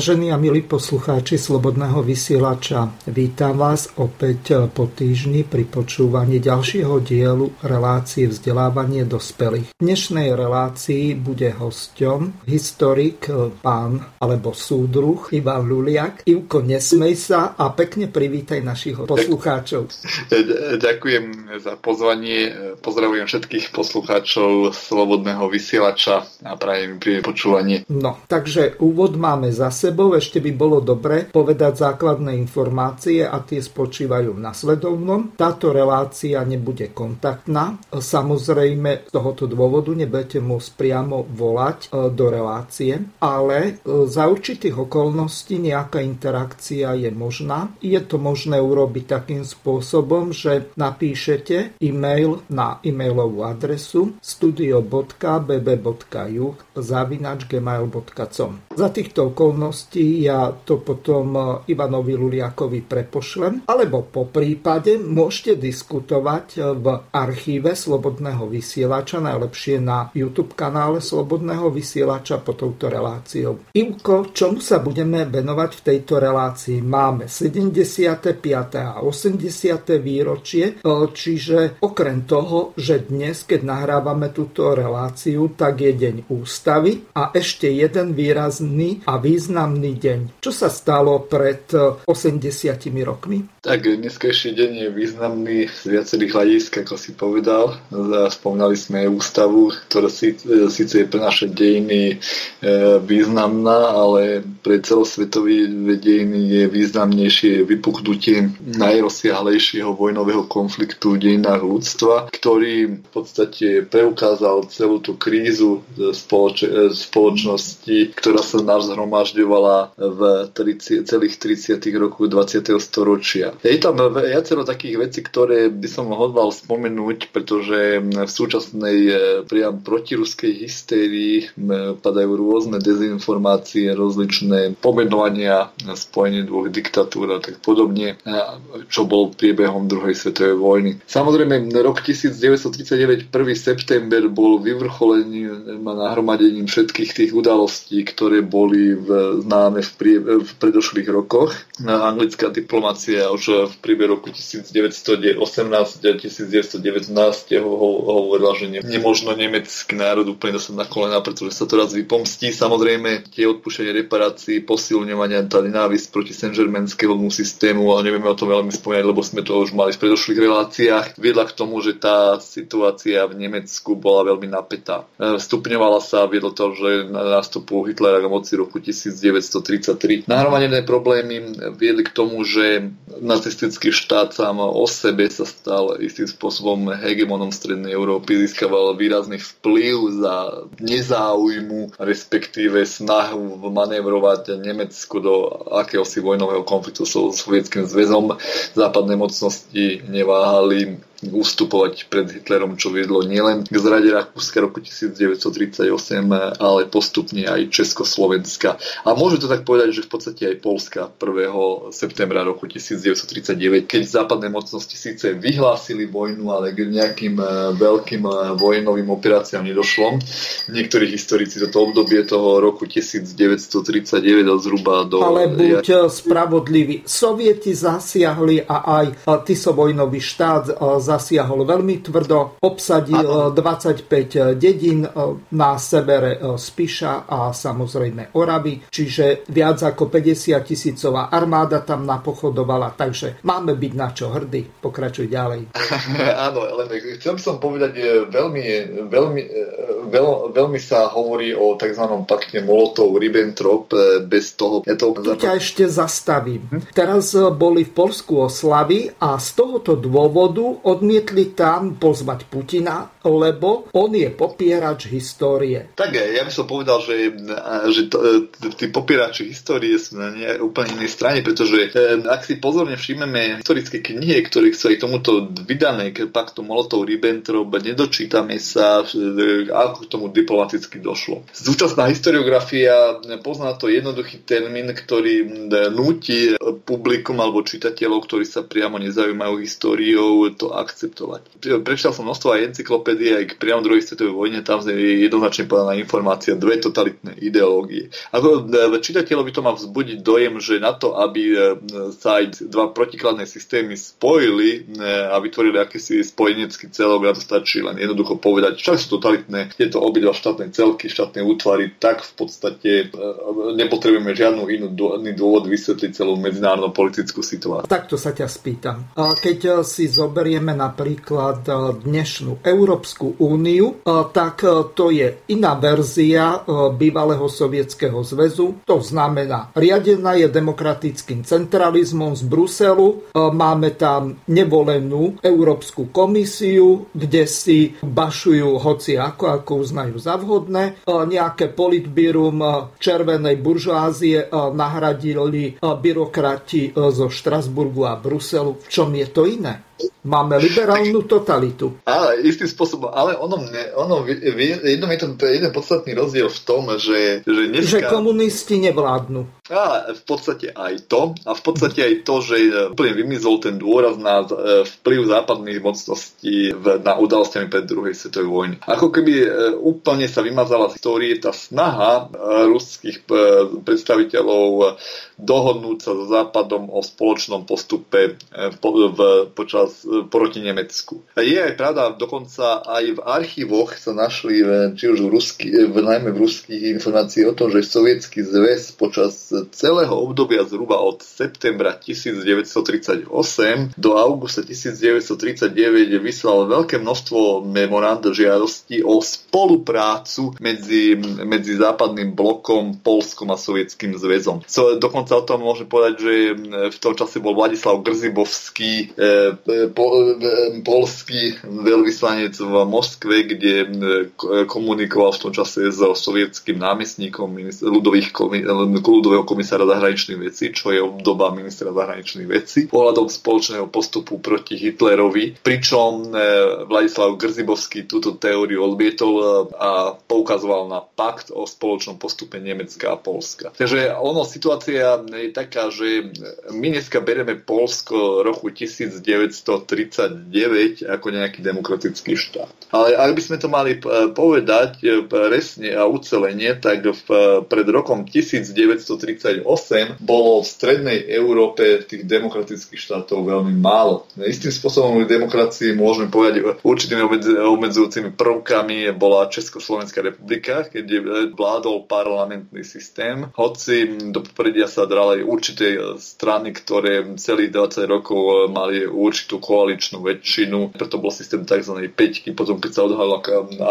Vážení a milí poslucháči Slobodného vysielača, vítam vás opäť po týždni pri počúvaní ďalšieho dielu relácie vzdelávanie dospelých. V dnešnej relácii bude hosťom historik pán alebo súdruh Ivan Luliak. Ivko, nesmej sa a pekne privítaj našich poslucháčov. Ďakujem za pozvanie, pozdravujem všetkých poslucháčov Slobodného vysielača a prajem príjemné počúvanie. No, takže úvod máme za sebou ešte by bolo dobre povedať základné informácie a tie spočívajú v nasledovnom. Táto relácia nebude kontaktná. Samozrejme z tohoto dôvodu nebudete môcť priamo volať e, do relácie, ale e, za určitých okolností nejaká interakcia je možná. Je to možné urobiť takým spôsobom, že napíšete e-mail na e-mailovú adresu studio.bb.ju zavinač gmail.com. Za týchto okolností ja to potom e, Ivanovi Luliakovi prepošlem, alebo po prípade môžete diskutovať e, v archíve Slobodného vysielača, najlepšie na YouTube kanále Slobodného vysielača po touto reláciou. Ivko, čomu sa budeme venovať v tejto relácii? Máme 75. a 80. výročie, e, čiže okrem toho, že dnes, keď nahrávame túto reláciu, tak je deň ústavy a ešte jeden výrazný a význam významný deň. Čo sa stalo pred 80 eh, rokmi? Tak dneskajší deň je významný z viacerých hľadisk, ako si povedal. Spomínali sme ústavu, ktorá síce je pre naše dejiny významná, ale pre celosvetový dejiny je významnejšie vypuchnutie najrozsiahlejšieho vojnového konfliktu dejinách ľudstva, ktorý v podstate preukázal celú tú krízu spoloč- spoločnosti, ktorá sa nás zhromažďovala v 30, celých 30. rokoch 20. storočia. Je tam viacero takých vecí, ktoré by som hodval spomenúť, pretože v súčasnej e, priam protiruskej hystérii padajú rôzne dezinformácie, rozličné pomenovania spojenie dvoch diktatúr a tak podobne, čo bol priebehom druhej svetovej vojny. Samozrejme, rok 1939, 1. september bol vyvrcholením a nahromadením všetkých tých udalostí, ktoré boli v známe v, prie, v predošlých rokoch. Anglická diplomácia už v priebehu roku 1918 a 1919 hovorila, že ne, nemožno nemecký národ úplne dostať na kolena, pretože sa to raz vypomstí. Samozrejme, tie odpúšťanie reparácií, posilňovania, tá nenávisť proti Saint-Germainskému systému, ale nevieme o tom veľmi spomínať, lebo sme to už mali v predošlých reláciách, viedla k tomu, že tá situácia v Nemecku bola veľmi napätá. E, stupňovala sa, viedlo to, že nástupu Hitlera k moci roku 19 1933. Nahromadené problémy viedli k tomu, že nacistický štát sám o sebe sa stal istým spôsobom hegemonom Strednej Európy, získaval výrazný vplyv za nezáujmu, respektíve snahu manévrovať Nemecko do akéhosi vojnového konfliktu so Sovietským zväzom. Západné mocnosti neváhali something ustupovať pred Hitlerom, čo viedlo nielen k zrade Rakúska roku 1938, ale postupne aj Československa. A môžu to tak povedať, že v podstate aj Polska 1. septembra roku 1939, keď západné mocnosti síce vyhlásili vojnu, ale k nejakým e, veľkým e, vojnovým operáciám nedošlo. Niektorí historici toto obdobie toho roku 1939 zhruba do... Ale buď ja... spravodlivý. Sovieti zasiahli a aj Tisovojnový štát zasiahol veľmi tvrdo, obsadil Aha. 25 dedín na severe Spiša a samozrejme Oravy, čiže viac ako 50 tisícová armáda tam napochodovala, takže máme byť na čo hrdí. Pokračuj ďalej. Áno, len chcem som povedať veľmi, veľmi, veľ, veľmi sa hovorí o tzv. pakte Molotov-Ribbentrop bez toho... Ja to... Tu ťa ešte zastavím. Hm? Teraz boli v Polsku oslavy a z tohoto dôvodu odmietli tam pozvať Putina, lebo on je popierač histórie. Tak ja by som povedal, že, že to, tí popierači histórie sú na ne, úplne inej strane, pretože ak si pozorne všimneme historické knihy, ktoré sú aj tomuto vydané k paktu Molotov-Ribbentrop, nedočítame sa, ako k tomu diplomaticky došlo. Súčasná historiografia pozná to jednoduchý termín, ktorý núti publikum alebo čitateľov, ktorí sa priamo nezaujímajú históriou, to akceptovať. Prečítal som množstvo aj encyklopédie aj k priamo druhej svetovej vojne, tam je jednoznačne podaná informácia, dve totalitné ideológie. Ako e, čitateľovi to má vzbudiť dojem, že na to, aby e, sa aj dva protikladné systémy spojili e, a vytvorili akýsi spojenecký celok, na to stačí len jednoducho povedať, však sú totalitné, je to obidva štátne celky, štátne útvary, tak v podstate nepotrebujeme žiadnu inú dôvod vysvetliť celú medzinárodnú politickú situáciu. Takto sa ťa spýtam. Keď si zoberieme napríklad dnešnú Európsku úniu, tak to je iná verzia bývalého sovietského zväzu. To znamená, riadená je demokratickým centralizmom z Bruselu. Máme tam nevolenú Európsku komisiu, kde si bašujú hoci ako, ako uznajú za vhodné. Nejaké politbírum červenej buržoázie nahradili byrokrati zo Štrasburgu a Bruselu. V čom je to iné? Máme liberálnu totalitu. Ale istým spôsobom, ale ono, ono jedno je to jeden podstatný rozdiel v tom, že, že dneska... Že komunisti nevládnu. A v podstate aj to. A v podstate aj to, že úplne vymizol ten dôraz na e, vplyv západných mocností na udalostiami pred druhej svetovej vojny. Ako keby e, úplne sa vymazala z histórie tá snaha e, ruských predstaviteľov dohodnúť sa so Západom o spoločnom postupe v, počas proti Nemecku. Je aj pravda, dokonca aj v archívoch sa našli, či už v, rusky, najmä v ruských informácií o tom, že Sovietský zväz počas celého obdobia zhruba od septembra 1938 do augusta 1939 vyslal veľké množstvo memorand žiadostí o spoluprácu medzi, medzi západným blokom, Polskom a Sovietským zväzom. So, dokonca o tom môžem povedať, že v tom čase bol Vladislav Grzibovský, e, po, e, polský veľvyslanec v Moskve, kde komunikoval v tom čase so sovietským námestníkom ľudových, ľudového komisára zahraničných vecí, čo je obdoba ministra zahraničných vecí, ohľadom spoločného postupu proti Hitlerovi, pričom e, Vladislav Grzibovský túto teóriu odmietol e, a poukazoval na pakt o spoločnom postupe Nemecka a Polska. Takže ono, situácia je taká, že my dneska bereme Polsko roku 1939 ako nejaký demokratický štát. Ale ak by sme to mali e, povedať presne a ucelenie, tak v, pred rokom 1939 1948 bolo v strednej Európe tých demokratických štátov veľmi málo. Istým spôsobom demokracii môžeme povedať určitými obmedzujúcimi prvkami bola Československá republika, keď vládol parlamentný systém, hoci do popredia sa drali určité strany, ktoré celých 20 rokov mali určitú koaličnú väčšinu, preto bol systém tzv. peťky, potom keď sa odhalila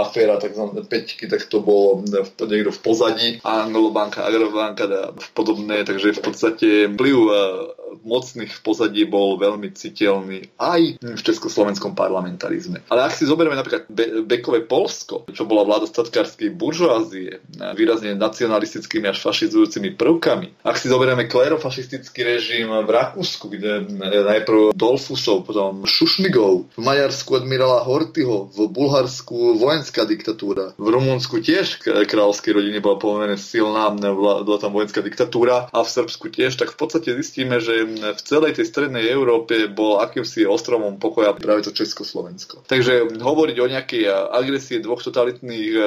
aféra tzv. peťky, tak to bolo niekto v pozadí, Anglobanka, Agrobanka v podobné, takže v podstate vplyv eh, mocných v pozadí bol veľmi citeľný aj v československom parlamentarizme. Ale ak si zoberieme napríklad Be- Bekové Polsko, čo bola vláda statkárskej buržoázie, výrazne nacionalistickými až fašizujúcimi prvkami, ak si zoberieme klerofašistický režim v Rakúsku, kde najprv Dolfusov, potom Šušmigov, v Maďarsku admirála Hortyho, v Bulharsku vojenská diktatúra, v Rumunsku tiež kráľovskej rodine bola pomerne silná, bola tam vojenská diktatúra a v Srbsku tiež, tak v podstate zistíme, že v celej tej strednej Európe bol akýmsi ostrovom pokoja práve to Československo. Takže hovoriť o nejakej agresie dvoch totalitných eh,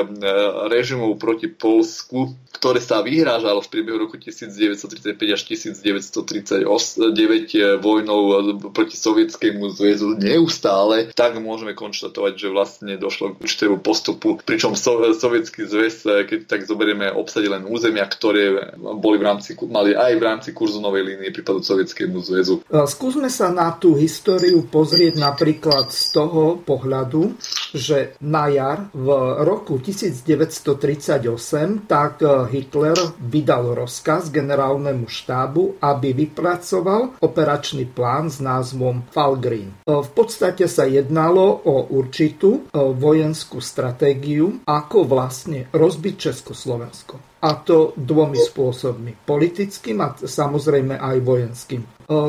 režimov proti Polsku, ktoré sa vyhrážalo v priebehu roku 1935 až 1939 eh, vojnou eh, proti Sovietskému zväzu neustále, tak môžeme konštatovať, že vlastne došlo k určitému postupu, pričom Sovietský zväz, keď tak zoberieme, obsadil len územia, ktoré boli v rámci, mali aj v rámci kurzu novej línie prípadu Sovietskému zväzu. Skúsme sa na tú históriu pozrieť napríklad z toho pohľadu, že na jar v roku 1938 tak Hitler vydal rozkaz generálnemu štábu, aby vypracoval operačný plán s názvom Falgreen. V podstate sa jednalo o určitú vojenskú stratégiu, ako vlastne rozbiť Československo a to dvomi spôsobmi. Politickým a samozrejme aj vojenským.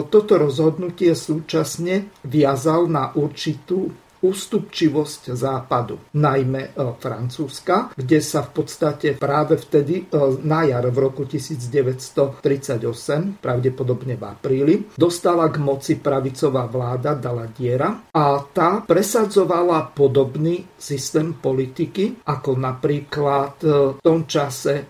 Toto rozhodnutie súčasne viazal na určitú ústupčivosť západu, najmä e, Francúzska, kde sa v podstate práve vtedy e, na jar v roku 1938, pravdepodobne v apríli, dostala k moci pravicová vláda Dala Diera a tá presadzovala podobný systém politiky, ako napríklad e, v tom čase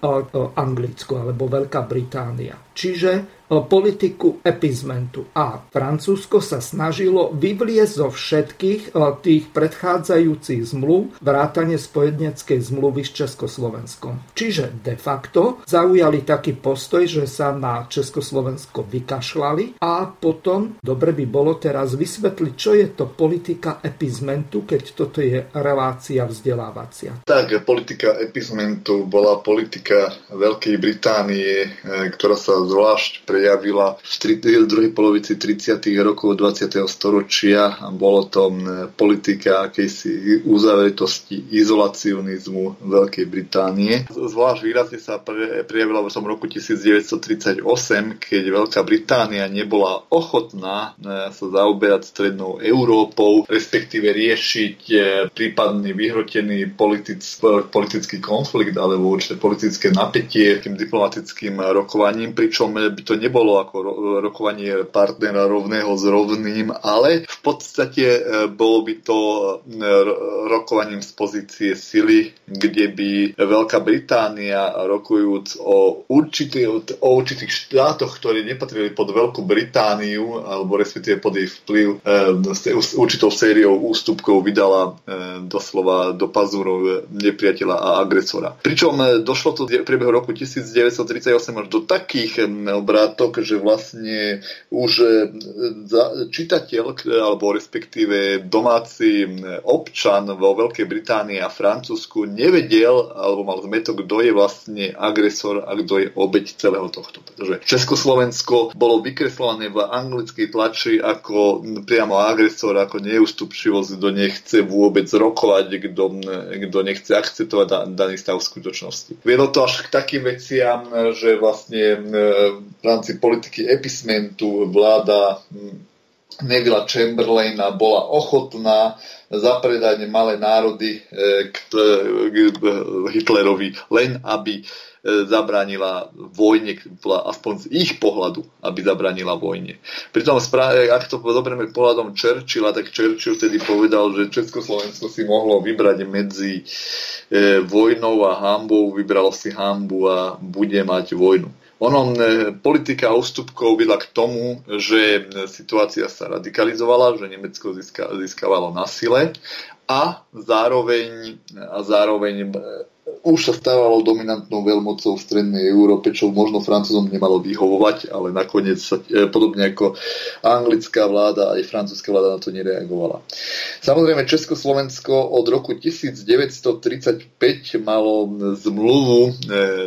Anglicko alebo Veľká Británia. Čiže politiku epizmentu. A Francúzsko sa snažilo vyvliesť zo všetkých tých predchádzajúcich zmluv vrátane spojedneckej zmluvy s Československom. Čiže de facto zaujali taký postoj, že sa na Československo vykašľali a potom, dobre by bolo teraz vysvetliť, čo je to politika epizmentu, keď toto je relácia vzdelávacia. Tak, politika epizmentu bola politika Veľkej Británie, e, ktorá sa zvlášť pre prejavila v druhej polovici 30. rokov 20. storočia. Bolo to politika akejsi uzavretosti izolacionizmu Veľkej Británie. Zvlášť výrazne sa prejavila v tom roku 1938, keď Veľká Británia nebola ochotná e, sa zaoberať strednou Európou, respektíve riešiť e, prípadný vyhrotený politic, politický konflikt alebo určite politické napätie tým diplomatickým rokovaním, pričom by to nebolo nebolo ako rokovanie partnera rovného s rovným, ale v podstate e, bolo by to e, rokovaním z pozície sily, kde by Veľká Británia rokujúc o, určitý, o určitých štátoch, ktorí nepatrili pod Veľkú Britániu, alebo respektíve pod jej vplyv, e, s určitou sériou ústupkov vydala doslova do pazúrov nepriateľa a agresora. Pričom došlo to v priebehu roku 1938 až do takých obrátov, nedostatok, že vlastne už e, čitateľ, alebo respektíve domáci občan vo Veľkej Británii a Francúzsku nevedel, alebo mal zmetok, kto je vlastne agresor a kto je obeď celého tohto. Pretože Československo bolo vykreslované v anglickej tlači ako priamo agresor, ako neústupčivosť, kto nechce vôbec rokovať, kto, kto nechce akceptovať daný stav skutočnosti. Viedlo to až k takým veciam, že vlastne v rámci politiky epismentu vláda hm, Nevilla Chamberlaina bola ochotná zapredať malé národy eh, k Hitlerovi, len aby eh, zabránila vojne, aspoň z ich pohľadu, aby zabránila vojne. Pritom, ak to zoberieme pohľadom Churchilla, tak Churchill vtedy povedal, že Československo si mohlo vybrať medzi eh, vojnou a hambou, vybralo si hambu a bude mať vojnu. Ono, politika ústupkov vedla k tomu, že situácia sa radikalizovala, že Nemecko získavalo na sile a zároveň, a zároveň už sa stávalo dominantnou veľmocou v strednej Európe, čo možno Francúzom nemalo vyhovovať, ale nakoniec sa e, podobne ako anglická vláda aj francúzska vláda na to nereagovala. Samozrejme Československo od roku 1935 malo zmluvu e,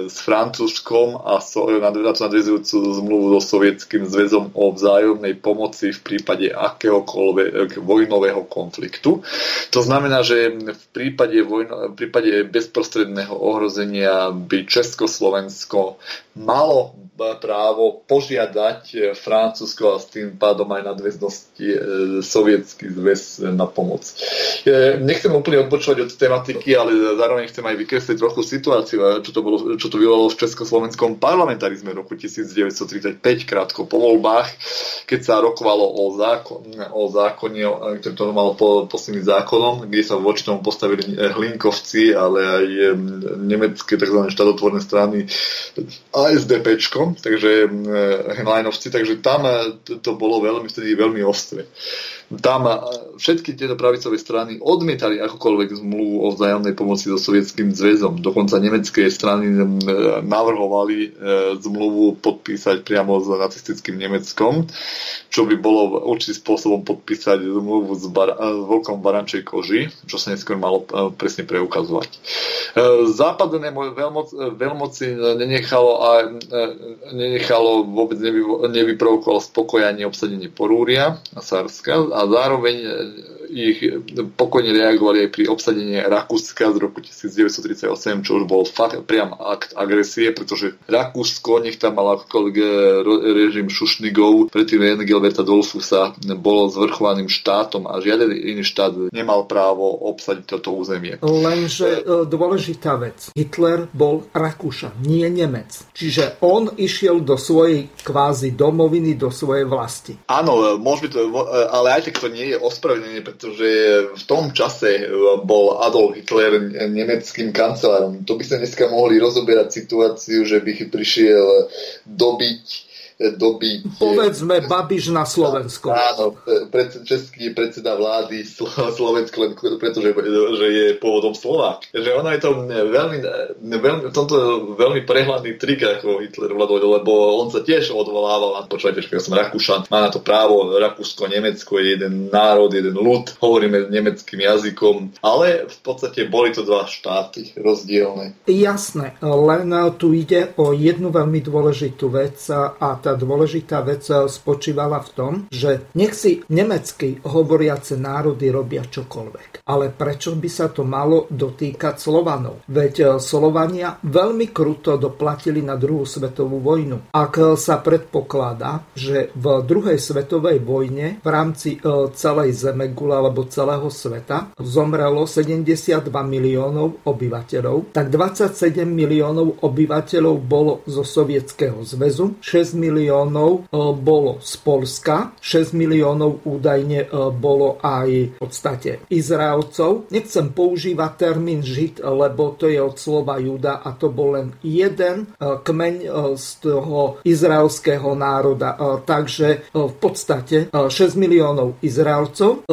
s Francúzskom a so, na to nadvezujúcu zmluvu so Sovietským zväzom o vzájomnej pomoci v prípade akéhokoľvek vojnového konfliktu. To znamená, že v prípade, vojno, v prípade bezprostredného bezprostredného ohrozenia by Československo malo právo požiadať e, Francúzsko a s tým pádom aj nadväznosti e, sovietský zväz na pomoc. E, nechcem úplne odpočúvať od tematiky, ale zároveň chcem aj vykresliť trochu situáciu, čo to, bolo, čo to vyvolalo v československom parlamentarizme roku 1935, krátko po voľbách, keď sa rokovalo o, zákon, o zákone, ktoré to malo po, posledným zákonom, kde sa voči tomu postavili Hlinkovci, ale aj nemecké tzv. štátotvorné strany ASDP, takže Henleinovci, takže tam to bolo veľmi, vtedy veľmi ostré tam všetky tieto pravicové strany odmietali akúkoľvek zmluvu o vzájomnej pomoci so Sovietským zväzom. Dokonca nemecké strany navrhovali zmluvu podpísať priamo s nacistickým Nemeckom, čo by bolo určitým spôsobom podpísať zmluvu s, bar- s vlkom barančej koži, čo sa neskôr malo presne preukazovať. E, západné veľmoc, veľmoci nenechalo, a, nenechalo vôbec nevy, nevyprovokovalo spokojanie obsadenie Porúria a Sarska a zároveň e, ich pokojne reagovali aj pri obsadení Rakúska z roku 1938, čo už bol fakt priam akt agresie, pretože Rakúsko, nech tam mal akokoľvek e, režim Šušnigov, predtým Engelberta Dolfusa bolo zvrchovaným štátom a žiaden iný štát nemal právo obsadiť toto územie. Lenže e, dôležitá vec. Hitler bol Rakúša, nie Nemec. Čiže on išiel do svojej kvázi domoviny, do svojej vlasti. Áno, môže byť to, ale aj tak to nie je ospravedlnenie, pretože v tom čase e, bol Adolf Hitler nemeckým kancelárom. To by sa dneska mohli rozoberať situáciu, že by prišiel dobiť doby... Povedzme Babiš na Slovensko. Áno, pred, český predseda vlády Slovensko, len pretože že je pôvodom Slovák. Že ono je to veľmi, veľmi, v tomto veľmi prehľadný trik, ako Hitler vládol, lebo on sa tiež odvolával na počúvajte, že ja som Rakúšan, má na to právo, Rakúsko, Nemecko je jeden národ, jeden ľud, hovoríme nemeckým jazykom, ale v podstate boli to dva štáty rozdielne. Jasné, len tu ide o jednu veľmi dôležitú vec a tá dôležitá vec spočívala v tom, že nech si nemecky hovoriace národy robia čokoľvek. Ale prečo by sa to malo dotýkať Slovanov? Veď e, Slovania veľmi kruto doplatili na druhú svetovú vojnu. Ak sa predpokladá, že v druhej svetovej vojne v rámci celej Zemegule alebo celého sveta zomrelo 72 miliónov obyvateľov, tak 27 miliónov obyvateľov bolo zo Sovietskeho zväzu, 6 miliónov miliónov e, bolo z Polska, 6 miliónov údajne e, bolo aj v podstate Izraelcov. Nechcem používať termín Žid, lebo to je od slova Juda a to bol len jeden e, kmeň z toho izraelského národa. Takže v podstate 6 miliónov Izraelcov,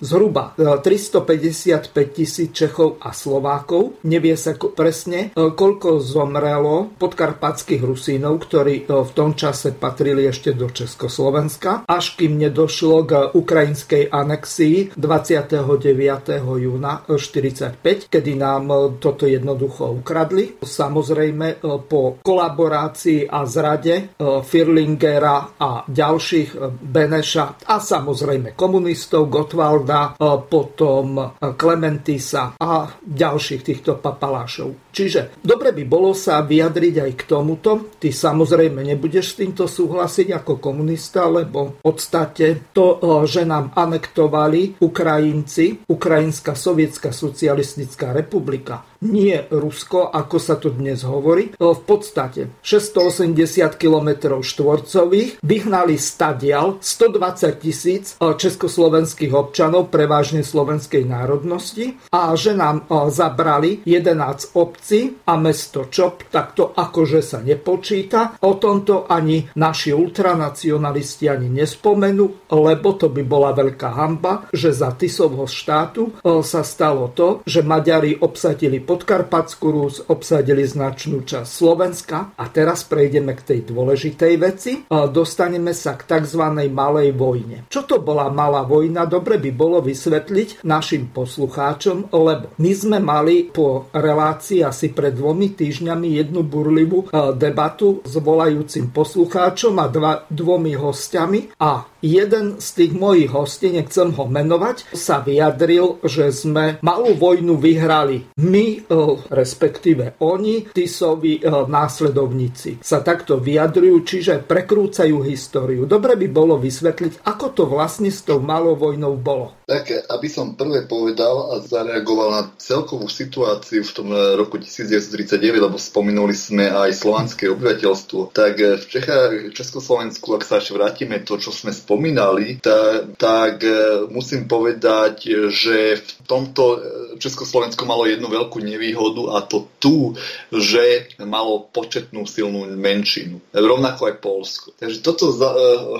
zhruba 355 tisíc Čechov a Slovákov. Nevie sa presne, koľko zomrelo podkarpatských Rusínov, ktorí v tom čase čase patrili ešte do Československa, až kým nedošlo k ukrajinskej anexii 29. júna 1945, kedy nám toto jednoducho ukradli. Samozrejme po kolaborácii a zrade e, Firlingera a ďalších e, Beneša a samozrejme komunistov Gotwalda, e, potom Klementisa a ďalších týchto papalášov. Čiže dobre by bolo sa vyjadriť aj k tomuto. Ty samozrejme nebudeš s týmto súhlasiť ako komunista, lebo v podstate to, že nám anektovali Ukrajinci, Ukrajinská sovietská socialistická republika, nie Rusko, ako sa tu dnes hovorí. E, v podstate 680 km štvorcových vyhnali stadial 120 tisíc e, československých občanov, prevažne slovenskej národnosti a že nám zabrali 11 obcí a mesto Čop, tak to akože sa nepočíta. O tomto ani naši ultranacionalisti ani nespomenú, lebo to by bola veľká hamba, že za Tisovho štátu e, sa stalo to, že Maďari obsadili Podkarpatskú Rus, obsadili značnú časť Slovenska a teraz prejdeme k tej dôležitej veci. Dostaneme sa k tzv. malej vojne. Čo to bola malá vojna? Dobre by bolo vysvetliť našim poslucháčom, lebo my sme mali po relácii asi pred dvomi týždňami jednu burlivú e, debatu s volajúcim poslucháčom a dva, dvomi hostiami a jeden z tých mojich hostí, nechcem ho menovať, sa vyjadril, že sme malú vojnu vyhrali. My, e, respektíve oni, Tisovi e, následovníci, sa takto vyjadrujú, čiže prekrúcajú históriu. Dobre by bolo vysvetliť, ako to vlastne s tou malou vojnou bolo. Tak, aby som prvé povedal a zareagoval na celkovú situáciu v tom roku 1939, lebo spomenuli sme aj slovanské obyvateľstvo, tak v Čechách, Československu, ak sa ešte vrátime to, čo sme spomínali, tak, tak e, musím povedať, že v tomto Československo malo jednu veľkú nevýhodu a to tu, že malo početnú silnú menšinu. Rovnako aj Polsko. Takže toto e,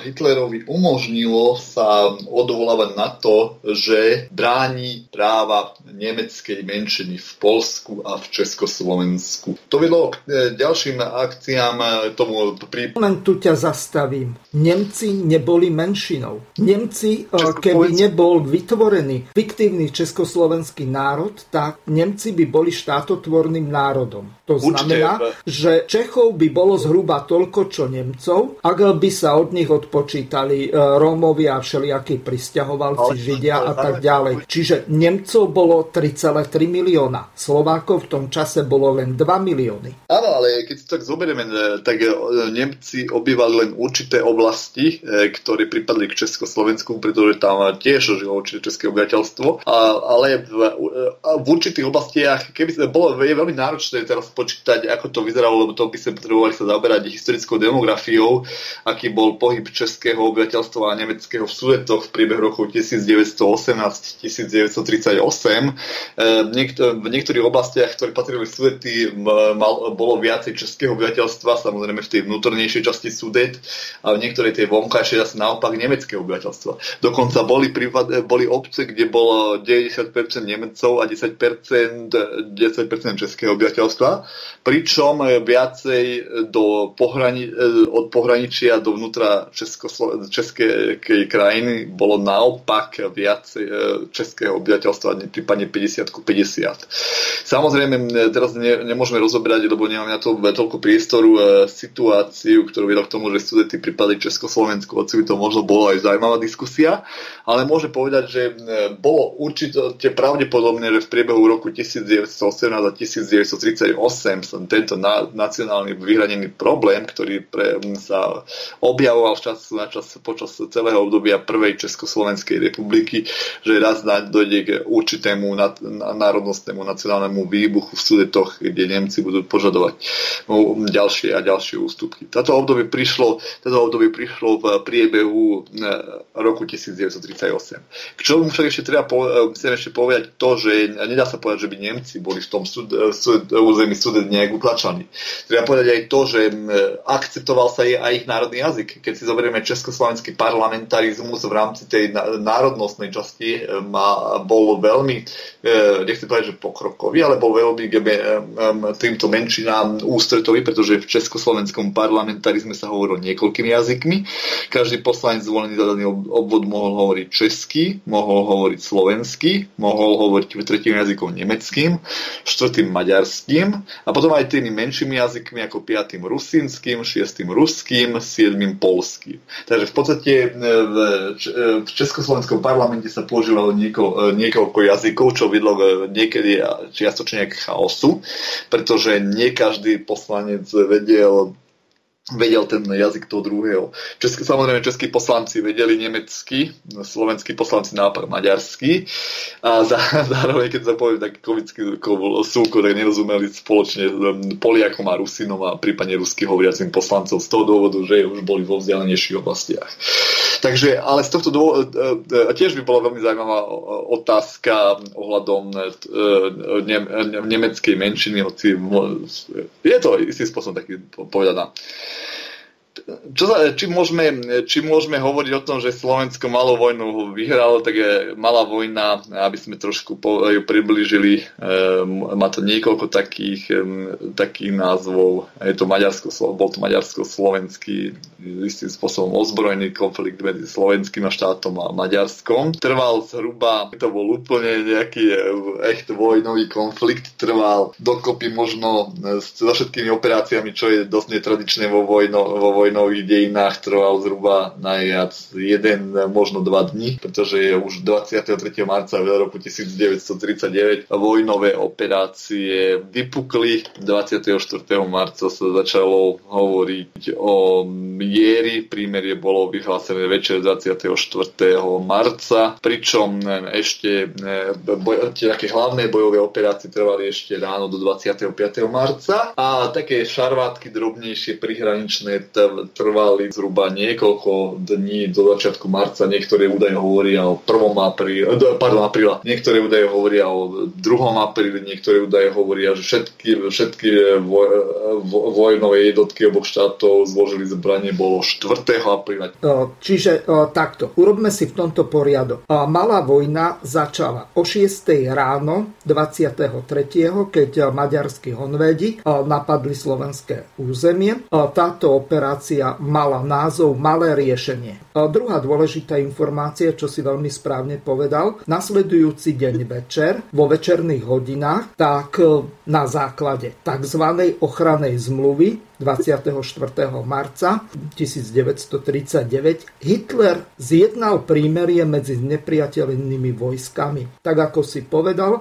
Hitlerovi umožnilo sa odvolávať na to, že bráni práva nemeckej menšiny v Polsku a v Československu. To vedlo k e, ďalším akciám e, tomu pri... Len tu ťa zastavím. Nemci neboli menšinou. Nemci, e, keby nebol vytvorený fiktívny československý národ, tak Nemci by boli štátotvorným národom. To znamená, Určite. že Čechov by bolo zhruba toľko, čo Nemcov, ak by sa od nich odpočítali Rómovia a všelijakí pristahovalci, Židia a tak ďalej. Čiže Nemcov bolo 3,3 milióna, Slovákov v tom čase bolo len 2 milióny. Áno, ale keď si tak zoberieme, e, tak e, Nemci obývali len určité oblasti, e, ktoré pripadli k Československu, pretože tam tiež žilo určité české obyvateľstvo, ale v, v určitých oblastiach, keby sa bolo, je veľmi náročné teraz počítať, ako to vyzeralo, lebo to by sme potrebovali sa zaberať historickou demografiou, aký bol pohyb českého obyvateľstva a nemeckého v Sudetoch v priebehu rokov 1900 1918, 1938. V niektorých oblastiach, ktoré patrili Sudety, bolo viacej českého obyvateľstva, samozrejme v tej vnútornejšej časti Sudet, a v niektorej tej vonkajšej zase naopak nemeckého obyvateľstva. Dokonca boli, prípad, boli obce, kde bolo 90% Nemecov a 10%, 10% českého obyvateľstva, pričom viacej do pohrani, od pohraničia do vnútra Českej krajiny bolo naopak viac e, českého obyvateľstva, prípadne 50 ku 50. Samozrejme, teraz ne, nemôžeme rozoberať, lebo nemáme na to toľko priestoru, e, situáciu, ktorú viedla k tomu, že studenti pripadli Československu, hoci by to možno bolo aj zaujímavá diskusia, ale môže povedať, že e, bolo určite pravdepodobné, že v priebehu roku 1918 a 1938 sa tento na, nacionálny vyhranený problém, ktorý pre, sa objavoval čas na čas počas celého obdobia prvej Československej republiky, že raz dojde k určitému národnostnému nacionálnemu výbuchu v Sudetoch, kde Nemci budú požadovať no, ďalšie a ďalšie ústupky. Toto obdobie prišlo, toto obdobie prišlo v priebehu eh, roku 1938. K čomu však ešte treba eh, chcem ešte povedať to, že nedá sa povedať, že by Nemci boli v tom sud, eh, sud, území Sudet nejak utlačaní. Treba povedať aj to, že akceptoval sa aj ich národný jazyk. Keď si zoberieme československý parlamentarizmus v rámci tej národnosti národnostnej časti e, ma, bol veľmi, e, nechcem povedať, že pokrokový, ale bol veľmi e, týmto menšinám ústretový, pretože v československom parlamentarizme sa hovorilo niekoľkými jazykmi. Každý poslanec zvolený za daný obvod mohol hovoriť česky, mohol hovoriť slovensky, mohol hovoriť tretím jazykom nemeckým, štvrtým maďarským a potom aj tými menšími jazykmi ako piatým rusínskym, šiestým ruským, siedmým polským. Takže v podstate v Československom parlamente parlamente sa používalo nieko, e, niekoľko jazykov, čo vedlo niekedy čiastočne k chaosu, pretože nie každý poslanec vedel vedel ten jazyk toho druhého. Český, samozrejme, českí poslanci vedeli nemecky, slovenskí poslanci naopak maďarsky a za, zároveň, keď sa povie taký komický súko, tak nerozumeli spoločne Poliakom a Rusinom a prípadne rusky hovoriacim poslancom z toho dôvodu, že už boli vo vzdialenejších oblastiach. Takže, ale z tohto dôvodu, e, e, tiež by bola veľmi zaujímavá otázka ohľadom e, nemeckej menšiny, hoci je to istým spôsobom taký povedaná čo sa, či, môžeme, či môžeme hovoriť o tom, že Slovensko malo vojnu vyhralo, tak je malá vojna, aby sme trošku po, ju približili. E, má to niekoľko takých, e, takých názvov. Je to Maďarsko, bol to maďarsko-slovenský istým spôsobom ozbrojený konflikt medzi slovenským štátom a Maďarskom. Trval zhruba, to bol úplne nejaký e, echt vojnový konflikt, trval dokopy možno so všetkými operáciami, čo je dosť netradičné vo, vojno, vo vojno vojnových dejinách trval zhruba najviac jeden, možno dva dní, pretože je už 23. marca v roku 1939 vojnové operácie vypukli. 24. marca sa začalo hovoriť o miery. Prímerie bolo vyhlásené večer 24. marca, pričom ešte boj, také hlavné bojové operácie trvali ešte ráno do 25. marca a také šarvátky drobnejšie prihraničné trvali zhruba niekoľko dní do začiatku marca. Niektoré údaje hovoria o 1. apríli, pardon, apríla. Niektoré údaje hovoria o 2. apríli, niektoré údaje hovoria, že všetky, všetky voj, vojnové jednotky oboch štátov zložili zbranie bolo 4. apríla. Čiže takto, urobme si v tomto poriadok. Malá vojna začala o 6. ráno 23., keď maďarskí honvédi napadli slovenské územie. Táto operácia mala názov Malé riešenie. Druhá dôležitá informácia, čo si veľmi správne povedal, nasledujúci deň večer, vo večerných hodinách, tak na základe tzv. ochranej zmluvy 24. marca 1939 Hitler zjednal prímerie medzi nepriateľnými vojskami. Tak ako si povedal,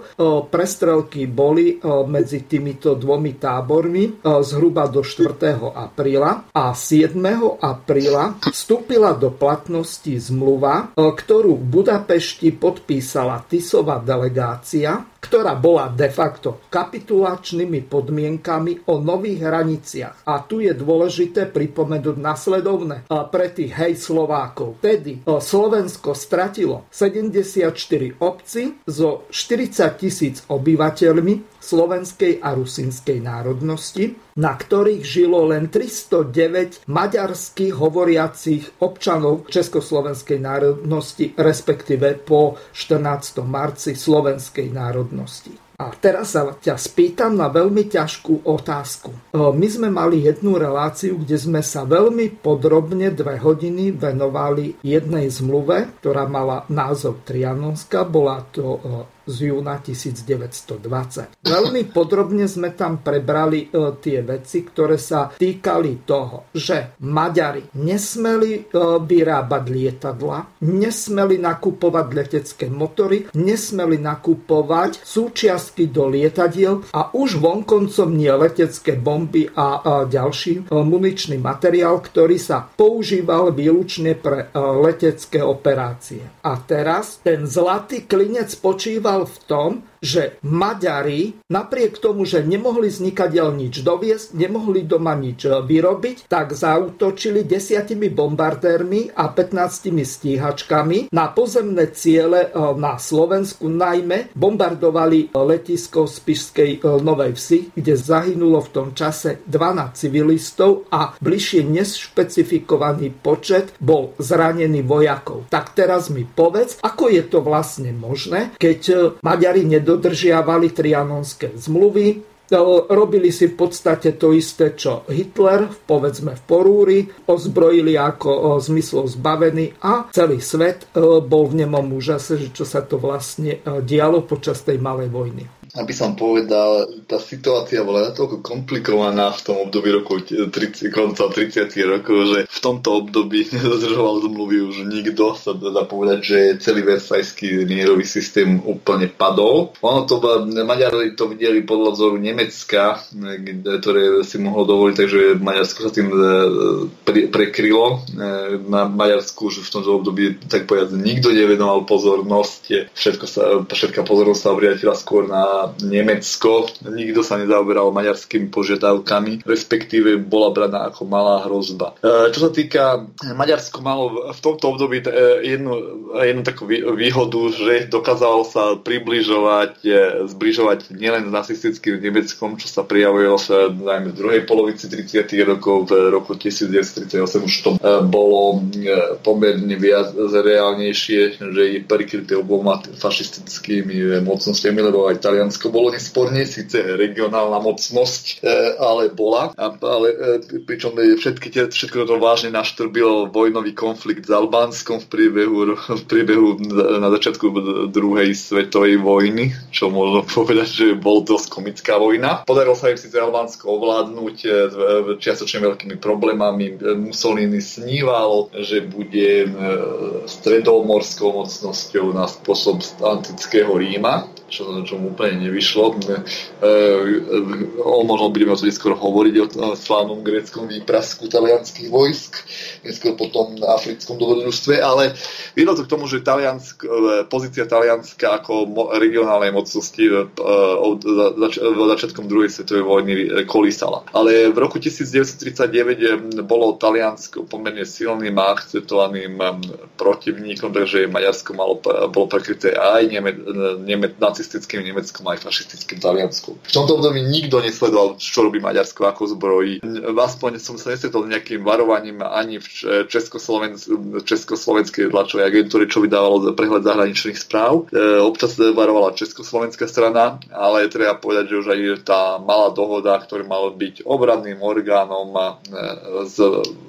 prestrelky boli medzi týmito dvomi tábormi zhruba do 4. apríla a 7. apríla vstúpila do platnosti zmluva, ktorú v Budapešti podpísala Tisová delegácia ktorá bola de facto kapitulačnými podmienkami o nových hraniciach. A tu je dôležité pripomenúť nasledovne pre tých hej Slovákov. Tedy Slovensko stratilo 74 obci so 40 tisíc obyvateľmi slovenskej a rusinskej národnosti, na ktorých žilo len 309 maďarských hovoriacich občanov československej národnosti, respektíve po 14. marci slovenskej národnosti. A teraz sa ťa spýtam na veľmi ťažkú otázku. E, my sme mali jednu reláciu, kde sme sa veľmi podrobne dve hodiny venovali jednej zmluve, ktorá mala názov Trianonska. Bola to e, z júna 1920. Veľmi podrobne sme tam prebrali e, tie veci, ktoré sa týkali toho, že Maďari nesmeli e, vyrábať lietadla, nesmeli nakupovať letecké motory, nesmeli nakupovať súčiastky do lietadiel a už vonkoncom nie letecké bomby a ďalší e, muničný materiál, ktorý sa používal výlučne pre letecké operácie. A teraz ten zlatý klinec spočíval v tom, že Maďari napriek tomu, že nemohli vznikať nič doviesť, nemohli doma nič vyrobiť, tak zautočili desiatimi bombardérmi a 15 stíhačkami na pozemné ciele e, na Slovensku, najmä bombardovali letisko z Pišskej e, Novej Vsi, kde zahynulo v tom čase 12 civilistov a bližšie nešpecifikovaný počet bol zranený vojakov. Tak teraz mi povedz, ako je to vlastne možné, keď e, Maďari nedostali dodržiavali trianonské zmluvy, robili si v podstate to isté, čo Hitler, povedzme v Porúri, ozbrojili ako zmyslov zbavený a celý svet e, bol v nemom úžase, čo sa to vlastne e, dialo počas tej malej vojny aby som povedal, tá situácia bola natoľko komplikovaná v tom období roku 30, konca 30 rokov, že v tomto období nedodržoval zmluvy už nikto. Sa dá povedať, že celý versajský mierový systém úplne padol. Ono to, Maďari to videli podľa vzoru Nemecka, ktoré si mohlo dovoliť, takže Maďarsko sa tým e, prekrylo. E, na Maďarsku už v tomto období tak povedať nikto nevenoval pozornosť. Všetko sa, všetká pozornosť sa obriatila skôr na Nemecko. Nikto sa nezaoberal maďarskými požiadavkami, respektíve bola braná ako malá hrozba. E, čo sa týka, Maďarsko malo v tomto období e, jednu, jednu takú výhodu, že dokázalo sa približovať, e, zbližovať nielen s nacistickým Nemeckom, čo sa prijavilo sa najmä v druhej polovici 30. rokov, v roku 1938 už to bolo pomerne viac reálnejšie, že je prikryté oboma fašistickými mocnostiami, lebo aj Taliansko Taliansko bolo nesporne, síce regionálna mocnosť, e, ale bola, ale e, pričom všetky všetko to vážne naštrbilo vojnový konflikt s Albánskom v priebehu, v priebehu na začiatku druhej svetovej vojny, čo možno povedať, že bol dosť komická vojna. Podarilo sa im síce Albánsko ovládnuť čiastočne veľkými problémami. Mussolini sníval, že bude stredomorskou mocnosťou na spôsob antického Ríma, čo, čo mu úplne nevyšlo. E, e, o možno budeme o to skoro hovoriť o slávnom gréckom výprasku talianských vojsk, neskôr potom na africkom dobrodružstve, ale viedlo to k tomu, že Taliansk, e, pozícia Talianska ako regionálnej mocnosti od začiatkom druhej svetovej vojny kolísala. Ale v roku 1939 bolo Taliansko pomerne silným a akceptovaným protivníkom, takže Maďarsko malo, bolo prekryté aj Neme, Neme, nacistickým Nemeckom aj fašistickým Talianskom. V tomto období nikto nesledoval, čo robí Maďarsko ako zbrojí. Aspoň som sa nestretol nejakým varovaním ani v Českosloven- Československej tlačovej agentúry, čo vydávalo prehľad zahraničných správ. E, občas varovala Československá strana, ale treba povedať, že už aj tá malá dohoda, ktorá mala byť obradným orgánom e, z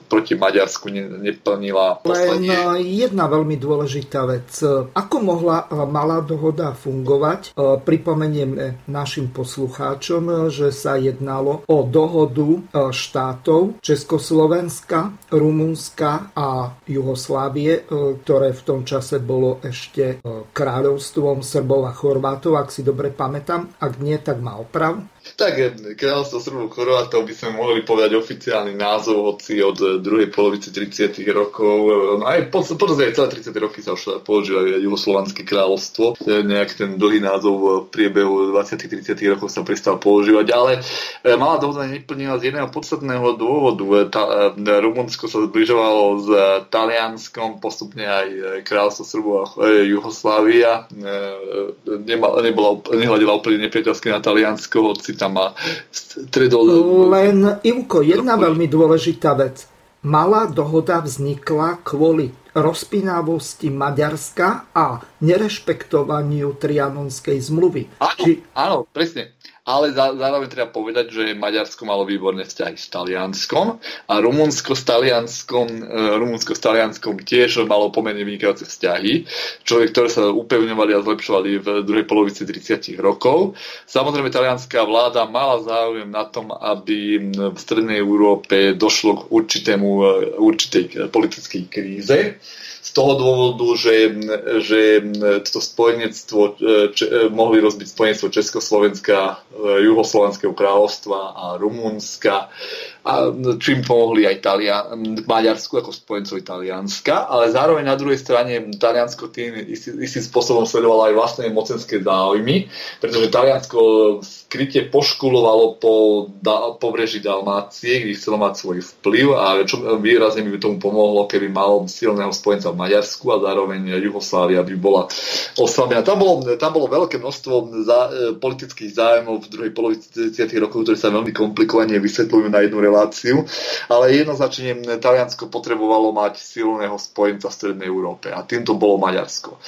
proti Maďarsku neplnila. Len e, jedna veľmi dôležitá vec. Ako mohla malá dohoda fungovať? Povedať. E, pripomeniem našim poslucháčom, že sa jednalo o dohodu e, štátov Československa, Rumunska a Jugoslávie, e, ktoré v tom čase bolo ešte kráľovstvom Srbov a Chorvátov, ak si dobre pamätám. Ak nie, tak má oprav. Tak eh, kráľovstvo Srbov Chorvátov by sme mohli povedať oficiálny názov, hoci od eh, druhej polovice 30. rokov, no aj po, celé 30. roky sa už používa Jugoslovanské kráľovstvo. Nejak ten dlhý názov v priebehu 20. 30. rokov sa prestal používať, ale malá dohoda neplnila z jedného podstatného dôvodu. Tá, Rumunsko sa zbližovalo s Talianskom, postupne aj kráľovstvo Srbov a Jugoslávia nehľadila úplne nepriateľské na Taliansko, hoci tam má stredol... Len, Ivko, jedna veľmi dôležitá vec. Malá dohoda vznikla kvôli rozpínavosti Maďarska a nerešpektovaniu Trianonskej zmluvy. Áno, Či... áno presne ale zároveň treba povedať, že Maďarsko malo výborné vzťahy s Talianskom a Rumunsko s Talianskom, e, Rumunsko s Talianskom tiež malo pomerne vynikajúce vzťahy, čo, ktoré sa upevňovali a zlepšovali v druhej polovici 30 rokov. Samozrejme, talianská vláda mala záujem na tom, aby v Strednej Európe došlo k určitému, e, určitej politickej kríze z toho dôvodu, že, že to spojenectvo, e, če, e, mohli rozbiť spojenectvo Československa, e, Juhoslovenského kráľovstva a Rumunska a čím pomohli aj Talia, Maďarsku ako spojencovi Talianska, ale zároveň na druhej strane Taliansko tým istý, istým spôsobom sledovalo aj vlastné mocenské záujmy, pretože Taliansko skryte poškulovalo po da, pobreží Dalmácie, kde chcelo mať svoj vplyv a čo výrazne by tomu pomohlo, keby mal silného spojenca v Maďarsku a zároveň Jugoslávia by bola oslabená. Tam bolo, tam bolo veľké množstvo za, e, politických zájmov v druhej polovici 30. rokov, ktoré sa veľmi komplikovane vysvetľujú na jednu reláciu reláciu, ale jednoznačne Taliansko potrebovalo mať silného spojenca v Strednej Európe a týmto bolo Maďarsko.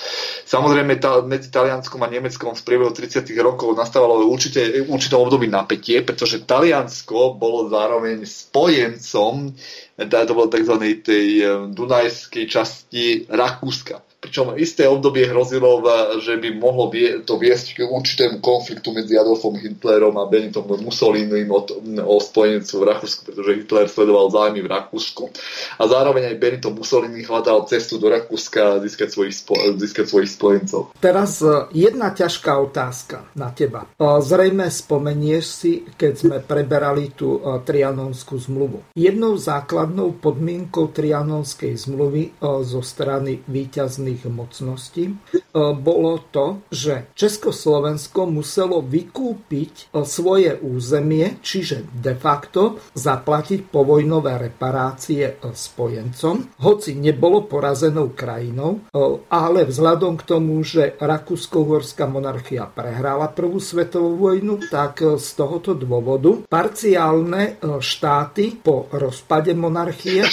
Samozrejme tá, medzi Talianskom a Nemeckom v priebehu 30. rokov nastávalo určite, určitom období napätie, pretože Taliansko bolo zároveň spojencom to bolo tzv. tej eh, dunajskej časti Rakúska pričom isté obdobie hrozilo, že by mohlo to viesť k určitému konfliktu medzi Adolfom Hitlerom a Benitom Mussolinim o, o spojenectvu v Rakúsku, pretože Hitler sledoval zájmy v Rakúsku a zároveň aj Benito Mussolini hľadal cestu do Rakúska a získať svojich, spo, získať svojich spojencov. Teraz e, jedna ťažká otázka na teba. E, zrejme spomenieš si, keď sme preberali tú e, Trianonskú zmluvu. Jednou základnou podmienkou Trianonskej zmluvy zo strany výťazných západných mocností, e, bolo to, že Československo muselo vykúpiť e, svoje územie, čiže de facto zaplatiť povojnové reparácie e, spojencom, hoci nebolo porazenou krajinou, ale vzhľadom k tomu, že Rakúsko-Uhorská monarchia prehrála prvú svetovú vojnu, tak z tohoto dôvodu parciálne štáty po rozpade monarchie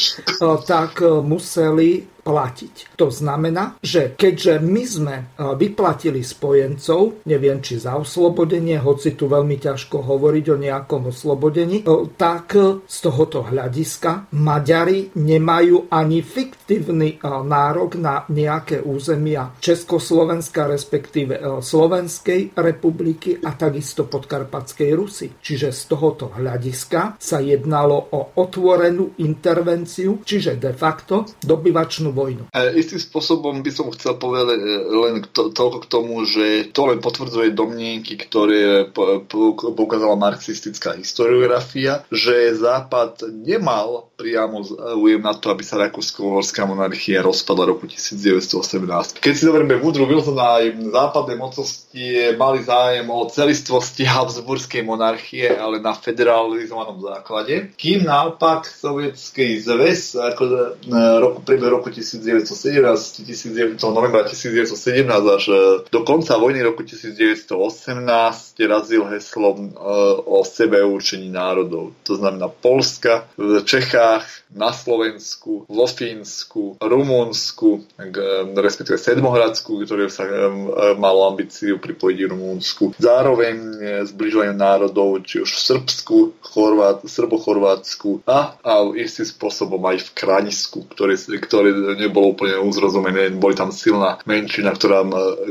tak museli platiť. To znamená, že keďže my sme vyplatili spojencov, neviem či za oslobodenie, hoci tu veľmi ťažko hovoriť o nejakom oslobodení, tak z tohoto hľadiska Maďari nemajú ani fiktívny nárok na nejaké územia Československa, respektíve Slovenskej republiky a takisto podkarpatskej Rusy. Čiže z tohoto hľadiska sa jednalo o otvorenú intervenciu, čiže de facto dobyvačnú vojnu. E, istým spôsobom by som chcel povedať e, len to, toľko k tomu, že to len potvrdzuje domnienky, ktoré poukázala marxistická historiografia, že Západ nemal priamo záujem na to, aby sa Rakúsko-Horská monarchia rozpadla roku 1918. Keď si zoberieme Woodrow Wilson aj západné mocnosti mali záujem o celistvosti Habsburskej monarchie, ale na federalizovanom základe, kým naopak sovietský zväz ako e, roku, roku 1917, 19, novembra 1917 až e, do konca vojny roku 1918 razil heslo e, o sebe určení národov. To znamená Polska, v Čechách, na Slovensku, vo Fínsku, Rumunsku, respektíve Sedmohradsku, ktoré sa malo ambíciu pripojiť Rumunsku. Zároveň zbližovanie národov, či už v Srbsku, Chorvát, Srbo-Chorvátsku a, a istým spôsobom aj v Kranisku, ktoré, ktoré nebolo úplne uzrozumené. Boli tam silná menšina, ktorá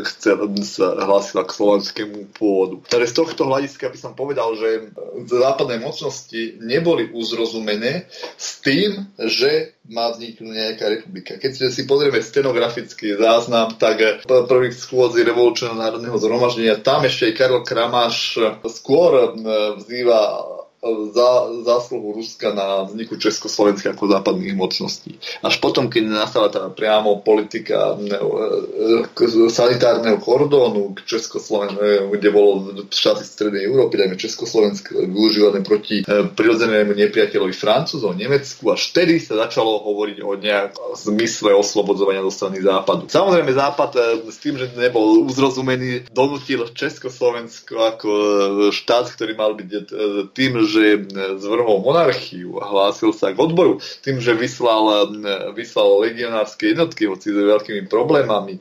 chcel, sa hlásila k slovenskému pôvodu. Takže z tohto hľadiska by som povedal, že západné mocnosti neboli uzrozumené s tým, že má vzniknúť nejaká republika. Keď si pozrieme stenografický záznam, tak prvých schôdzi revolučného národného zhromaždenia, tam ešte aj Karol Kramáš skôr vzýva za, zásluhu Ruska na vzniku Československa ako západných mocností. Až potom, keď nastala tá priamo politika e, e, sanitárneho kordónu k Československu, kde bolo štáty Strednej Európy, dajme Československo, využívané proti e, prirodzenému nepriateľovi Francúzov, Nemecku, až vtedy sa začalo hovoriť o nejakom zmysle oslobodzovania zo strany Západu. Samozrejme Západ s tým, že nebol uzrozumený, donútil Československo ako štát, ktorý mal byť tým, že že e, zvrhol monarchiu a hlásil sa k odboru tým, že vyslal, e, vyslal legionárske jednotky, hoci s veľkými problémami e,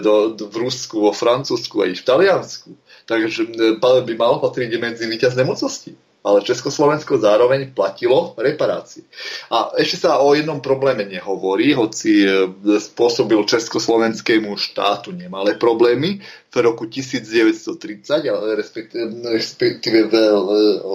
do, do, v Rusku, vo Francúzsku a i v Taliansku. Takže by malo patriť medzi víťazné mocnosti ale Československo zároveň platilo reparácie. A ešte sa o jednom probléme nehovorí, hoci spôsobil československému štátu nemalé problémy v roku 1930, ale respektíve, v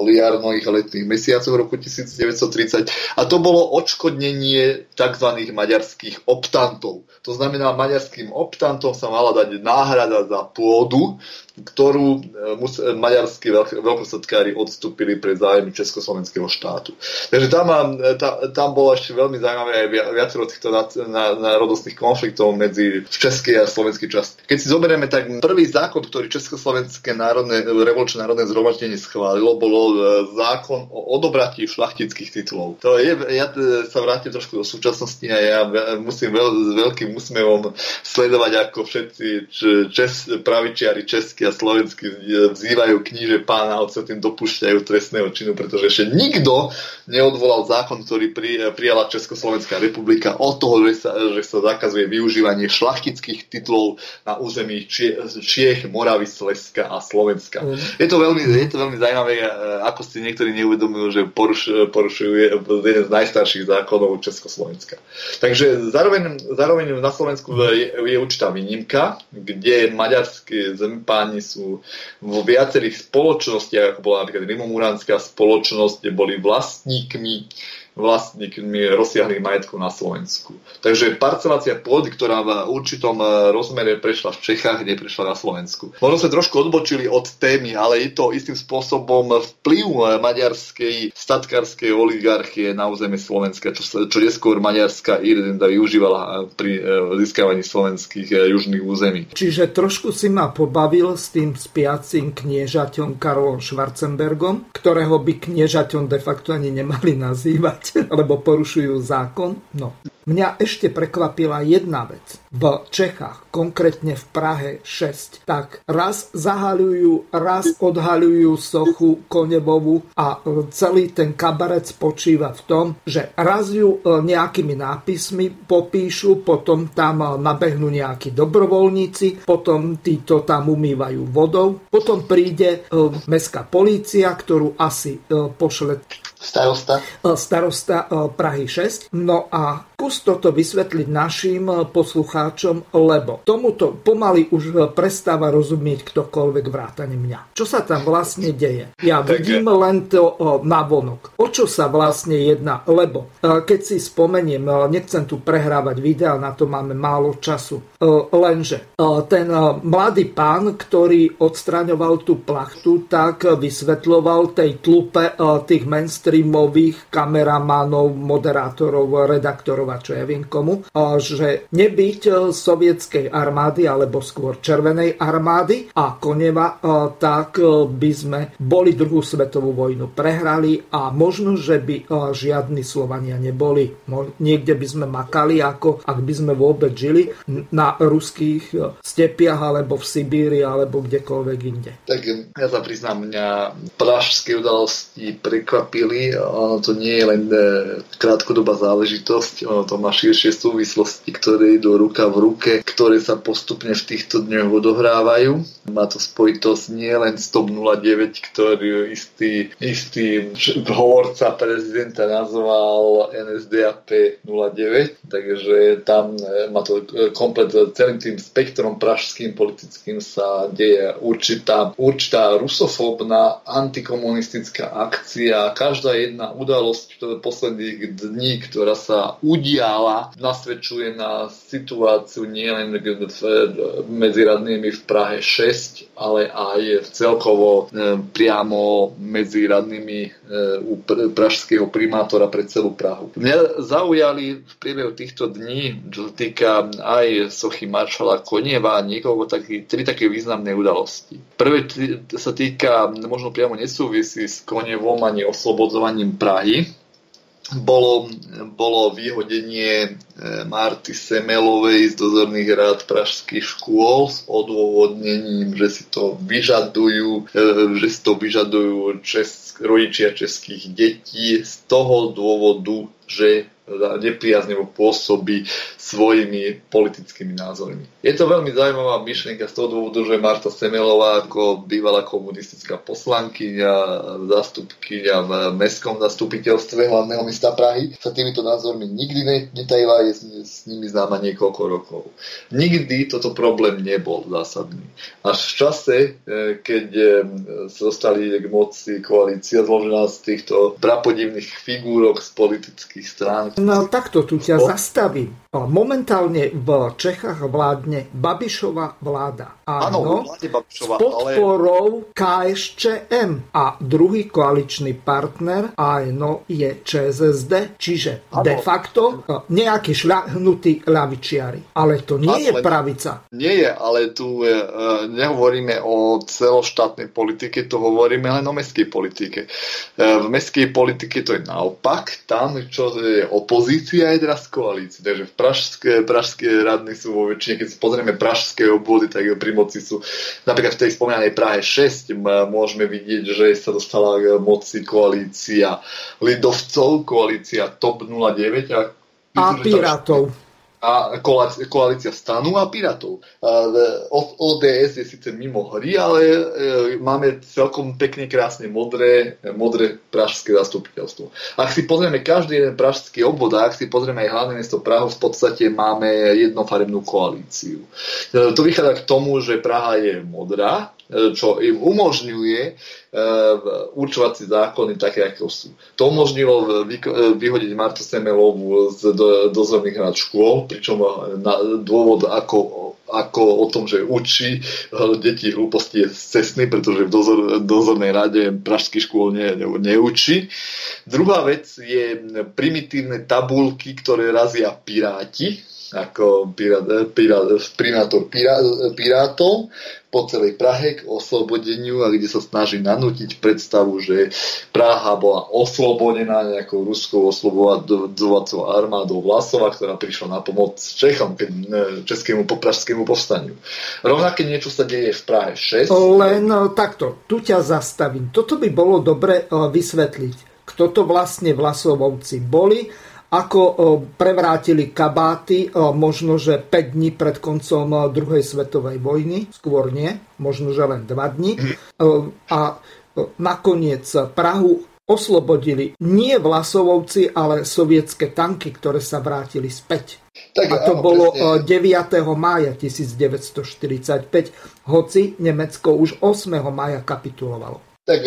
liarnových letných mesiacoch roku 1930. A to bolo odškodnenie tzv. maďarských optantov. To znamená, maďarským optantom sa mala dať náhrada za pôdu, ktorú e, maďarskí veľkostatkári odstúpili pre zájmy Československého štátu. Takže tam, e, tam, tam bolo ešte veľmi zaujímavé aj viacero týchto národnostných konfliktov medzi českej a slovenskej časti. Keď si zoberieme, tak prvý zákon, ktorý Československé národné, revolučné národné zhromaždenie schválilo, bolo e, zákon o odobratí šlachtických titulov. To je, ja e, sa vrátim trošku do súčasnosti a ja musím veľ, s veľkým úsmevom sledovať, ako všetci čes, pravičiari česky a slovensky vzývajú kníže pána a sa tým dopúšťajú trestného činu, pretože ešte nikto neodvolal zákon, ktorý pri, prijala Československá republika o toho, že sa, že sa zakazuje využívanie šlachtických titulov na území Čie, Čiech, Moravy, Sleska a Slovenska. Mm. Je, to veľmi, je to veľmi zaujímavé, e, ako si niektorí neuvedomujú, že poruš, porušujú jeden z najstarších zákonov Československa. Takže zároveň, zároveň na Slovensku je, je určitá výnimka, kde maďarské zempáni sú vo viacerých spoločnostiach, ako bola napríklad Rimomuránska spoločnosť, kde boli vlastníkmi vlastníkmi rozsiahlých majetkov na Slovensku. Takže parcelácia pôdy, ktorá v určitom e, rozmere prešla v Čechách, neprešla na Slovensku. Možno sme trošku odbočili od témy, ale je to istým spôsobom vplyv e, maďarskej statkárskej oligarchie na územie Slovenska, čo, čo neskôr maďarská Irlanda využívala pri e, získavaní slovenských južných území. Čiže trošku si ma pobavil s tým spiacím kniežaťom Karolom Schwarzenbergom, ktorého by kniežaťom de facto ani nemali nazývať. Alebo porušujú zákon. No. Mňa ešte prekvapila jedna vec. V Čechách, konkrétne v Prahe 6, tak raz zahaľujú, raz odhaľujú sochu Konevovú a celý ten kabaret spočíva v tom, že raz ju e, nejakými nápismi popíšu, potom tam e, nabehnú nejakí dobrovoľníci, potom títo tam umývajú vodou, potom príde e, mestská polícia, ktorú asi pošle Starosta. Starosta Prahy 6. No a Skús toto vysvetliť našim eh, poslucháčom, lebo tomuto pomaly už eh, prestáva rozumieť ktokoľvek vrátane mňa. Čo sa tam vlastne deje? Ja tak vidím je. len to eh, na vonok. O čo sa vlastne jedná? Lebo keď si spomeniem, nechcem tu prehrávať videa, na to máme málo času. Lenže ten mladý pán, ktorý odstraňoval tú plachtu, tak vysvetľoval tej tlupe tých mainstreamových kameramanov, moderátorov, redaktorov a čo ja viem komu, že nebyť e, sovietskej armády alebo skôr červenej armády a Koneva, e, tak e, by sme boli druhú svetovú vojnu prehrali a možno, že by žiadni Slovania neboli. Niekde by sme makali, ako ak by sme vôbec žili na ruských stepiach alebo v Sibíri alebo kdekoľvek inde. Tak ja sa priznám, mňa pražské udalosti prekvapili. Ono to nie je len krátkodobá záležitosť, ono to má širšie súvislosti, ktoré idú ruka v ruke, ktoré sa postupne v týchto dňoch odohrávajú. Má to spojitosť nie len s TOP 09, ktorý istý, istý hovorca prezidenta nazval NSDAP 09, takže tam e, má to e, komplet celým tým spektrom pražským politickým sa deje určitá, určitá rusofóbna antikomunistická akcia. Každá jedna udalosť posledných dní, ktorá sa udí udiala, nasvedčuje na situáciu nielen medzi radnými v Prahe 6, ale aj celkovo e, priamo medzi radnými e, u pražského primátora pre celú Prahu. Mňa zaujali v priebehu týchto dní, čo týka aj sochy maršala Konieva, niekoľko taký, tri také významné udalosti. Prvé sa týka, možno priamo nesúvisí s Konievom ani oslobodzovaním Prahy, bolo, bolo vyhodenie e, Marty Semelovej z dozorných rád pražských škôl s odôvodnením, že si to vyžadujú, e, že si to vyžadujú česk, rodičia českých detí. Z toho dôvodu, že nepriaznevo pôsobí svojimi politickými názormi. Je to veľmi zaujímavá myšlienka z toho dôvodu, že Marta Semelová ako bývalá komunistická poslankyňa, zastupkyňa v mestskom zastupiteľstve hlavného mesta Prahy sa týmito názormi nikdy netajila, je s nimi známa niekoľko rokov. Nikdy toto problém nebol zásadný. Až v čase, e, keď e, sa dostali k moci koalícia zložená z týchto prapodivných figúrok z politických strán. No takto tu ťa zastavím. Momentálne v Čechách vládne Babišova vláda. Áno, s podporou ale... KSČM. A druhý koaličný partner ANO je ČSSD, čiže ano. de facto e, nejaký šľahnutý ľavičiari. Ale to nie je pravica. Nie je, ale tu je, nehovoríme o celoštátnej politike, tu hovoríme len o mestskej politike. E, v mestskej politike to je naopak. Tam, čo je opozícia, je teraz koalícia. Takže v pražské, pražské radny sú vo väčšine, keď si pozrieme pražské obvody, tak pri moci sú napríklad v tej spomínanej Prahe 6 môžeme vidieť, že sa dostala k moci koalícia Lidovcov, koalícia TOP 09 a, a Pirátov a koalícia stanu a Pirátov. ODS je síce mimo hry, ale e, máme celkom pekne, krásne modré, modré pražské zastupiteľstvo. Ak si pozrieme každý jeden pražský obvod a ak si pozrieme aj hlavné mesto Prahu, v podstate máme jednofarebnú koalíciu. E, to vychádza k tomu, že Praha je modrá, e, čo im umožňuje určovací zákony také, ako sú. To umožnilo vyhodiť Martu Semelovú z dozorných rád škôl, pričom na dôvod ako, ako o tom, že učí deti hlúposti je cestný, pretože v dozor, dozornej rade pražských škôl ne, ne, neučí. Druhá vec je primitívne tabulky, ktoré razia piráti, ako pirát, pirát, primátor pirát, pirátov po celej Prahe k oslobodeniu a kde sa snaží nanútiť predstavu, že Praha bola oslobodená nejakou ruskou oslobodovacou armádou Vlasova, ktorá prišla na pomoc Čechom, keď, českému popražskému povstaniu. Rovnaké niečo sa deje v Prahe 6. Len no, takto, tu ťa zastavím. Toto by bolo dobre e, vysvetliť. Kto to vlastne Vlasovovci boli ako prevrátili kabáty možno, že 5 dní pred koncom druhej svetovej vojny, skôr nie, možno, že len 2 dní. A nakoniec Prahu oslobodili nie Vlasovovci, ale sovietské tanky, ktoré sa vrátili späť. Tak, a to áno, bolo presne. 9. mája 1945, hoci Nemecko už 8. mája kapitulovalo. Tak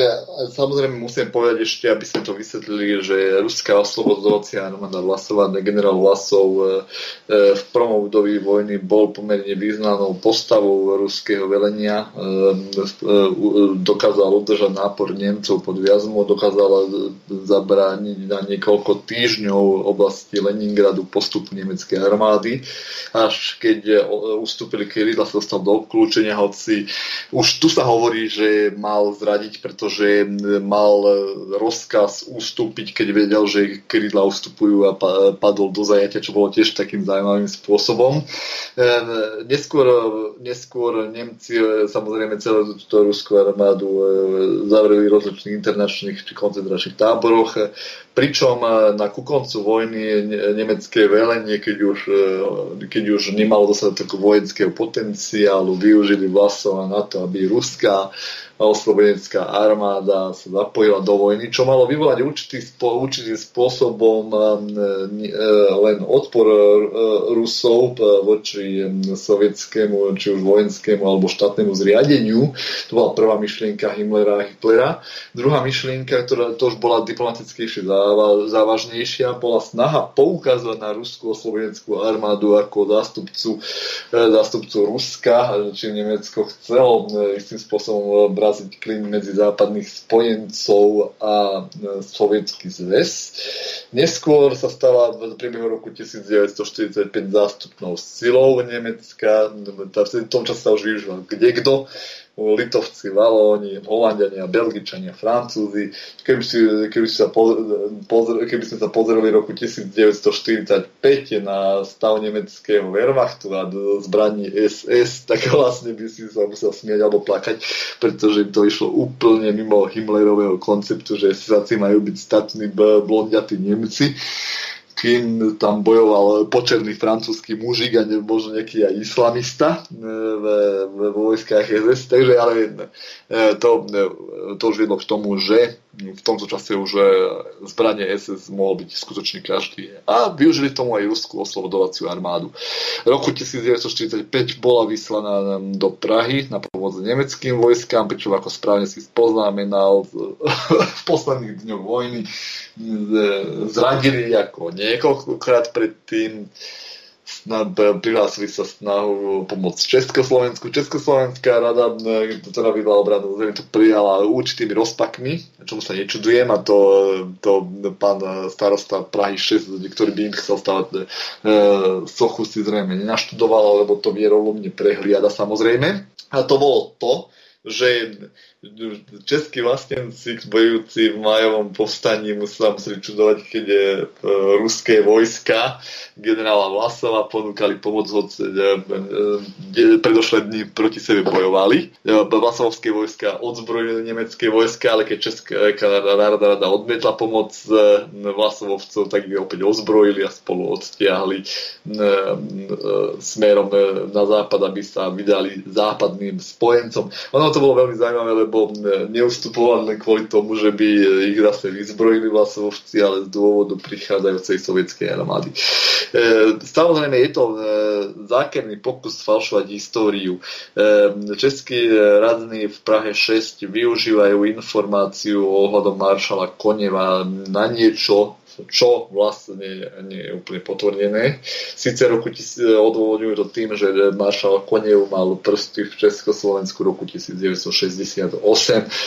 samozrejme musím povedať ešte, aby sme to vysvetlili, že ruská oslobodovacia armáda Vlasova, generál Vlasov e, e, v prvom období vojny bol pomerne významnou postavou ruského velenia. E, dokázal udržať nápor Nemcov pod Viazmo, dokázal zabrániť na niekoľko týždňov oblasti Leningradu postupu nemeckej armády. Až keď ustúpili Kirila, sa dostal do obklúčenia, hoci už tu sa hovorí, že mal zradiť pretože mal rozkaz ustúpiť, keď vedel, že krídla ustupujú a padol do zajatia, čo bolo tiež takým zaujímavým spôsobom. E, neskôr, neskôr Nemci e, samozrejme celú túto ruskú armádu e, zavreli v rozličných internačných či koncentračných táboroch, pričom na ku koncu vojny nemecké velenie, keď už, keď už nemalo dostatok vojenského potenciálu, využili Vlasova na to, aby ruská oslobodenecká armáda sa zapojila do vojny, čo malo vyvolať určitý, určitým spôsobom e, len odpor e, Rusov e, voči sovietskému, či už vojenskému alebo štátnemu zriadeniu. To bola prvá myšlienka Himmlera a Hitlera. Druhá myšlienka, ktorá to už bola diplomatickejšie závažnejšia, bola snaha poukázať na ruskú oslobodeneckú armádu ako zástupcu, zástupcu Ruska, či Nemecko chcelo istým spôsobom vyhlásiť klin medzi západných spojencov a e, Sovietský zväz. Neskôr sa stala v priebehu roku 1945 zástupnou silou Nemecka. V tom čase sa už využíval kdekto. Litovci, Valóni, Holandiania, Belgičania, Francúzi. Keby, si, keby, si sa pozr, keby sme sa pozreli roku 1945 na stav nemeckého Wehrmachtu a zbraní SS, tak vlastne by si sa musel smieť alebo plakať, pretože to išlo úplne mimo Himmlerového konceptu, že si majú byť statní blondiatí Nemci kým tam bojoval počerný francúzsky mužik a možno nejaký aj islamista e, v, v vojskách SS, takže ale e, to, e, to už viedlo k tomu, že v tomto čase už zbranie SS mohol byť skutočne každý. A využili tomu aj ruskú oslobodovaciu armádu. V roku 1945 bola vyslaná do Prahy na pomoc nemeckým vojskám, pričom ako správne si spoznamenal v posledných dňoch vojny zradili ako niekoľkokrát predtým prihlásili sa snahu pomôcť Československu. Československá rada, ktorá vydala obranu to prijala určitými rozpakmi, čomu sa nečudujem a to, to pán starosta Prahy 6, ktorý by im chcel stavať e, sochu si zrejme nenaštudoval, lebo to vierolomne prehliada samozrejme. A to bolo to, že českí vlastenci bojujúci v majovom povstaní museli, museli čudovať, keď je e, ruské vojska generála Vlasova ponúkali pomoc, hoď e, e, proti sebe bojovali. Vlasovské vojska odzbrojili nemecké vojska, ale keď Česká národná rada odmietla pomoc Vlasovcov, tak ich opäť ozbrojili a spolu odstiahli smerom na západ, aby sa vydali západným spojencom. Ono to bolo veľmi zaujímavé, lebo neustupovali len kvôli tomu, že by ich zase vyzbrojili vlasovci, ale z dôvodu prichádzajúcej sovietskej armády. E, samozrejme je to e, zákerný pokus falšovať históriu. E, českí radní v Prahe 6 využívajú informáciu ohľadom maršala Koneva na niečo, čo vlastne nie je úplne potvrdené. Sice roku odôvodňujú to tým, že maršal Konev mal prsty v Československu roku 1968,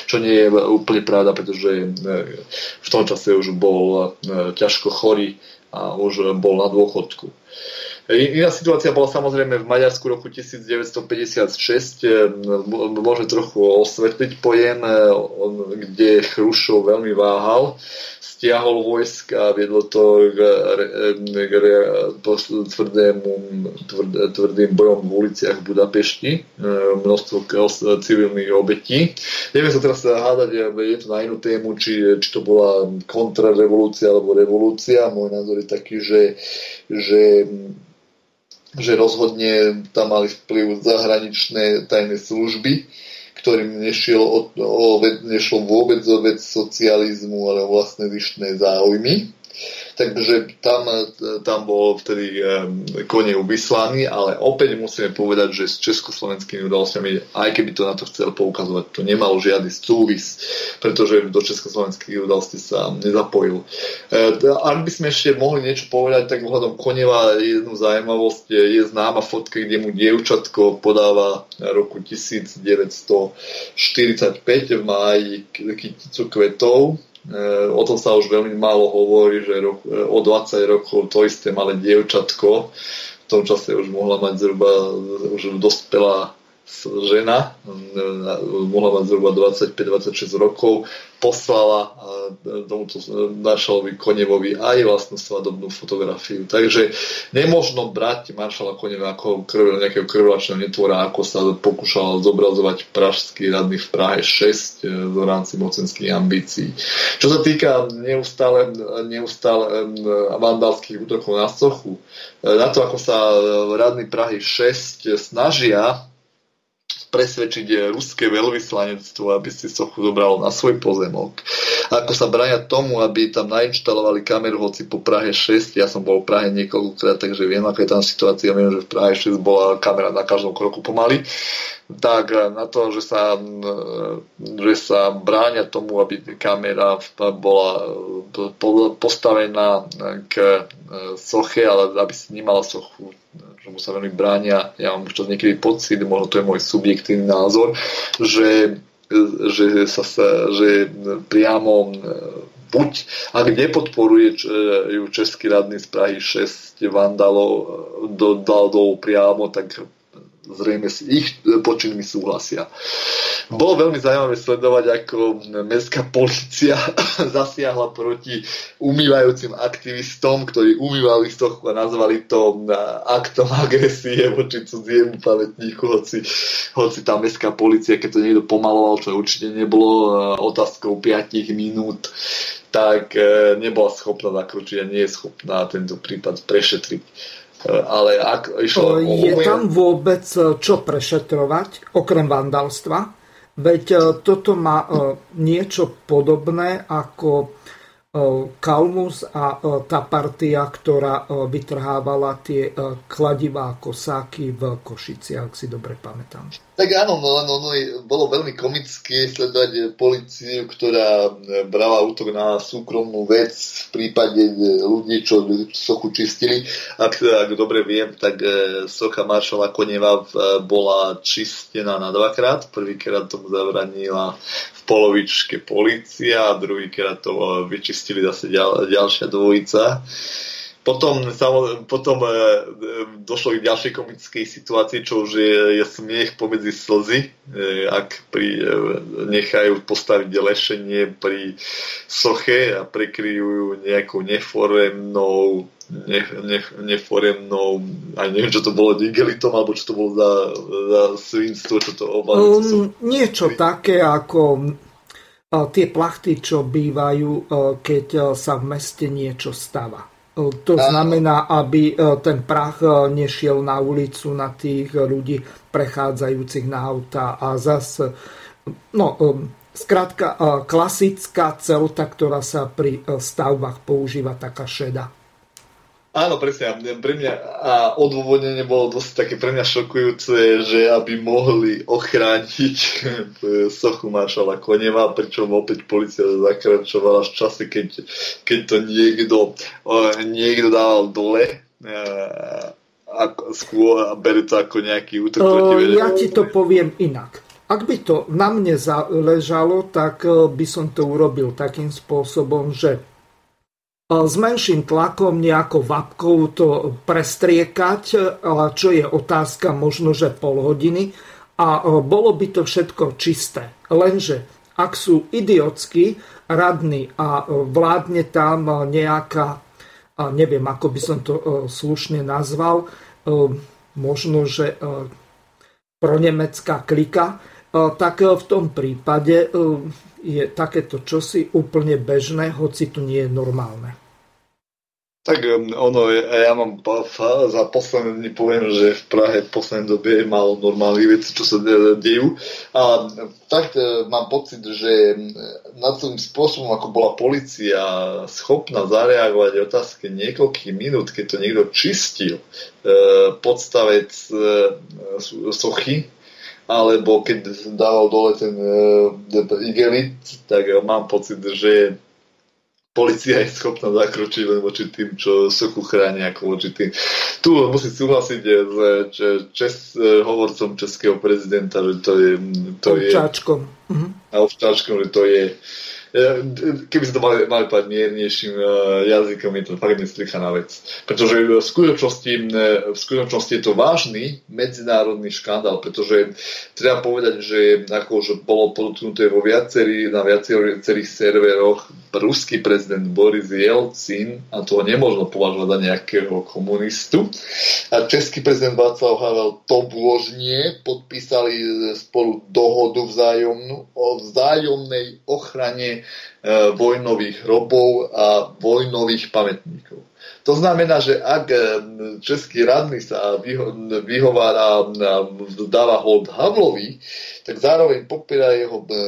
čo nie je úplne pravda, pretože e, v tom čase už bol e, ťažko chorý a už bol na dôchodku. Iná situácia bola samozrejme v Maďarsku roku 1956. Môže trochu osvetliť pojem, kde Chrušov veľmi váhal stiahol vojsk a viedlo to k, k, k tvrdému, tvrd, tvrdým bojom v uliciach Budapešti, e, množstvo civilných obetí. Neviem sa teraz hádať, je to na inú tému, či, či to bola kontrarevolúcia alebo revolúcia. Môj názor je taký, že, že že rozhodne tam mali vplyv zahraničné tajné služby, ktorým nešiel o, o, nešlo vôbec o vec socializmu, ale o vlastné vyšné záujmy. Takže tam, tam bol vtedy konev vyslaný, ale opäť musíme povedať, že s československými udalosťami, aj keby to na to chcel poukazovať, to nemalo žiadny súvis, pretože do československých udalostí sa nezapojil. E, ak by sme ešte mohli niečo povedať, tak ohľadom Koneva jednu zaujímavosť je známa fotka, kde mu dievčatko podáva roku 1945 v máji kyticu kvetov E, o tom sa už veľmi málo hovorí, že e, o 20 rokov to isté malé dievčatko. V tom čase už mohla mať zhruba, už dospelá žena, mohla mať zhruba 25-26 rokov, poslala tomuto maršalovi Konevovi aj vlastnú svadobnú fotografiu. Takže nemôžno brať maršala Koneva ako krv, nejakého krvlačného netvora, ako sa pokúšal zobrazovať pražský radný v Prahe 6 e, v rámci mocenských ambícií. Čo sa týka neustále, neustále vandalských útokov na sochu, e, na to, ako sa radní Prahy 6 snažia presvedčiť ruské veľvyslanectvo, aby si sochu zobralo na svoj pozemok. Ako sa brania tomu, aby tam nainštalovali kameru, hoci po Prahe 6, ja som bol v Prahe niekoľkokrát, takže viem, aká je tam situácia, viem, že v Prahe 6 bola kamera na každom kroku pomaly. Tak na to, že sa, že sa bráňa tomu, aby kamera bola postavená k soche, ale aby si nemala sochu že mu sa veľmi bránia, ja mám čas niekedy pocit, možno to je môj subjektívny názor, že, že, sa, že priamo buď, ak nepodporuje ju Český radný z Prahy 6 vandalov do, dal do priamo, tak zrejme s ich počinmi súhlasia. Bolo veľmi zaujímavé sledovať, ako mestská policia zasiahla proti umývajúcim aktivistom, ktorí umývali stochu a nazvali to aktom agresie voči cudziemu pamätníku, hoci, hoci tá mestská policia, keď to niekto pomaloval, čo určite nebolo e, otázkou 5 minút, tak e, nebola schopná zakročiť a nie je schopná tento prípad prešetriť. E, ale ak išlo... Je tam vôbec e, čo prešetrovať, okrem vandalstva? Veď e, toto má niečo podobné ako Kalmus a tá partia, ktorá vytrhávala tie kladivá kosáky v Košici, ak si dobre pamätám. Tak áno, no len ono bolo veľmi komické sledovať policiu, ktorá brala útok na súkromnú vec v prípade ľudí, čo sochu čistili. Ak, ak dobre viem, tak socha maršala Koneva bola čistená na dvakrát. Prvýkrát tomu zabranila v polovičke policia a druhýkrát to vyčistili zase ďal, ďalšia dvojica. Potom, potom e, došlo k ďalšej komickej situácii, čo už je, je smiech pomedzi slzy, e, ak pri, e, nechajú postaviť lešenie pri soche a prekryjú nejakou neforemnou ne, ne, neforemnou, aj neviem, čo to bolo, digelitom, alebo čo to bolo za, za svinstvo, čo to obalí. Um, niečo také ako tie plachty, čo bývajú, keď sa v meste niečo stáva. To znamená, aby e, ten prach e, nešiel na ulicu na tých ľudí prechádzajúcich na auta a zase, no, skrátka, e, klasická celta, ktorá sa pri stavbách používa, taká šeda. Áno, presne. Pre mňa a odôvodnenie bolo dosť také pre mňa šokujúce, že aby mohli ochrániť sochu maršala Koneva, pričom opäť policia zakračovala v čase, keď, keď to niekto, niekto dával dole a, skôr a berie to ako nejaký útok proti Ja ti to poviem inak. Ak by to na mne záležalo, tak by som to urobil takým spôsobom, že s menším tlakom, nejakou vapkou to prestriekať, čo je otázka možno, že pol hodiny a bolo by to všetko čisté. Lenže ak sú idiotskí radní a vládne tam nejaká, neviem, ako by som to slušne nazval, možno, že pro nemecká klika, tak v tom prípade je takéto čosi úplne bežné, hoci tu nie je normálne. Tak ono, ja mám za posledné dni poviem, že v Prahe v poslednej dobe je málo normálnych vecí, čo sa dejú. A tak e, mám pocit, že na tým spôsobom, ako bola policia schopná zareagovať otázke niekoľkých minút, keď to niekto čistil, e, podstavec e, sochy, alebo keď dával dole ten uh, igelit, tak mám pocit, že policia je schopná zakročiť len voči tým, čo sochu chránia ako voči tým. Tu musím súhlasiť s čes, hovorcom českého prezidenta, že to je... To ovčáčkom. Je, mhm. a ovčáčkom, že to je keby sme to mali, mali povedať miernejším e, jazykom, je to fakt nestrichaná vec. Pretože v skutočnosti, e, v skutočnosti je to vážny medzinárodný škandál, pretože treba povedať, že ako bolo podotknuté vo viacerý, na viacerých serveroch ruský prezident Boris Jelcin, a to nemôžno považovať za nejakého komunistu, a český prezident Václav Havel tobôžne podpísali spolu dohodu vzájomnú o vzájomnej ochrane E, vojnových hrobov a vojnových pamätníkov. To znamená, že ak e, český radný sa vyho- vyhovára a dáva hold Havlovi, tak zároveň popiera jeho, e,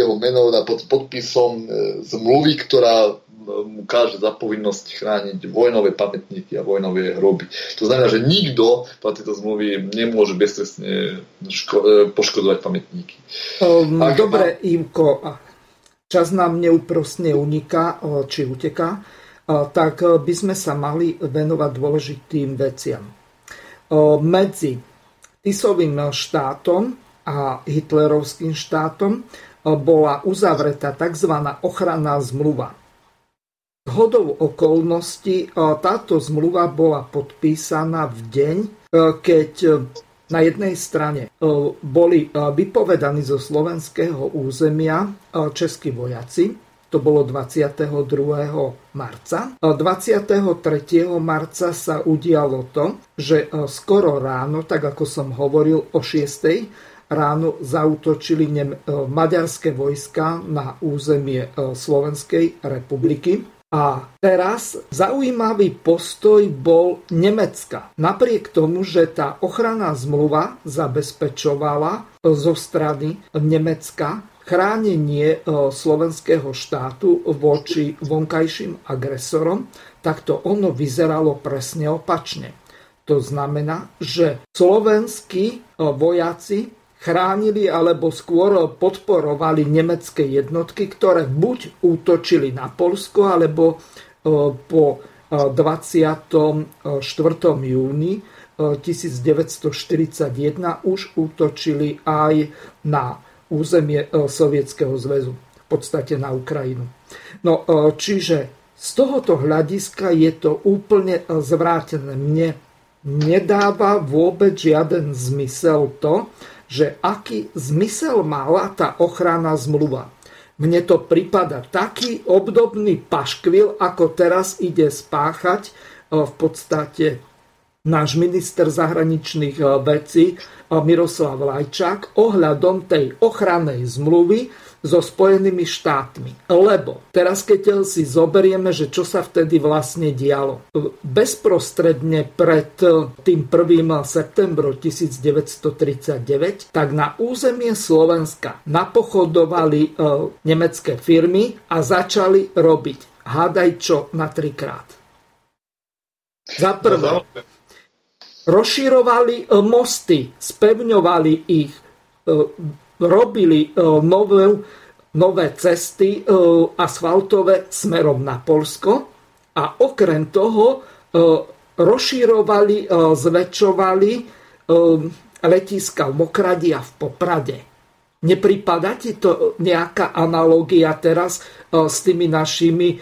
jeho meno pod podpisom zmluvy, ktorá mu káže za povinnosť chrániť vojnové pamätníky a vojnové hroby. To znamená, že nikto po tejto zmluvy nemôže beztrestne ško- poškodovať pamätníky. Um, dobre, má... Imko, čas nám neúprostne uniká či uteká, tak by sme sa mali venovať dôležitým veciam. Medzi Tisovým štátom a hitlerovským štátom bola uzavretá tzv. ochranná zmluva. Hodou okolností táto zmluva bola podpísaná v deň, keď na jednej strane e, boli e, vypovedaní zo slovenského územia e, českí vojaci, to bolo 22. marca. 23. marca sa udialo to, že skoro ráno, tak ako som hovoril o 6. ráno zautočili maďarské vojska na územie Slovenskej republiky a teraz zaujímavý postoj bol Nemecka. Napriek tomu, že tá ochranná zmluva zabezpečovala zo strany Nemecka chránenie e, slovenského štátu voči vonkajším agresorom, tak to ono vyzeralo presne opačne. To znamená, že slovenskí e, vojaci chránili alebo skôr podporovali nemecké jednotky, ktoré buď útočili na Polsko, alebo e, po 24. E, júni 1941 e, už útočili aj na územie Sovietskeho zväzu, v podstate na Ukrajinu. No, čiže z tohoto hľadiska je to úplne zvrátené. Mne nedáva vôbec žiaden zmysel to, že aký zmysel mala tá ochranná zmluva. Mne to prípada taký obdobný paškvil, ako teraz ide spáchať e, v podstate náš minister zahraničných e, vecí e, Miroslav Lajčák ohľadom tej ochrannej zmluvy, so Spojenými štátmi. Lebo teraz, keď si zoberieme, že čo sa vtedy vlastne dialo. Bezprostredne pred tým 1. septembrom 1939, tak na územie Slovenska napochodovali e, nemecké firmy a začali robiť hádaj čo na trikrát. Za prvé, no, rozširovali e, mosty, spevňovali ich, e, robili e, nové, nové cesty e, asfaltové smerom na Polsko a okrem toho e, rozšírovali, zväčšovali letiska v Mokradi a v Poprade. Nepripadá ti to nejaká analogia teraz s tými našimi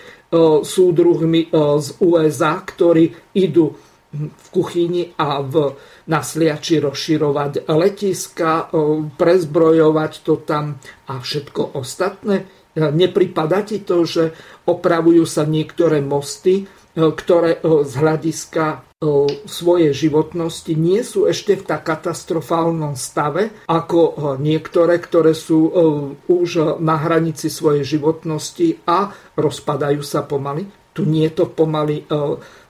súdruhmi z USA, ktorí idú v kuchyni a v, na sliači rozširovať letiska, prezbrojovať to tam a všetko ostatné. Nepripada ti to, že opravujú sa niektoré mosty, ktoré z hľadiska svojej životnosti nie sú ešte v tak katastrofálnom stave ako niektoré, ktoré sú už na hranici svojej životnosti a rozpadajú sa pomaly. Tu nie je to pomaly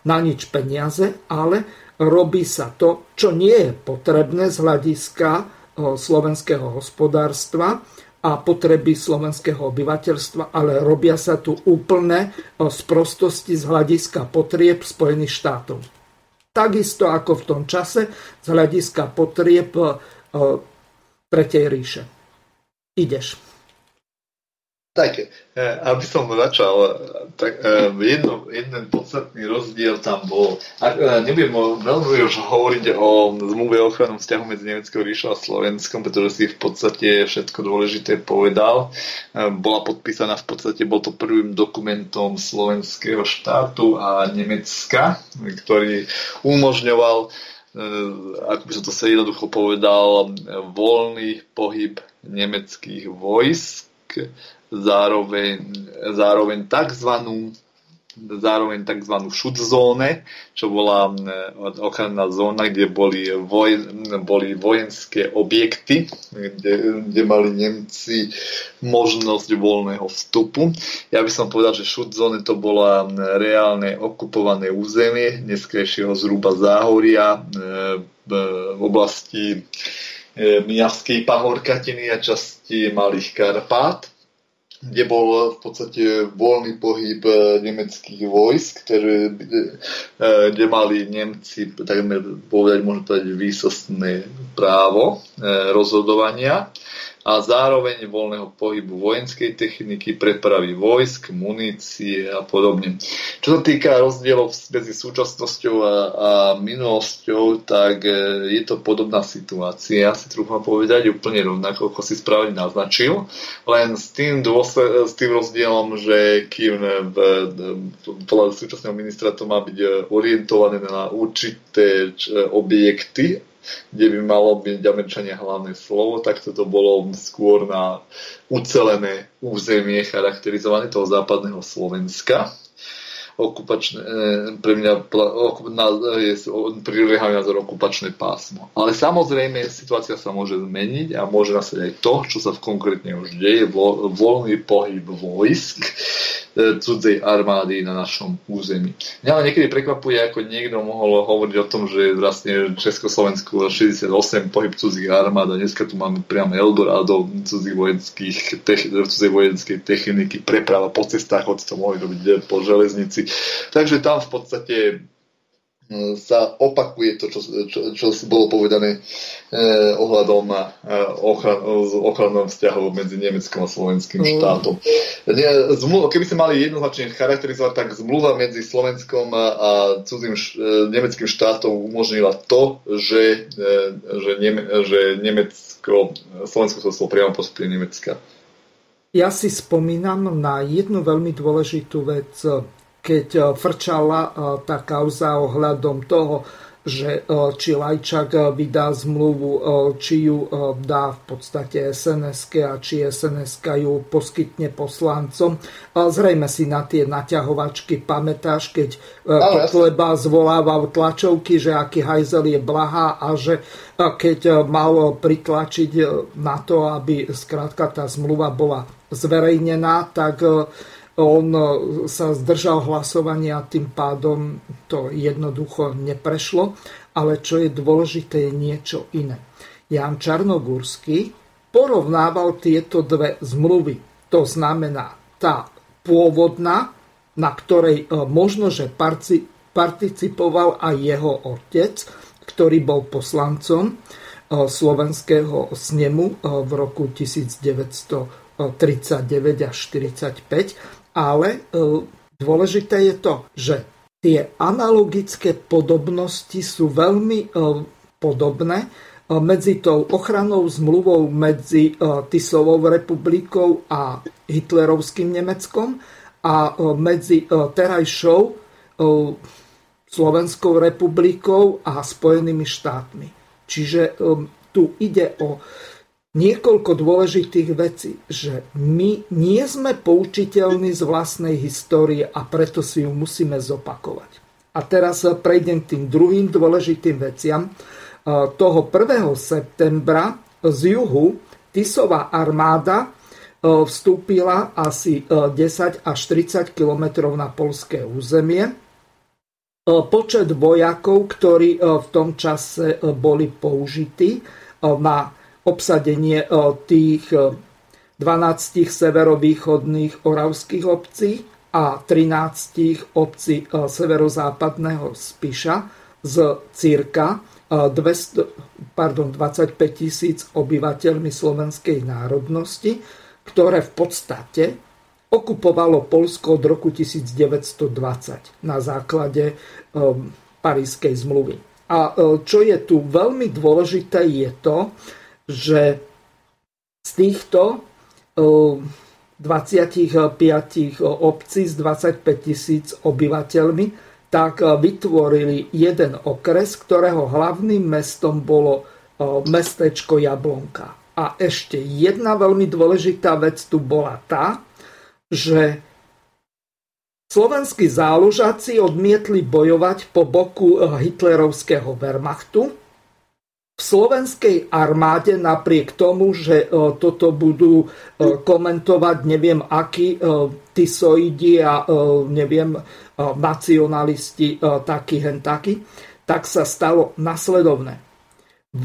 na nič peniaze, ale robí sa to, čo nie je potrebné z hľadiska slovenského hospodárstva a potreby slovenského obyvateľstva, ale robia sa tu úplné sprostosti z hľadiska potrieb Spojených štátov. Takisto ako v tom čase z hľadiska potrieb e, Tretej ríše. Ideš. Tak, e, aby som začal, tak e, jedno, jeden podstatný rozdiel tam bol. A nebudem veľmi už hovoriť o zmluve o ochrannom vzťahu medzi Nemeckou ríšou a Slovenskom, pretože si v podstate všetko dôležité povedal. E, bola podpísaná v podstate, bol to prvým dokumentom slovenského štátu a Nemecka, ktorý umožňoval ako by som to sa jednoducho povedal, voľný pohyb nemeckých vojsk zároveň, zároveň takzvanú zároveň tzv. šutzóne, čo bola eh, ochranná zóna, kde boli, voj, boli vojenské objekty, kde, kde mali Nemci možnosť voľného vstupu. Ja by som povedal, že šutzóne to bola reálne okupované územie, dneskajšieho zhruba záhoria eh, v oblasti eh, Miavskej pahorkatiny a časti Malých Karpát kde bol v podstate voľný pohyb e, nemeckých vojsk, ktoré, e, kde mali Nemci, takmer povedať, môžem povedať, výsostné právo e, rozhodovania a zároveň voľného pohybu vojenskej techniky, prepravy vojsk, munície a podobne. Čo sa týka rozdielov medzi súčasnosťou a, a minulosťou, tak e, je to podobná situácia, si trúfam povedať, úplne rovnako, ako si správne naznačil, len s tým, dôsled, s tým rozdielom, že kým v, podľa súčasného ministra to má byť orientované na určité objekty, kde by malo byť Američania hlavné slovo, tak toto bolo skôr na ucelené územie charakterizované toho západného Slovenska okupačné, e, pre mňa je prirodený názor okupačné pásmo. Ale samozrejme situácia sa môže zmeniť a môže nastať aj to, čo sa konkrétne už deje, voľný pohyb vojsk E, cudzej armády na našom území. Mňa ale niekedy prekvapuje, ako niekto mohol hovoriť o tom, že vlastne Československu 68 pohyb cudzích armád a dneska tu máme priamo Eldorado cudzích vojenských, cudzej vojenskej techniky, preprava po cestách, od to mohli robiť po železnici. Takže tam v podstate sa opakuje to, čo, čo, čo bolo povedané eh, ohľadom eh, ochran, ochrannom vzťahu medzi Nemeckom a Slovenským mm. štátom. Ne, zmluva, keby sme mali jednoznačne charakterizovať, tak zmluva medzi Slovenskom a, a cudzým š, eh, nemeckým štátom umožnila to, že, eh, že, Neme, že Nemecko, Slovensko sa stalo priamo postupne Nemecka. Ja si spomínam na jednu veľmi dôležitú vec keď e, frčala e, tá kauza ohľadom toho, že e, či Lajčak vydá zmluvu, či ju dá v podstate sns a či sns ju poskytne poslancom. Zrejme si na tie naťahovačky pamätáš, keď Kotleba zvolával tlačovky, že aký hajzel je blahá a že keď mal pritlačiť na to, aby skrátka tá zmluva bola zverejnená, tak on e, sa zdržal hlasovania, tým pádom to jednoducho neprešlo, ale čo je dôležité je niečo iné. Jan Čarnogórsky porovnával tieto dve zmluvy. To znamená tá pôvodná, na ktorej e, možno, že participoval aj jeho otec, ktorý bol poslancom e, slovenského snemu v roku 1939 až 1945 ale e, dôležité je to, že tie analogické podobnosti sú veľmi e, podobné e, medzi tou ochranou zmluvou medzi Tisovou republikou a hitlerovským Nemeckom a medzi terajšou Slovenskou republikou a Spojenými štátmi. Čiže tu ide o niekoľko dôležitých vecí, že my nie sme poučiteľní z vlastnej histórie a preto si ju musíme zopakovať. A teraz prejdem k tým druhým dôležitým veciam. Toho 1. septembra z juhu Tisová armáda vstúpila asi 10 až 30 km na polské územie. Počet vojakov, ktorí v tom čase boli použití na obsadenie tých 12 severovýchodných oravských obcí a 13 obcí severozápadného Spiša z cirka 200, pardon, 25 tisíc obyvateľmi slovenskej národnosti, ktoré v podstate okupovalo Polsko od roku 1920 na základe Parískej zmluvy. A čo je tu veľmi dôležité je to, že z týchto 25 obcí s 25 tisíc obyvateľmi, tak vytvorili jeden okres, ktorého hlavným mestom bolo mestečko Jablonka. A ešte jedna veľmi dôležitá vec tu bola tá, že slovenskí záložáci odmietli bojovať po boku hitlerovského Wehrmachtu, v slovenskej armáde napriek tomu, že e, toto budú e, komentovať neviem akí e, tisoidi a neviem nacionalisti taký hen taký, tak sa stalo nasledovné. V,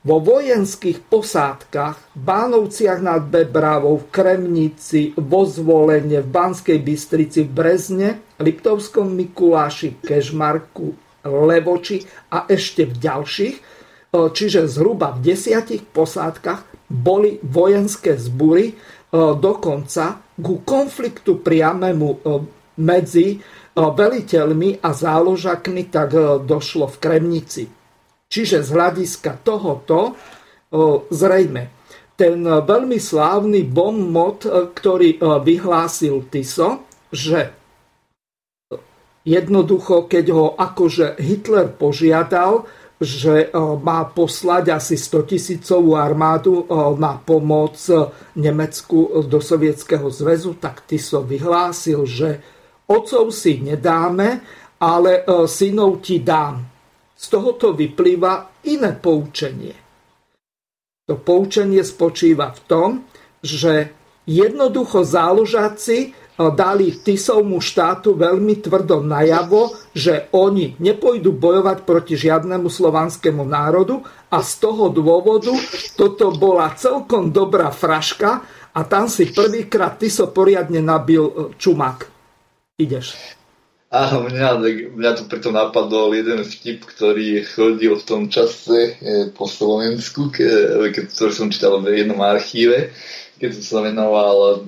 vo vojenských posádkach v Bánovciach nad Bebravou, v Kremnici, vo Zvolenie, v Banskej Bystrici, v Brezne, Liptovskom Mikuláši, Kežmarku, Levoči a ešte v ďalších čiže zhruba v desiatich posádkach boli vojenské zbury, dokonca ku konfliktu priamému medzi veliteľmi a záložakmi tak došlo v Kremnici. Čiže z hľadiska tohoto zrejme ten veľmi slávny bon ktorý vyhlásil Tiso, že jednoducho, keď ho akože Hitler požiadal, že e, má poslať asi 100 tisícovú armádu e, na pomoc Nemecku do Sovietskeho zväzu, tak Tiso vyhlásil, že otcov si nedáme, ale e, synov ti dám. Z tohoto vyplýva iné poučenie. To poučenie spočíva v tom, že jednoducho záložáci dali Tisovmu štátu veľmi tvrdo najavo, že oni nepôjdu bojovať proti žiadnemu slovanskému národu a z toho dôvodu toto bola celkom dobrá fraška a tam si prvýkrát Tiso poriadne nabil e, čumak. Ideš. Áno, mňa, mňa tu preto napadol jeden vtip, ktorý chodil v tom čase e, po Slovensku, ke, ktorý som čítal v jednom archíve, keď som sa venoval e,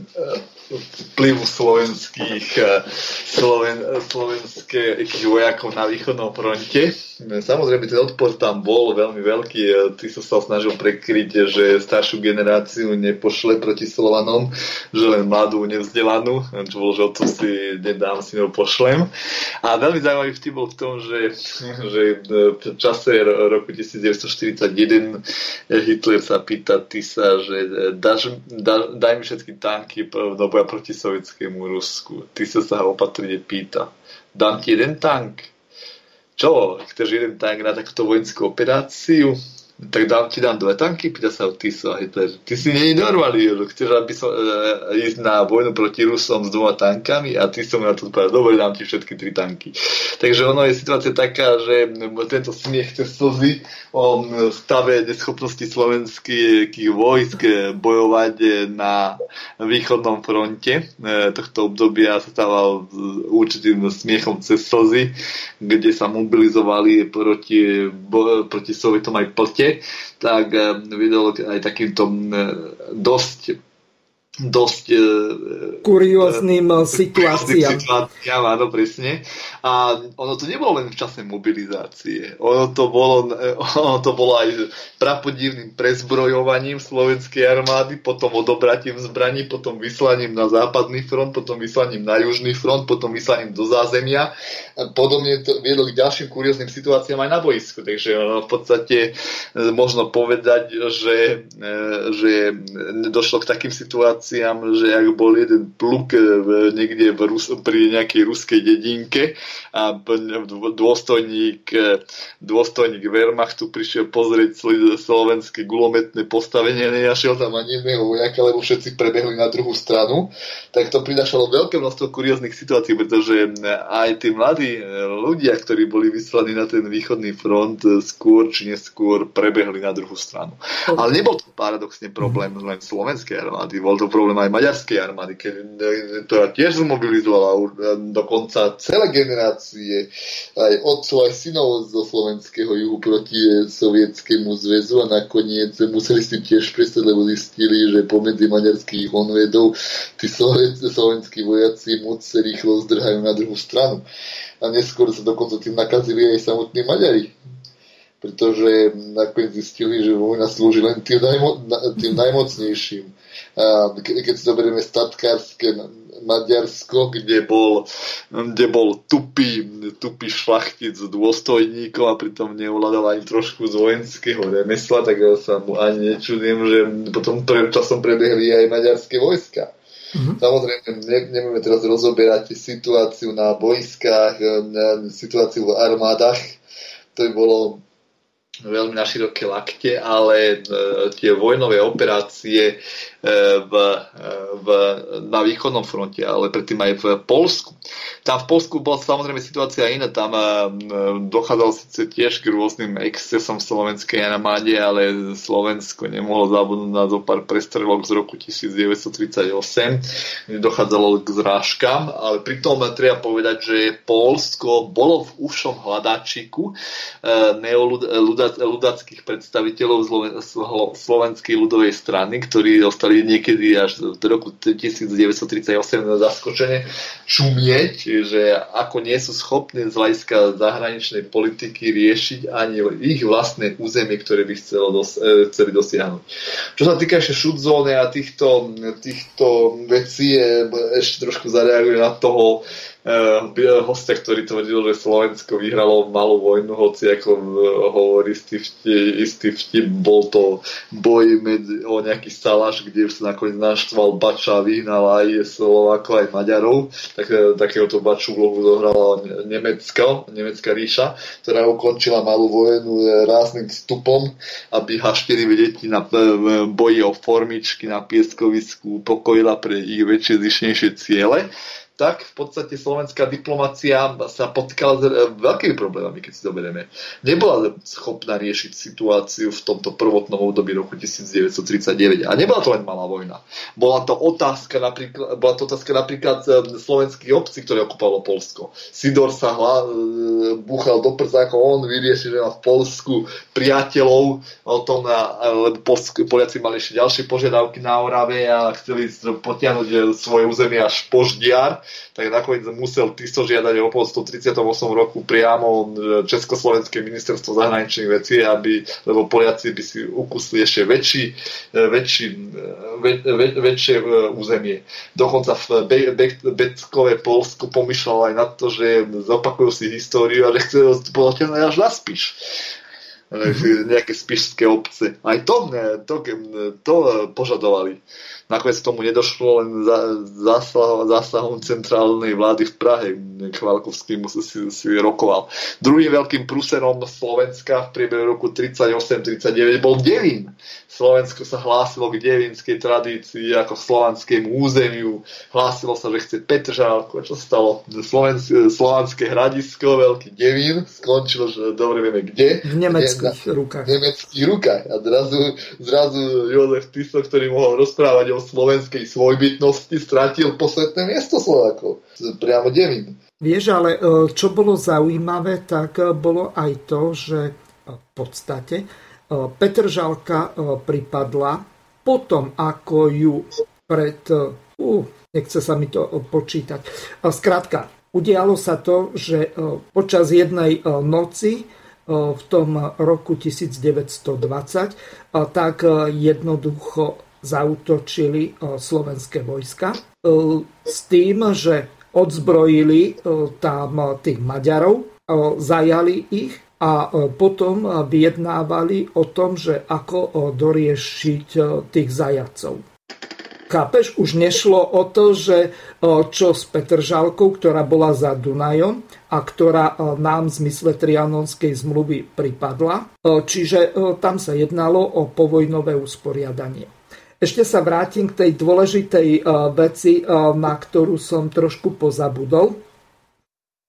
vplyvu slovenských, eh, sloven, slovenských vojakov na východnom fronte. Samozrejme, ten odpor tam bol veľmi veľký. Ty sa sa snažil prekryť, že staršiu generáciu nepošle proti Slovanom, že len mladú, nevzdelanú, čo bolo, že to si nedám, si pošlem. A veľmi zaujímavý vtip bol v tom, že, že v čase roku 1941 Hitler sa pýta Tisa, že dáš, dá, daj mi všetky tanky do boja proti sovietskému Rusku. Ty sa sa opatrne pýta. Dám ti jeden tank? Čo? Chceš jeden tank na takúto vojenskú operáciu? Tak dám, ti dám dve tanky, pýta sa Tiso a Hitler, ty si je normálny, chceš aby som, e, ísť na vojnu proti Rusom s dvoma tankami? A ty som na to povedal, dobre, dám ti všetky tri tanky. Takže ono je situácia taká, že tento smiech cez slzy o stave neschopnosti slovenských vojsk bojovať na východnom fronte. E, tohto obdobia sa stával určitým smiechom cez slzy, kde sa mobilizovali proti, proti Sovietom aj plte tak eh, vydal aj takýmto eh, dosť dosť e, kurióznym e, situáciám. situáciám. Áno, presne. A ono to nebolo len v čase mobilizácie. Ono to bolo, ono to bolo aj prapodivným prezbrojovaním slovenskej armády, potom odobratím zbraní, potom vyslaním na západný front, potom vyslaním na južný front, potom vyslaním do zázemia. Podobne to viedlo k ďalším kurióznym situáciám aj na boisku. Takže ono v podstate e, možno povedať, že, že došlo k takým situáciám, že ak bol jeden pluk e, niekde v Rus- pri nejakej ruskej dedinke a dôstojník, e, dôstojník Wehrmachtu prišiel pozrieť slovenské gulometné postavenie, nenašiel tam ani jedného vojaka, lebo všetci prebehli na druhú stranu, tak to prinášalo veľké množstvo kurióznych situácií, pretože aj tí mladí e, ľudia, ktorí boli vyslaní na ten východný front, skôr či neskôr prebehli na druhú stranu. Ale nebol to paradoxne problém len slovenskej armády, bol to problém aj maďarskej armády, keď to tiež zmobilizovala dokonca celé generácie aj otcov, aj synov zo slovenského juhu proti sovietskému zväzu a nakoniec museli si tiež prestať, lebo zistili, že pomedzi maďarských honvedov tí slovenskí vojaci moc rýchlo zdrhajú na druhú stranu. A neskôr sa dokonca tým nakazili aj samotní Maďari pretože nakoniec zistili, že vojna slúži len tým, najmo, tým najmocnejším keď si zoberieme statkárske Maďarsko, kde bol, kde bol tupý, tupý šlachtic s dôstojníkom a pritom neovládal ani trošku z vojenského remesla, tak ja sa mu ani nečudím, že potom časom prebehli aj maďarské vojska. Mm-hmm. Samozrejme, ne, nebudeme teraz rozoberať situáciu na boiskách, situáciu v armádach. To by bolo veľmi na široké lakte, ale e, tie vojnové operácie E, v, v, na východnom fronte, ale predtým aj v Polsku. Tam v Polsku bola samozrejme situácia iná, tam e, dochádzalo síce tiež k rôznym excesom slovenskej armáde, ale Slovensko nemohlo zabudnúť na zo pár prestrelok z roku 1938, kde dochádzalo k zrážkam, ale pritom treba povedať, že Polsko bolo v ušom hľadačiku neoludackých predstaviteľov slovenskej ľudovej strany, ktorí dostali začali niekedy až v roku 1938 zaskočene čumieť, že ako nie sú schopní z hľadiska zahraničnej politiky riešiť ani ich vlastné územie, ktoré by chcelo dos- e, chceli dosiahnuť. Čo sa týka ešte šudzóny a týchto, týchto vecí, ešte trošku zareagujú na toho hostia, ktorý tvrdil, že Slovensko vyhralo malú vojnu, hoci ako uh, hovorí istý vtip, istý vtip, bol to boj medzi, o nejaký salaš, kde sa nakoniec naštval Bača a vyhnal aj Slovákov, aj Maďarov. Tak, uh, takéhoto Baču vlohu zohrala Nemecko, Nemecká ríša, ktorá ukončila malú vojnu rázným vstupom, aby H4 deti na boji o formičky na pieskovisku pokojila pre ich väčšie zišnejšie ciele tak v podstate slovenská diplomácia sa potýkala s e, veľkými problémami, keď si to berieme. Nebola schopná riešiť situáciu v tomto prvotnom období roku 1939. A nebola to len malá vojna. Bola to otázka napríklad, bola to otázka napríklad e, slovenských obcí, ktoré okupovalo Polsko. Sidor sa hla, e, búchal do prsa, ako on vyrieši, v Polsku priateľov, o tom, lebo Poliaci mali ešte ďalšie požiadavky na Orave a chceli potiahnuť svoje územie až poždiar tak nakoniec musel Tiso žiadať o pomoc v 38 roku priamo Československé ministerstvo zahraničných vecí, aby, lebo Poliaci by si ukusli ešte väčší, e, väčší, ve, ve, väčšie e, územie. Dokonca v Be, Be, Beckové Polsku pomýšľal aj na to, že zopakujú si históriu a že chce potiahnuť až na mhm. nejaké spišské obce. Aj to, to, to požadovali. Nakoniec tomu nedošlo len zásahom, zásahom centrálnej vlády v Prahe. Chvalkovský si, si rokoval. Druhým veľkým prúserom Slovenska v priebehu roku 38-39 bol Devín. Slovensko sa hlásilo k devinskej tradícii ako slovanskému územiu. Hlásilo sa, že chce Petržálku. Čo stalo? Slovenské, slovanské hradisko, veľký Devín. Skončilo, že dobre vieme kde. V nemeckých kde, rukách. V nemeckých rukách. A zrazu, zrazu Jozef Tiso, ktorý mohol rozprávať o slovenskej svojbytnosti, stratil posledné miesto Slovákov. Priamo Devín. Vieš, ale e, čo bolo zaujímavé, tak e, bolo aj to, že e, v podstate Petržalka pripadla potom, ako ju pred, uh, nechce sa mi to počítať. Skrátka, udialo sa to, že počas jednej noci v tom roku 1920, tak jednoducho zautočili slovenské vojska s tým, že odzbrojili tam tých Maďarov, zajali ich a potom vyjednávali o tom, že ako doriešiť tých zajacov. Chápeš, už nešlo o to, že čo s Petržalkou, ktorá bola za Dunajom a ktorá nám v zmysle Trianonskej zmluvy pripadla. Čiže tam sa jednalo o povojnové usporiadanie. Ešte sa vrátim k tej dôležitej veci, na ktorú som trošku pozabudol.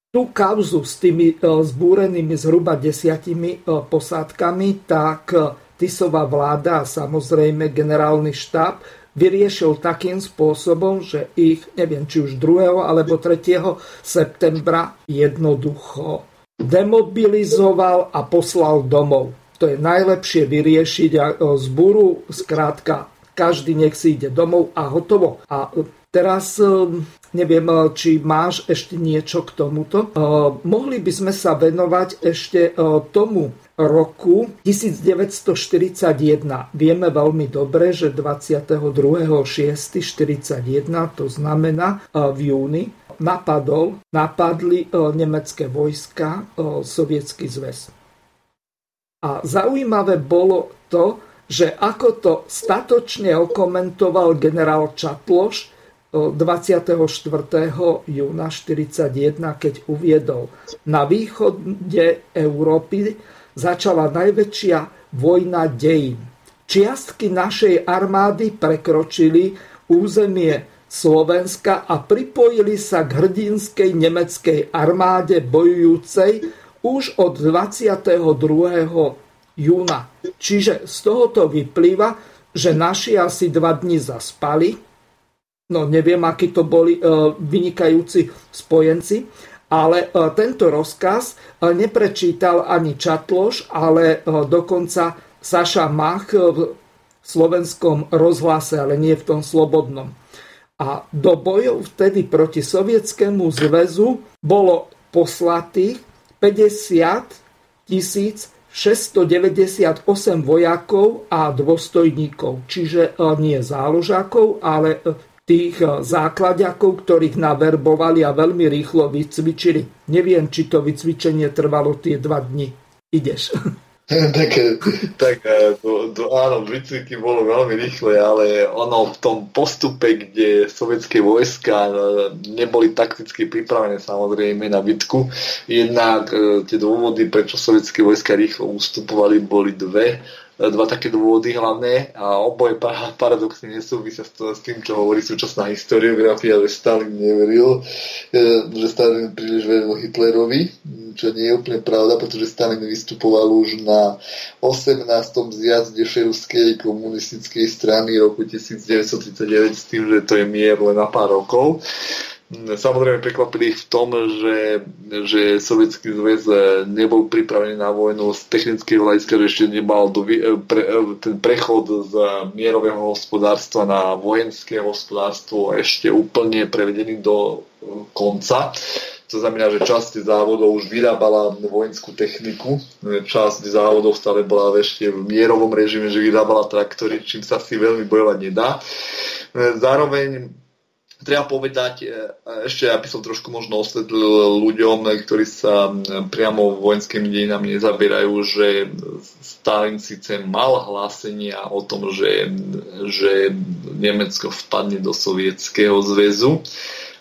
Tú kauzu s tými zbúrenými zhruba desiatimi posádkami, tak Tisová vláda a samozrejme generálny štáb vyriešil takým spôsobom, že ich, neviem, či už 2. alebo 3. septembra jednoducho demobilizoval a poslal domov. To je najlepšie vyriešiť a zburu, skrátka, každý nech si ide domov a hotovo. A teraz neviem, či máš ešte niečo k tomuto. Mohli by sme sa venovať ešte tomu roku 1941. Vieme veľmi dobre, že 22.6.41, to znamená v júni, napadol, napadli nemecké vojska Sovietský zväz. A zaujímavé bolo to, že ako to statočne okomentoval generál Čatloš 24. júna 1941, keď uviedol na východe Európy začala najväčšia vojna dejín. Čiastky našej armády prekročili územie Slovenska a pripojili sa k hrdinskej nemeckej armáde bojujúcej už od 22. júna. Čiže z tohoto vyplýva, že naši asi dva dni zaspali. No neviem, akí to boli e, vynikajúci spojenci ale e, tento rozkaz e, neprečítal ani Čatloš, ale dokonca Saša Mach v slovenskom rozhlase, ale nie v tom slobodnom. A do bojov vtedy proti Sovietskému zväzu bolo poslatých 50 tisíc 698 vojakov a dôstojníkov, čiže nie záložákov, ale tých eh, základiakov, ktorých naverbovali a veľmi rýchlo vycvičili. Neviem, či to vycvičenie trvalo tie dva dni. Ideš. tak, tak eh, to, to, áno, výcviky bolo veľmi rýchle, ale ono v tom postupe, kde sovietské vojska eh, neboli takticky pripravené samozrejme na bitku, jednak tie dôvody, prečo sovietské vojska rýchlo ustupovali, boli dve dva také dôvody hlavné a oboje paradoxne nesúvisia s, tým, čo hovorí súčasná historiografia, že Stalin neveril, e, že Stalin príliš veril Hitlerovi, čo nie je úplne pravda, pretože Stalin vystupoval už na 18. zjazde Šerskej komunistickej strany roku 1939 s tým, že to je mier len na pár rokov. Samozrejme prekvapili v tom, že, že Sovietský zväz nebol pripravený na vojnu z technického hľadiska, že ešte nemal do, pre, ten prechod z mierového hospodárstva na vojenské hospodárstvo ešte úplne prevedený do konca. To znamená, že časť závodov už vyrábala vojenskú techniku, časť závodov stále bola ešte v mierovom režime, že vyrábala traktory, čím sa si veľmi bojovať nedá. Zároveň treba povedať, e, ešte aby som trošku možno osvetlil ľuďom, ktorí sa priamo vojenskými dejinami nezabierajú, že Stalin síce mal hlásenia o tom, že, že Nemecko vpadne do Sovietskeho zväzu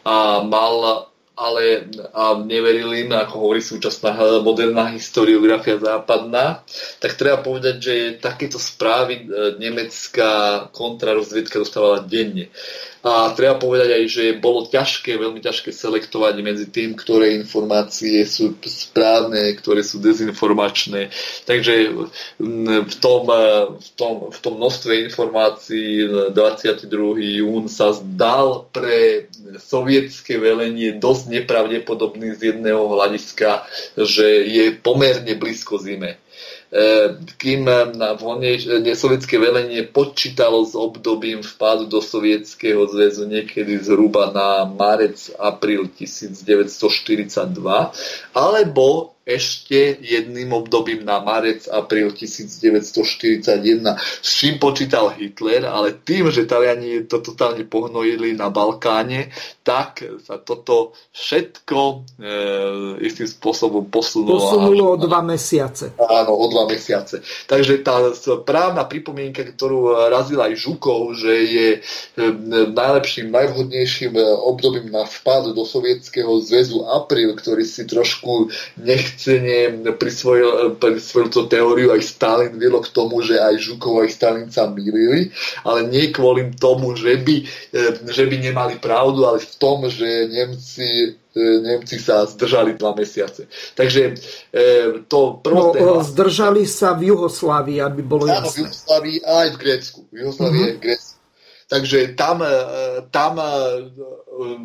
a mal ale a neverili im, ako hovorí súčasná moderná historiografia západná, tak treba povedať, že takéto správy e, nemecká kontrarozviedka dostávala denne. A treba povedať aj, že bolo ťažké, veľmi ťažké selektovať medzi tým, ktoré informácie sú správne, ktoré sú dezinformačné. Takže v tom, v tom, v tom množstve informácií 22. jún sa zdal pre sovietské velenie dosť nepravdepodobný z jedného hľadiska, že je pomerne blízko zime. Kým na vojne sovietské velenie počítalo s obdobím vpádu do Sovietskeho zväzu niekedy zhruba na marec, apríl 1942, alebo ešte jedným obdobím na marec, apríl 1941, s čím počítal Hitler, ale tým, že Taliani to totálne pohnojili na Balkáne, tak sa toto všetko e, istým spôsobom posunulo. Posunulo o dva mesiace. Áno, o dva mesiace. Takže tá právna pripomienka, ktorú razil aj Žukov, že je e, najlepším, najvhodnejším e, obdobím na vpád do Sovietskeho zväzu apríl, ktorý si trošku nechcene prisvojil, prisvojil tú teóriu, aj Stalin viedlo k tomu, že aj Žukov, aj Stalin sa milili, ale nie kvôli tomu, že by, e, že by nemali pravdu, ale v tom, že Nemci e, Nemci sa zdržali dva mesiace. Takže e, to prvé... No, zdržali sa v Juhoslávii, aby bolo Áno, v Juhoslávii aj v Grécku. V Juhoslávii uh-huh. aj v Grécku. Takže tam, e, tam e,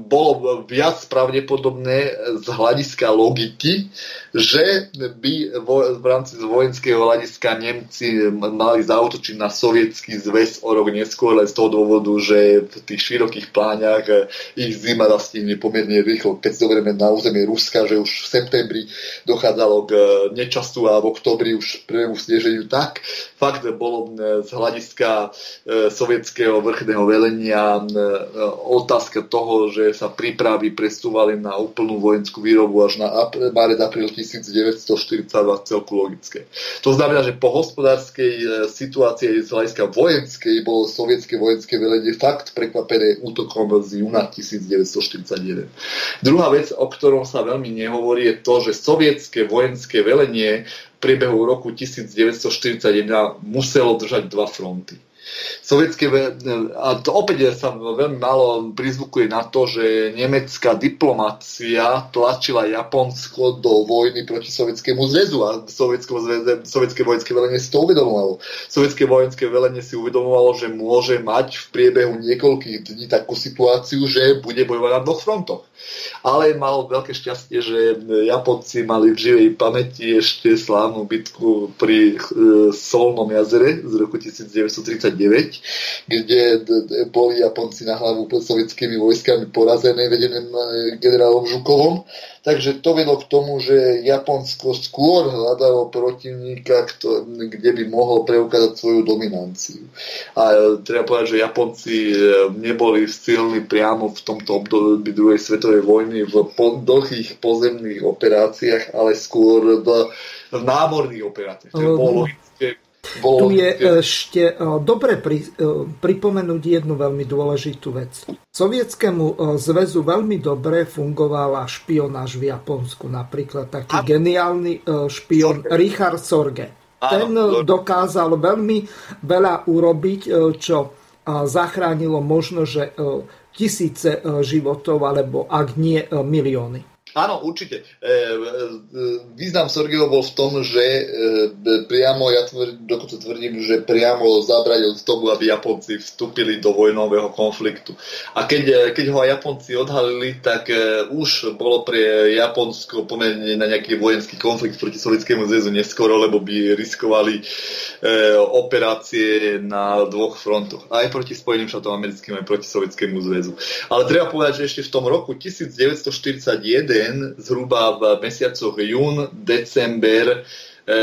bolo viac pravdepodobné z hľadiska logiky, že by v rámci vojenského hľadiska Nemci mali zautočiť na sovietský zväz o rok neskôr, len z toho dôvodu, že v tých širokých pláňach e, ich zima zastihne pomerne rýchlo. Keď zoberieme na územie Ruska, že už v septembri dochádzalo k nečastu a v oktobri už prvému sneženiu, tak fakt bolo z hľadiska sovietského vrchného východného velenia e, otázka toho, že sa prípravy presúvali na úplnú vojenskú výrobu až na marec apríl 1942 celku logické. To znamená, že po hospodárskej e, situácii z hľadiska vojenskej bolo sovietské vojenské velenie fakt prekvapené útokom z júna 1941. Druhá vec, o ktorom sa veľmi nehovorí, je to, že sovietské vojenské velenie v priebehu roku 1941 muselo držať dva fronty. Sovietské, a to opäť sa veľmi málo prizvukuje na to, že nemecká diplomácia tlačila Japonsko do vojny proti Sovietskému zväzu a sovietské vojenské velenie si to uvedomovalo. Sovietské vojenské velenie si uvedomovalo, že môže mať v priebehu niekoľkých dní takú situáciu, že bude bojovať na dvoch frontoch ale mal veľké šťastie, že Japonci mali v živej pamäti ešte slávnu bitku pri e, Solnom jazere z roku 1939, kde boli Japonci na hlavu pod sovietskými vojskami porazené vedeným e, generálom Žukovom Takže to vedlo k tomu, že Japonsko skôr hľadalo protivníka, kde by mohol preukázať svoju dominanciu. A e, treba povedať, že Japonci e, neboli silní priamo v tomto období druhej svetovej vojny v dlhých pozemných operáciách, ale skôr v, námorných operáciách. To bolo bolo... Tu je ešte e, dobre pri, e, pripomenúť jednu veľmi dôležitú vec. Sovietskému e, zväzu veľmi dobre fungovala špionáž v Japonsku. Napríklad taký A... geniálny špion Sorge. Richard Sorge. Ten Áno, dokázal veľmi veľa urobiť, čo zachránilo možno, že tisíce životov, alebo ak nie milióny. Áno, určite. E, e, význam Sorgeho bol v tom, že e, priamo, ja tvrdím, dokonca tvrdím, že priamo zabradil tomu, aby Japonci vstúpili do vojnového konfliktu. A keď, keď ho aj Japonci odhalili, tak už bolo pre Japonsko pomerne na nejaký vojenský konflikt proti Sovietskému zväzu neskoro, lebo by riskovali operácie na dvoch frontoch. Aj proti Spojeným štátom americkým, aj proti Sovietskému zväzu. Ale treba povedať, že ešte v tom roku 1941 deň, zhruba v mesiacoch jún, december, e,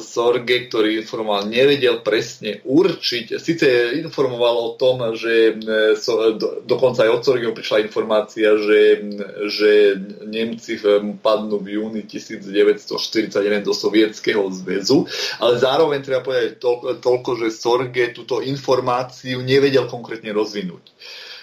Sorge, ktorý informoval, nevedel presne určiť. Sice informoval o tom, že e, so, do, dokonca aj od Sorgeho prišla informácia, že, že Nemci padnú v júni 1941 do Sovietskeho zväzu, ale zároveň treba povedať to, toľko, že Sorge túto informáciu nevedel konkrétne rozvinúť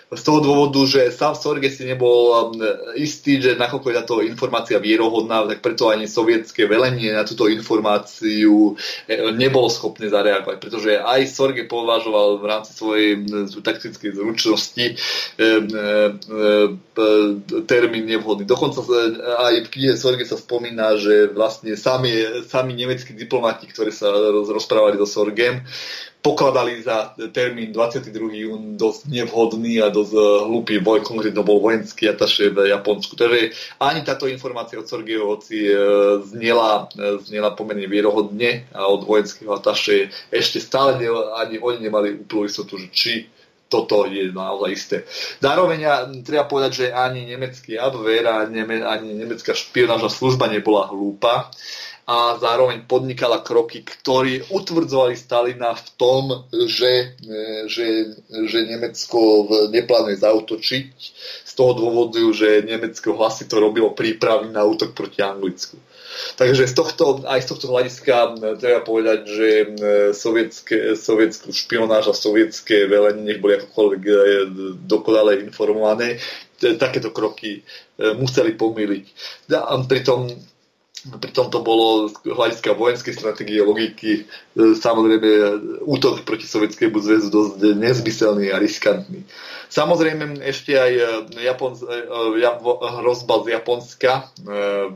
z toho dôvodu, že sám Sorge si nebol um, istý, že nakoľko je táto informácia vierohodná, tak preto ani sovietské velenie na túto informáciu e, nebolo schopné zareagovať, pretože aj Sorge považoval v rámci svojej taktickej zručnosti e, e, termín nevhodný. Dokonca aj v knihe Sorge sa spomína, že vlastne sami, sami nemeckí diplomati, ktorí sa rozprávali so Sorgem, pokladali za termín 22. jún dosť nevhodný a dosť e, hlupý boj, konkrétne to bol vojenský ataše v Japonsku. Takže ani táto informácia od Sorgieho hoci e, znela, e, znela pomerne vierohodne a od vojenského ataše ešte stále ne, ani oni nemali úplnú istotu, že či toto je naozaj isté. Zároveň treba povedať, že ani nemecký Abwehr ani nemecká špionážna služba nebola hlúpa a zároveň podnikala kroky, ktorí utvrdzovali Stalina v tom, že, e, že, že Nemecko neplánuje zautočiť z toho dôvodu, že Nemecko hlasito robilo prípravy na útok proti Anglicku. Takže z tohto, aj z tohto hľadiska treba povedať, že sovietské, sovietskú špionáž a sovietské velenie, nech boli akokoľvek e, dokonale informované, takéto kroky e, museli pomýliť. A pritom Pritom to bolo z hľadiska vojenskej stratégie, logiky, samozrejme útok proti Sovietskému zväzu dosť nezmyselný a riskantný. Samozrejme ešte aj e, Japons, e, hrozba z Japonska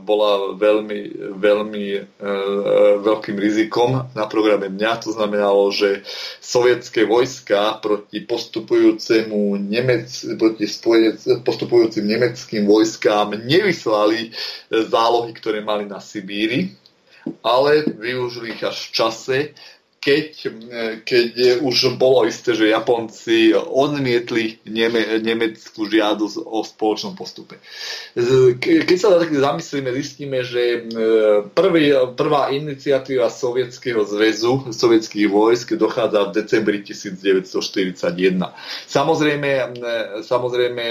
bola veľmi, veľmi veľkým rizikom na programe dňa. To znamenalo, že sovietské vojska proti postupujúcemu Nemec, proti spojenec, postupujúcim nemeckým vojskám nevyslali zálohy, ktoré mali na Sibíri, ale využili ich až v čase, keď, keď už bolo isté, že Japonci odmietli Neme, nemeckú žiadosť o spoločnom postupe. Keď sa tak zamyslíme, zistíme, že prvý, prvá iniciatíva Sovietskeho zväzu, sovietských vojsk dochádza v decembri 1941. Samozrejme, samozrejme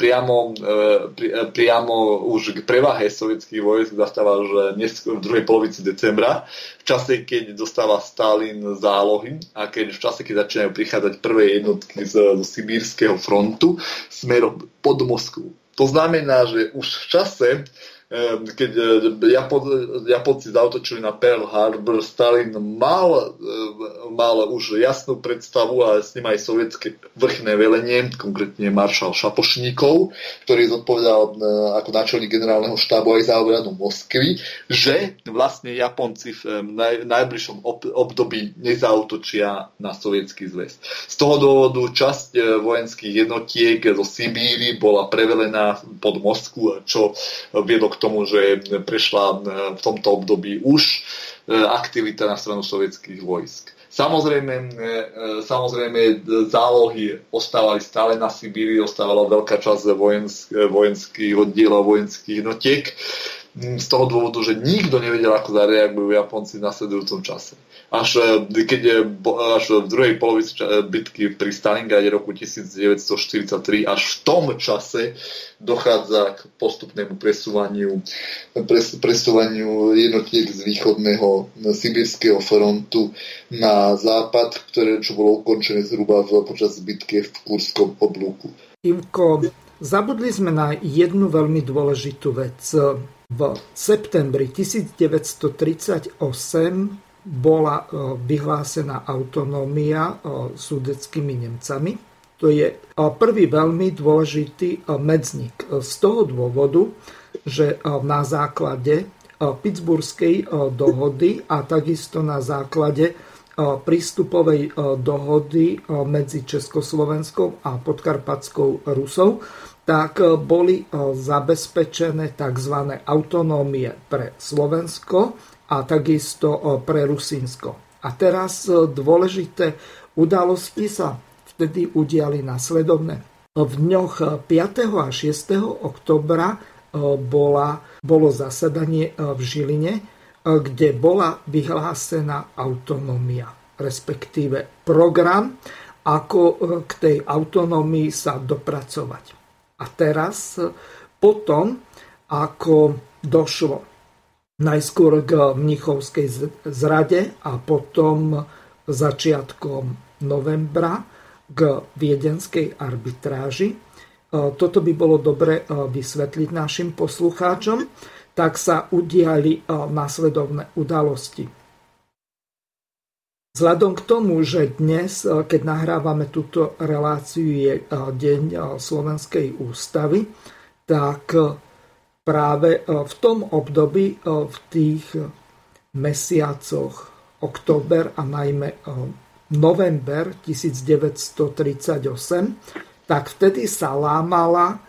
priamo, priamo už k prevahe sovietských vojsk zastáva už v druhej polovici decembra, čase, keď dostáva Stalin zálohy a keď v čase, keď začínajú prichádzať prvé jednotky z, z Sibírskeho frontu smerom pod Moskvu. To znamená, že už v čase keď e, Japonci zautočili na Pearl Harbor, Stalin mal, e, mal už jasnú predstavu a s ním aj sovietské vrchné velenie, konkrétne maršal Šapošníkov, ktorý zodpovedal e, ako náčelník generálneho štábu aj za obranu Moskvy, že vlastne Japonci v najbližšom období nezautočia na sovietský zväz. Z toho dôvodu časť vojenských jednotiek zo Sibíry bola prevelená pod Moskvu, čo viedlo k tomu, že prešla e, v tomto období už e, aktivita na stranu sovietských vojsk. Samozrejme, e, samozrejme zálohy ostávali stále na Sibíri, ostávala veľká časť vojensk, vojenských oddielov, vojenských jednotiek z toho dôvodu, že nikto nevedel, ako zareagujú Japonci v nasledujúcom čase až, e, keď je, až v druhej polovici e, bitky pri Stalingrade roku 1943, až v tom čase dochádza k postupnému presúvaniu, pres, presúvaniu jednotiek z východného sibirského frontu na západ, ktoré čo bolo ukončené zhruba v, počas bitky v Kurskom oblúku. Imko, zabudli sme na jednu veľmi dôležitú vec. V septembri 1938 bola e, vyhlásená autonómia e, sudeckými Nemcami. To je e, prvý veľmi dôležitý medzník z toho dôvodu, že na základe Pittsburghskej dohody a takisto na základe prístupovej dohody medzi Československou a podkarpatskou Rusou, tak boli zabezpečené tzv. autonómie pre Slovensko a takisto pre Rusínsko. A teraz e, dôležité udalosti sa vtedy udiali nasledovne. V dňoch 5. a 6. oktobra e, bola, bolo zasadanie e, v Žiline, kde bola vyhlásená autonómia, respektíve program, ako k tej autonómii sa dopracovať. A teraz potom, ako došlo najskôr k Mnichovskej zrade a potom začiatkom novembra k viedenskej arbitráži. E, toto by bolo dobre e, vysvetliť našim poslucháčom. Tak sa udiali e, následovné udalosti. Vzhľadom k tomu, že dnes, keď nahrávame túto reláciu, je deň Slovenskej ústavy, tak práve e, v tom období, e, v tých mesiacoch október a najmä e, november 1938, tak vtedy sa lámala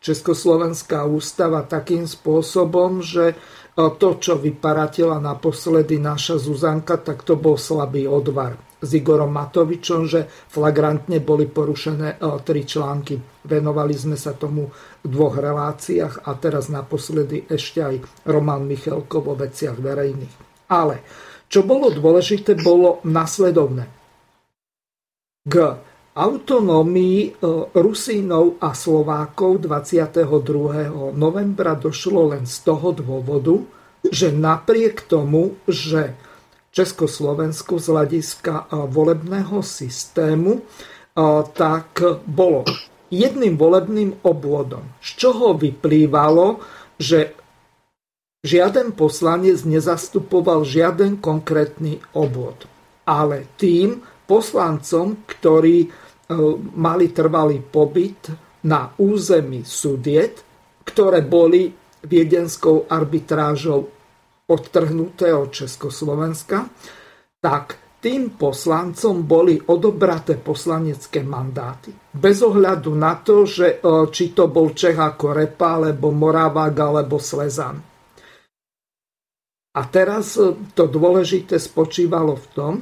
Československá ústava takým spôsobom, že to, čo vyparatila naposledy naša Zuzanka, tak to bol slabý odvar s Igorom Matovičom, že flagrantne boli porušené tri články. Venovali sme sa tomu v dvoch reláciách a teraz naposledy ešte aj Roman Michelko vo veciach verejných. Ale čo bolo dôležité, bolo nasledovné. K autonómii e, Rusínov a Slovákov 22. novembra došlo len z toho dôvodu, že napriek tomu, že Československu z hľadiska volebného systému tak bolo jedným volebným obvodom, z čoho vyplývalo, že žiaden poslanec nezastupoval žiaden konkrétny obvod. Ale tým poslancom, ktorí e, mali trvalý pobyt na území sudiet, ktoré boli viedenskou arbitrážou odtrhnuté od Československa, tak tým poslancom boli odobraté poslanecké mandáty. Bez ohľadu na to, že, e, či to bol Čech ako Repa, alebo Moravák, alebo Slezan. A teraz e, to dôležité spočívalo v tom,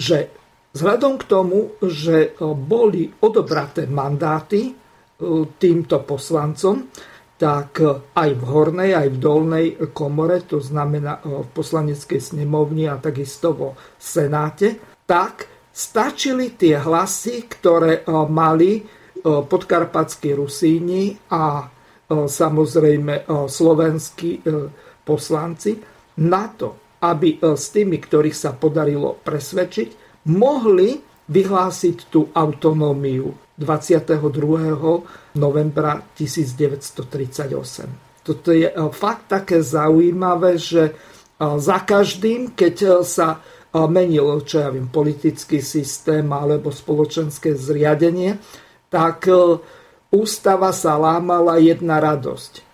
že vzhľadom k tomu, že e, boli odobraté mandáty týmto poslancom, tak aj v hornej, aj v dolnej komore, to znamená v poslaneckej snemovni a takisto vo senáte, tak stačili tie hlasy, ktoré mali podkarpatskí Rusíni a samozrejme slovenskí poslanci na to, aby s tými, ktorých sa podarilo presvedčiť, mohli vyhlásiť tú autonómiu 22. novembra 1938. Toto je e, fakt také zaujímavé, že e, za každým, keď e, sa menil, čo ja viem, politický systém alebo spoločenské zriadenie, tak ústava sa lámala jedna radosť.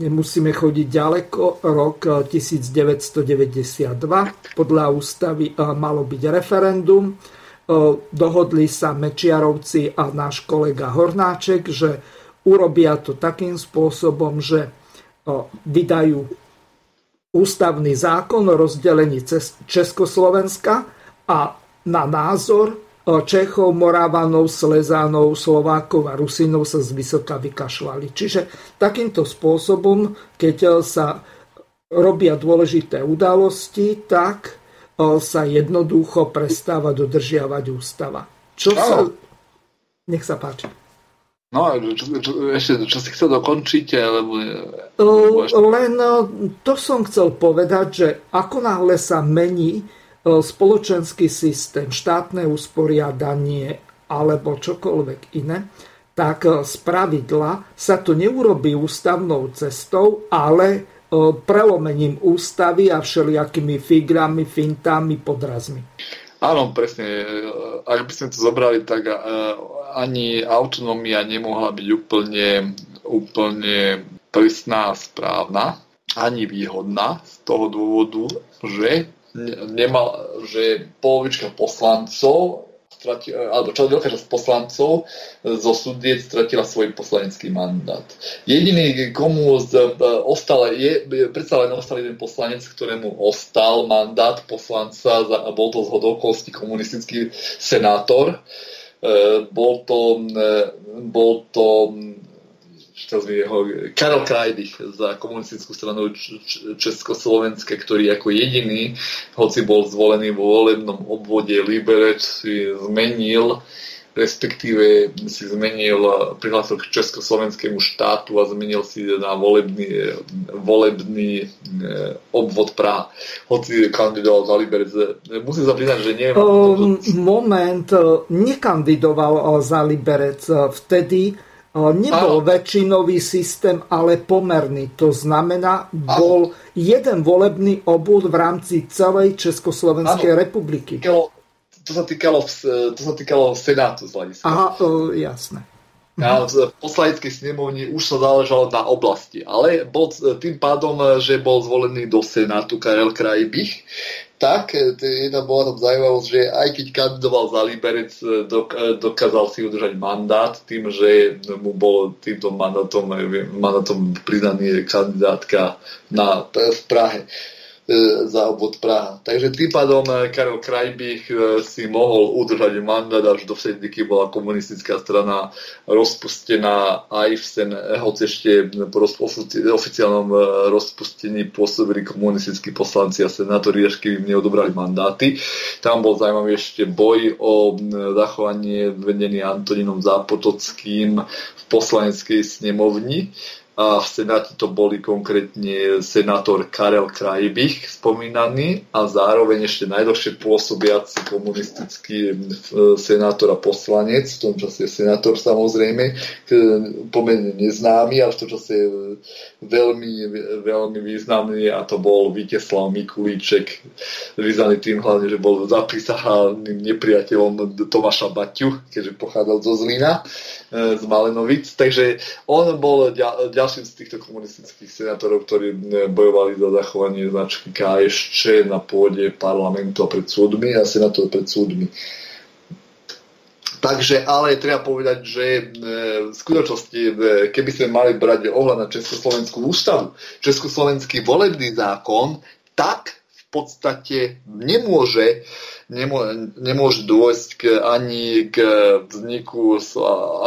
Nemusíme chodiť ďaleko, rok 1992, podľa ústavy malo byť referendum, dohodli sa Mečiarovci a náš kolega Hornáček, že urobia to takým spôsobom, že vydajú ústavný zákon o rozdelení Československa a na názor Čechov, Moravanov, Slezánov, Slovákov a Rusinov sa zvysoka vykašľali. Čiže takýmto spôsobom, keď sa robia dôležité udalosti, tak sa jednoducho prestáva dodržiavať ústava. Čo no. sa... Nech sa páči. No, čo, čo, ešte, čo si chcel dokončiť? Lebo, Len to som chcel povedať, že ako náhle sa mení spoločenský systém, štátne usporiadanie alebo čokoľvek iné, tak z pravidla sa to neurobí ústavnou cestou, ale prelomením ústavy a všelijakými figrami, fintami, podrazmi. Áno, presne. Ak by sme to zobrali, tak ani autonómia nemohla byť úplne, úplne prísna a správna, ani výhodná z toho dôvodu, že, nemal, že polovička poslancov strati, alebo čo veľká časť poslancov zo súdiec stratila svoj poslanecký mandát. Jediný, komu z, ostal, je, predsa len ostal jeden poslanec, ktorému ostal mandát poslanca, a bol to z hodokosti komunistický senátor. E, bol to, e, bol to jeho, Karol Krajdich za komunistickú stranu Československa, ktorý ako jediný, hoci bol zvolený vo volebnom obvode Liberec, si zmenil respektíve si zmenil, prihlásil k Československému štátu a zmenil si na volebný, volebný e, obvod Praha. Hoci kandidoval za Liberec. Musím sa priznať, že neviem. Um, moment, nekandidoval za Liberec. Vtedy nebol Áno. väčšinový systém, ale pomerný. To znamená, bol Áno. jeden volebný obvod v rámci celej Československej Áno. republiky. To sa týkalo, to sa týkalo Senátu z hľadiska. Aha, o, jasné. A v poslaneckej snemovni už sa záležalo na oblasti, ale bol tým pádom, že bol zvolený do Senátu Karel Krajbich, tak, jedna bola tam zaujímavosť, že aj keď kandidoval za Liberec, dok- dokázal si udržať mandát tým, že mu bol týmto mandátom, mandátom priznaný kandidátka na, v Prahe. E, za obvod Praha. Takže tým pádom e, Karel Krajbich e, si mohol udržať mandát až do vtedy, keď bola komunistická strana rozpustená aj v sen, hoci ešte po oficiálnom rozpustení pôsobili komunistickí poslanci a senátori, až kým neodobrali mandáty. Tam bol zaujímavý ešte boj o zachovanie vedený Antoninom Zápotockým v poslaneckej snemovni a v Senáte to boli konkrétne senátor Karel Krajbich spomínaný a zároveň ešte najdlhšie pôsobiaci komunistický senátor a poslanec, v tom čase senátor samozrejme, pomerne neznámy, ale v tom čase veľmi, veľmi významný a to bol Víteslav Mikulíček, vyznaný tým hlavne, že bol zapísaným nepriateľom Tomáša Baťu, keďže pochádzal zo Zlína z Malenovic, takže on bol ďalším z týchto komunistických senátorov, ktorí bojovali za zachovanie značky KSČ na pôde parlamentu a pred súdmi a senátor pred súdmi. Takže, ale treba povedať, že v skutočnosti, keby sme mali brať ohľad na Československú ústavu, Československý volebný zákon, tak v podstate nemôže nemôže dôjsť k, ani k vzniku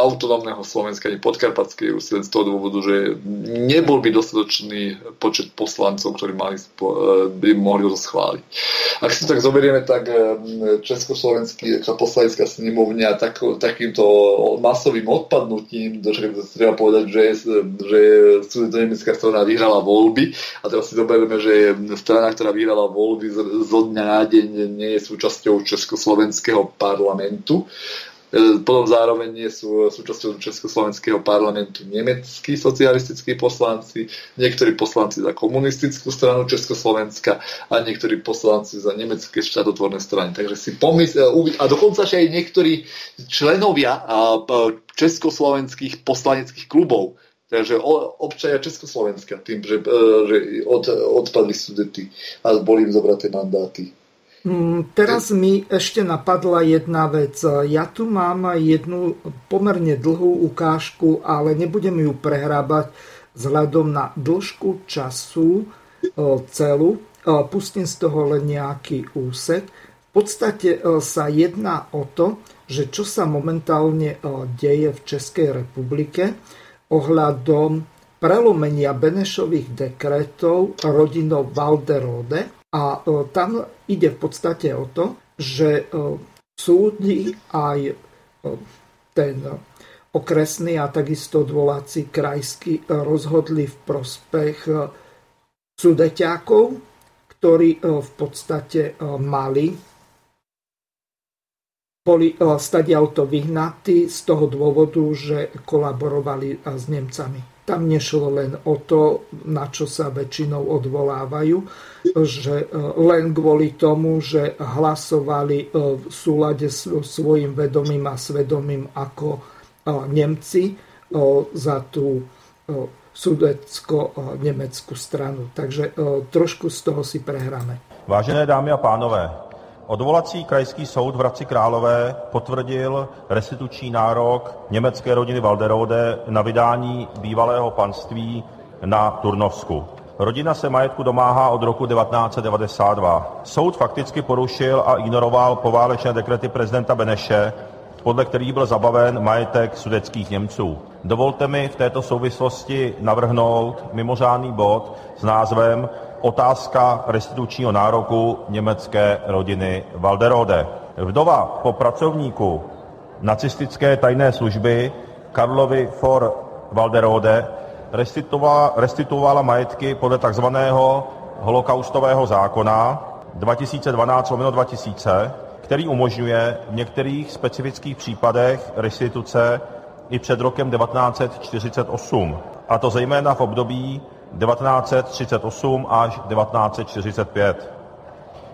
autonómneho Slovenska ani podkarpatskej úsie z toho dôvodu, že nebol by dostatočný počet poslancov, ktorí mali, by mohli ho schváliť. Ak si tak zoberieme, tak Československý poslanecká snemovňa tak, takýmto masovým odpadnutím, že treba povedať, že, že nemecká strana vyhrala voľby a teraz si zoberieme, že strana, ktorá vyhrala voľby zo dňa na deň nie je súčasť súčasťou Československého parlamentu. E, potom zároveň sú súčasťou Československého parlamentu nemeckí socialistickí poslanci, niektorí poslanci za komunistickú stranu Československa a niektorí poslanci za nemecké štátotvorné strany. Takže si pomysl, a dokonca aj niektorí členovia československých poslaneckých klubov Takže občania Československa tým, že, e, že od, odpadli studety a boli im zobraté mandáty. Mm, teraz mi ešte napadla jedna vec. Ja tu mám jednu pomerne dlhú ukážku, ale nebudem ju prehrábať vzhľadom na dĺžku času celú. Pustím z toho len nejaký úsek. V podstate sa jedná o to, že čo sa momentálne deje v Českej republike ohľadom prelomenia Benešových dekretov rodinou Valderode a e, tam ide v podstate o to, že e, súdy aj e, ten okresný a takisto odvolací krajský rozhodli v prospech sudeťákov, ktorí v podstate mali boli stadiaľto vyhnatí z toho dôvodu, že kolaborovali s Nemcami. Tam nešlo len o to, na čo sa väčšinou odvolávajú, že e, len kvôli tomu, že hlasovali e, v súlade s svojim vedomím a svedomím ako e, Nemci za tú sudecko-nemeckú stranu. Takže trošku z toho si prehráme. Vážené dámy a pánové, Odvolací krajský soud v Hradci Králové potvrdil restituční nárok německé rodiny Walderode na vydání bývalého panství na Turnovsku. Rodina se majetku domáhá od roku 1992. Soud fakticky porušil a ignoroval poválečné dekrety prezidenta Beneše, podle kterých byl zabaven majetek sudeckých Němců. Dovolte mi v této souvislosti navrhnout mimořádný bod s názvem otázka restitučního nároku německé rodiny Walderode. Vdova po pracovníku nacistické tajné služby Karlovi for Walderode restituovala, restituovala majetky podle takzvaného holokaustového zákona 2012-2000, který umožňuje v některých specifických případech restituce i před rokem 1948, a to zejména v období 1938 až 1945.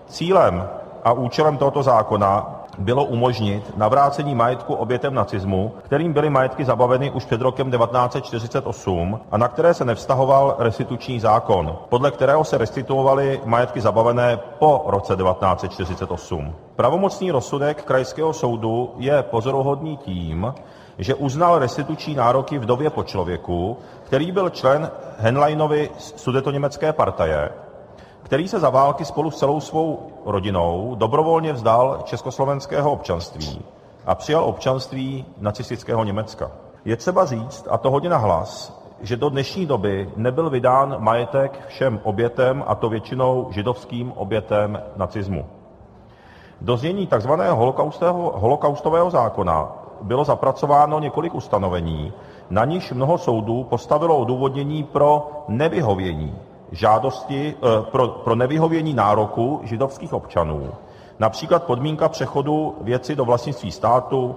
Cílem a účelem tohoto zákona bylo umožnit navrácení majetku obětem nacismu, kterým byly majetky zabaveny už před rokem 1948 a na které se nevztahoval restituční zákon, podle kterého se restituovaly majetky zabavené po roce 1948. Pravomocný rozsudek krajského soudu je pozoruhodný tím, že uznal restituční nároky vdově po člověku, který byl člen Henleinovy sudetoněmecké partaje který se za války spolu s celou svou rodinou dobrovolně vzdal československého občanství a přijal občanství nacistického Německa. Je třeba říct, a to hodně nahlas, že do dnešní doby nebyl vydán majetek všem obětem, a to většinou židovským obětem nacismu. Do znění tzv. holokaustového zákona bylo zapracováno několik ustanovení, na nichž mnoho soudů postavilo odůvodnění pro nevyhovění žádosti eh, pro, pro nevyhovění nároku židovských občanů, například podmínka přechodu věci do vlastnictví státu,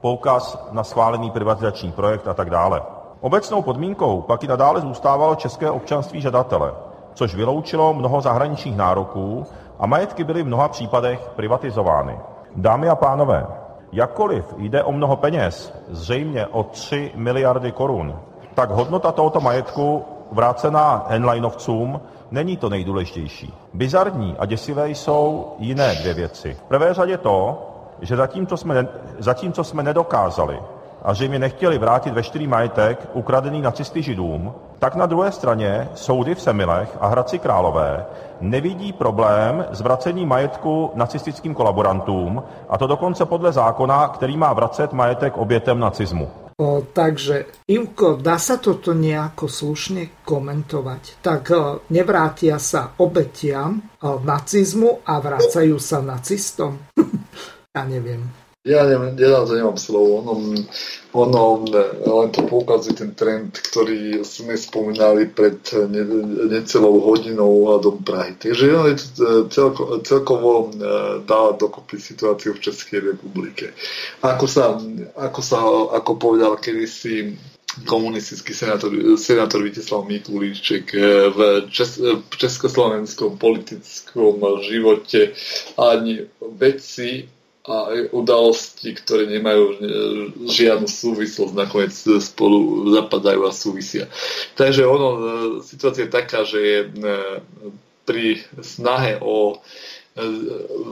poukaz na schválený privatizační projekt a tak dále. Obecnou podmínkou pak i nadále zůstávalo české občanství žadatele, což vyloučilo mnoho zahraničních nároků a majetky byly v mnoha případech privatizovány. Dámy a pánové, jakkoliv jde o mnoho peněz, zřejmě o 3 miliardy korun, tak hodnota tohoto majetku vrácená Henleinovcům není to nejdůležitější. Bizarní a děsivé jsou jiné dvě věci. V prvé řadě to, že zatímco jsme, zatímco jsme nedokázali a zřejmě nechtěli vrátit veškerý majetek ukradený nacisty židům, tak na druhé straně soudy v Semilech a Hradci Králové nevidí problém s vracením majetku nacistickým kolaborantům, a to dokonce podle zákona, který má vracet majetek obětem nacismu. O, takže, Ivko, dá sa toto nejako slušne komentovať? Tak o, nevrátia sa obetiam o, nacizmu a vrácajú sa nacistom? ja neviem. Ja, neviem, ja na to nemám slovo. Ono, ono len to poukazuje ten trend, ktorý sme spomínali pred ne, necelou hodinou ohľadom Prahy. Takže ono je e, celko, celkovo e, dá dokopy situáciu v Českej republike. Ako sa, ako, sa, ako povedal kedysi komunistický senátor, senátor Viteslav Mikulíček e, v, čes, československom politickom živote ani vedci a aj udalosti, ktoré nemajú e, žiadnu súvislosť, nakoniec spolu zapadajú a súvisia. Takže ono, e, situácia je taká, že je e, pri snahe o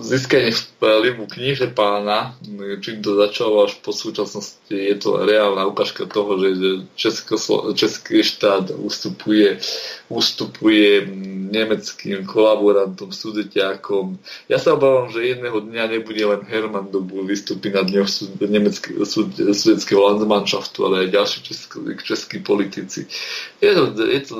získanie vplyvu kníže pána, čím to začalo až po súčasnosti, je to reálna ukážka toho, že Česko, Český štát ustupuje, ustupuje nemeckým kolaborantom, sudetiakom. Ja sa obávam, že jedného dňa nebude len Hermann Dobu vystúpiť na dňoch sudeckého Landsmannschaftu, ale aj ďalší českí, českí politici. Je to, je to,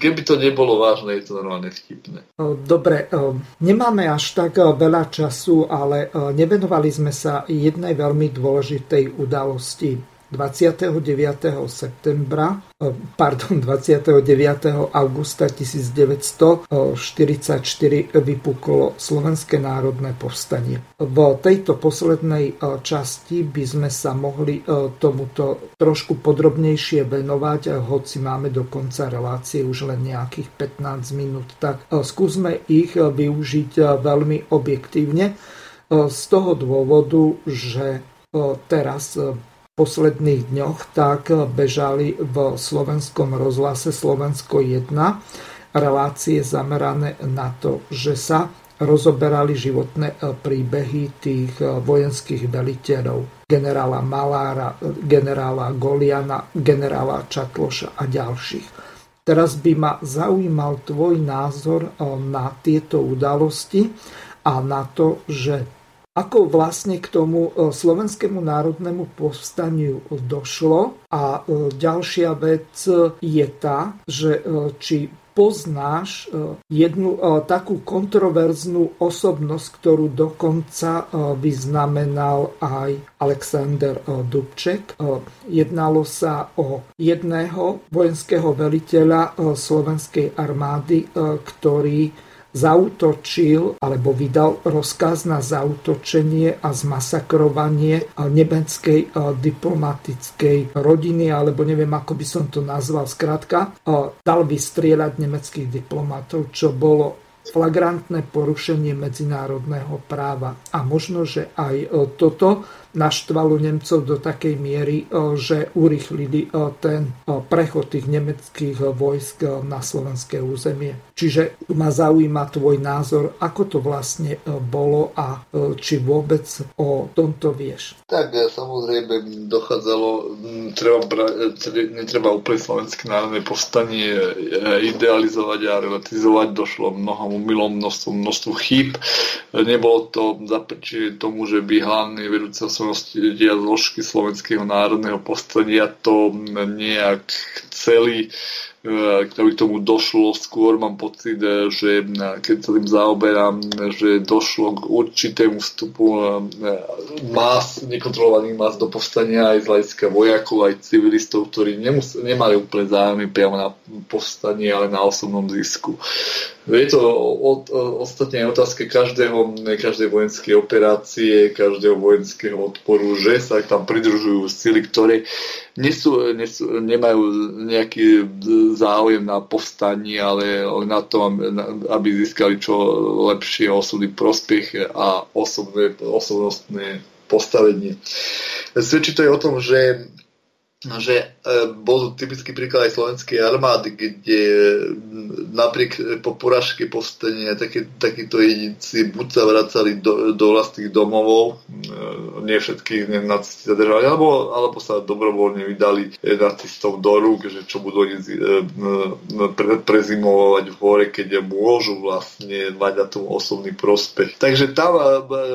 keby to nebolo vážne, je to normálne vtipné. Dobre, nemáme až tak veľa času, ale nevenovali sme sa jednej veľmi dôležitej udalosti. 29. septembra, eh, pardon, 29. augusta 1944 vypuklo Slovenské národné povstanie. V tejto poslednej časti by sme sa mohli tomuto trošku podrobnejšie venovať, hoci máme do konca relácie už len nejakých 15 minút, tak skúsme ich využiť veľmi objektívne z toho dôvodu, že teraz posledných dňoch tak bežali v slovenskom rozhlase Slovensko 1 relácie zamerané na to, že sa rozoberali životné e, príbehy tých e, vojenských veliteľov generála Malára, generála Goliana, generála Čatloša a ďalších. Teraz by ma zaujímal tvoj názor e, na tieto udalosti a na to, že ako vlastne k tomu e, slovenskému národnému povstaniu došlo. A e, ďalšia vec je tá, že e, či poznáš jednu takú kontroverznú osobnosť, ktorú dokonca vyznamenal aj Alexander Dubček. Jednalo sa o jedného vojenského veliteľa slovenskej armády, ktorý zautočil alebo vydal rozkaz na zautočenie a zmasakrovanie nemeckej diplomatickej rodiny, alebo neviem, ako by som to nazval. Skrátka, dal vystrieľať nemeckých diplomatov, čo bolo flagrantné porušenie medzinárodného práva. A možno, že aj toto naštvalo Nemcov do takej miery, že urychlili ten prechod tých nemeckých vojsk na slovenské územie. Čiže ma zaujíma tvoj názor, ako to vlastne bolo a či vôbec o tomto vieš. Tak samozrejme dochádzalo, treba, netreba úplne slovenské národné povstanie e, idealizovať a relativizovať. Došlo mnohom umilom, množstvu, množstvu chýb. Nebolo to zaprečie tomu, že by hlavný vedúci osobnosti zložky slovenského národného povstania to nejak chceli ktorý k tomu došlo. Skôr mám pocit, že keď sa tým zaoberám, že došlo k určitému vstupu más, nekontrolovaných más do povstania aj z hľadiska vojakov, aj civilistov, ktorí nemus- nemali úplne zájmy priamo na povstanie, ale na osobnom zisku. Je to ostatne otázka každého, každej vojenskej operácie, každého vojenského odporu, že sa tam pridružujú sily, ktoré nesú, nesú, nemajú nejaký záujem na povstanie, ale na to, aby získali čo lepšie osobný prospech a osobné, osobnostné postavenie. Svedčí to aj o tom, že že e, bol typický príklad aj slovenskej armády, kde napriek po poražke povstania takí, takíto jedinci buď sa vracali do, do vlastných domovov, e, nie všetkých nacisti zadržali, alebo, alebo sa dobrovoľne vydali nacistov do rúk, že čo budú oni e, pre, prezimovať v hore, keď môžu vlastne mať na tom osobný prospech. Takže tam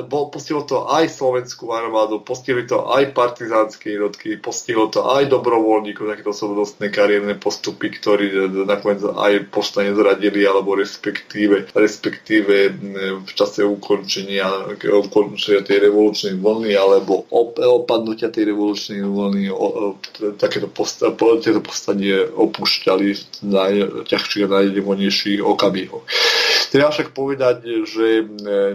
bol, postihlo to aj slovenskú armádu, postihli to aj partizánske jednotky, postihlo to aj aj dobrovoľníkov, takéto osobnostné kariérne postupy, ktorí nakoniec aj povstane zradili, alebo respektíve, respektíve v čase ukončenia, ukončenia tej revolučnej vlny, alebo opadnutia tej revolučnej vlny, o, o, takéto posta, tieto povstanie opúšťali v najťažších a najdemonejších okamihoch. Treba však povedať, že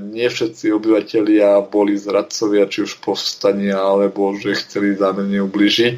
nie všetci obyvateľia boli zradcovia, či už povstania, alebo že chceli zámerne ubližiť.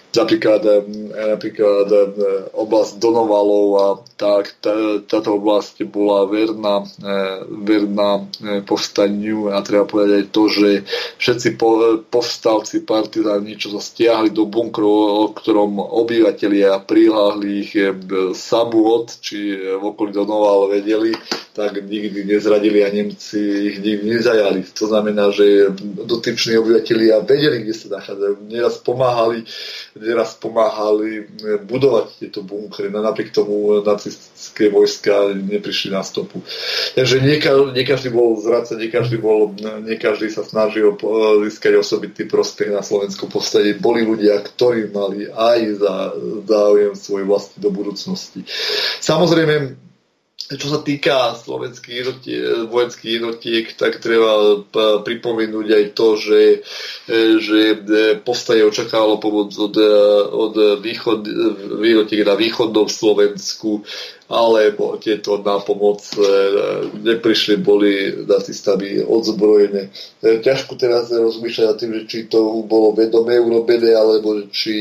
Napríklad, napríklad oblasť Donovalov a tak, tá, táto oblasť bola verná, e, verná e, povstaniu a treba povedať aj to, že všetci povstalci, partizáni, čo sa stiahli do bunkru, o ktorom obyvateľia priláhli ich e, samúod, či v okolí Donoval vedeli, tak nikdy nezradili a Nemci ich nikdy nezajali. To znamená, že dotyční obyvateľia vedeli, kde sa nachádzajú. Neraz pomáhali, neraz pomáhali budovať tieto bunkry. Napriek tomu nacistické vojska neprišli na stopu. Takže nie, nie bol zradca, nie nie sa snažil získať osobitý prospech na Slovensku povstade. Boli ľudia, ktorí mali aj záujem svoj vlastný do budúcnosti. Samozrejme, čo sa týka slovenských jednotiek, vojenských jednotiek, tak treba pripomenúť aj to, že, e, že e, povstanie očakávalo pomoc od, e, od východ, jednotiek na východnom Slovensku, alebo tieto na pomoc e, neprišli, boli nacistami odzbrojené. E, ťažko teraz rozmýšľať nad tým, že či to bolo vedomé urobené, alebo či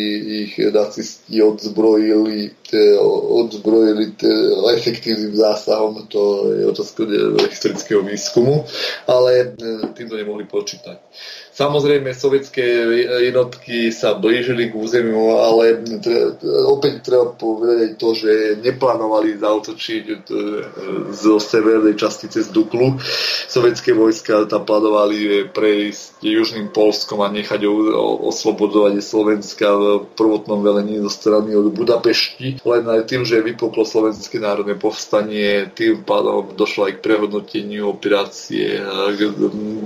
ich nacisti odzbrojili, odzbrojili efektívnym zásahom, to je otázka historického výskumu, ale e, týmto nemohli počítať. Samozrejme, sovietské jednotky sa blížili k územiu, ale opäť treba povedať to, že neplánovali zautočiť e, zo severnej časti cez Duklu. Sovietské vojska tam plánovali prejsť južným Polskom a nechať oslobodovanie Slovenska v prvotnom velení zo strany od Budapešti. Len aj tým, že vypuklo Slovenské národné povstanie, tým pádom došlo aj k prehodnoteniu operácie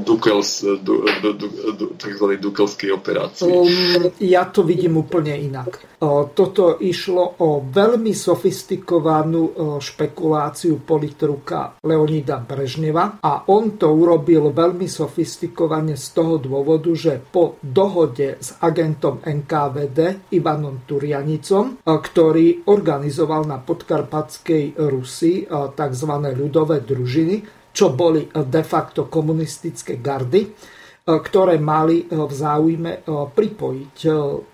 Dukels, du, du, du, tzv. dukovskej operácii? Um, ja to vidím úplne inak. Toto išlo o veľmi sofistikovanú špekuláciu politruka Leonida Brežneva a on to urobil veľmi sofistikovane z toho dôvodu, že po dohode s agentom NKVD Ivanom Turianicom, ktorý organizoval na podkarpatskej Rusi tzv. ľudové družiny, čo boli de facto komunistické gardy, ktoré mali e, v záujme e, pripojiť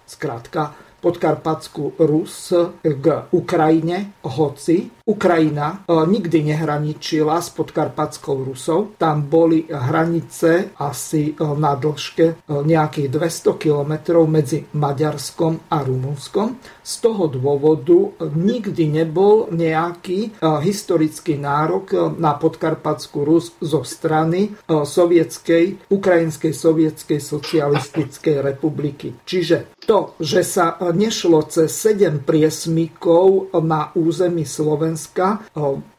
zkrátka podkarpatskú Rus k Ukrajine, hoci Ukrajina nikdy nehraničila s podkarpatskou Rusou. Tam boli hranice asi na dĺžke nejakých 200 kilometrov medzi Maďarskom a Rumunskom. Z toho dôvodu nikdy nebol nejaký historický nárok na podkarpatskú Rus zo strany sovietskej, Ukrajinskej sovietskej socialistickej republiky. Čiže to, že sa nešlo cez 7 priesmykov na území Slovenska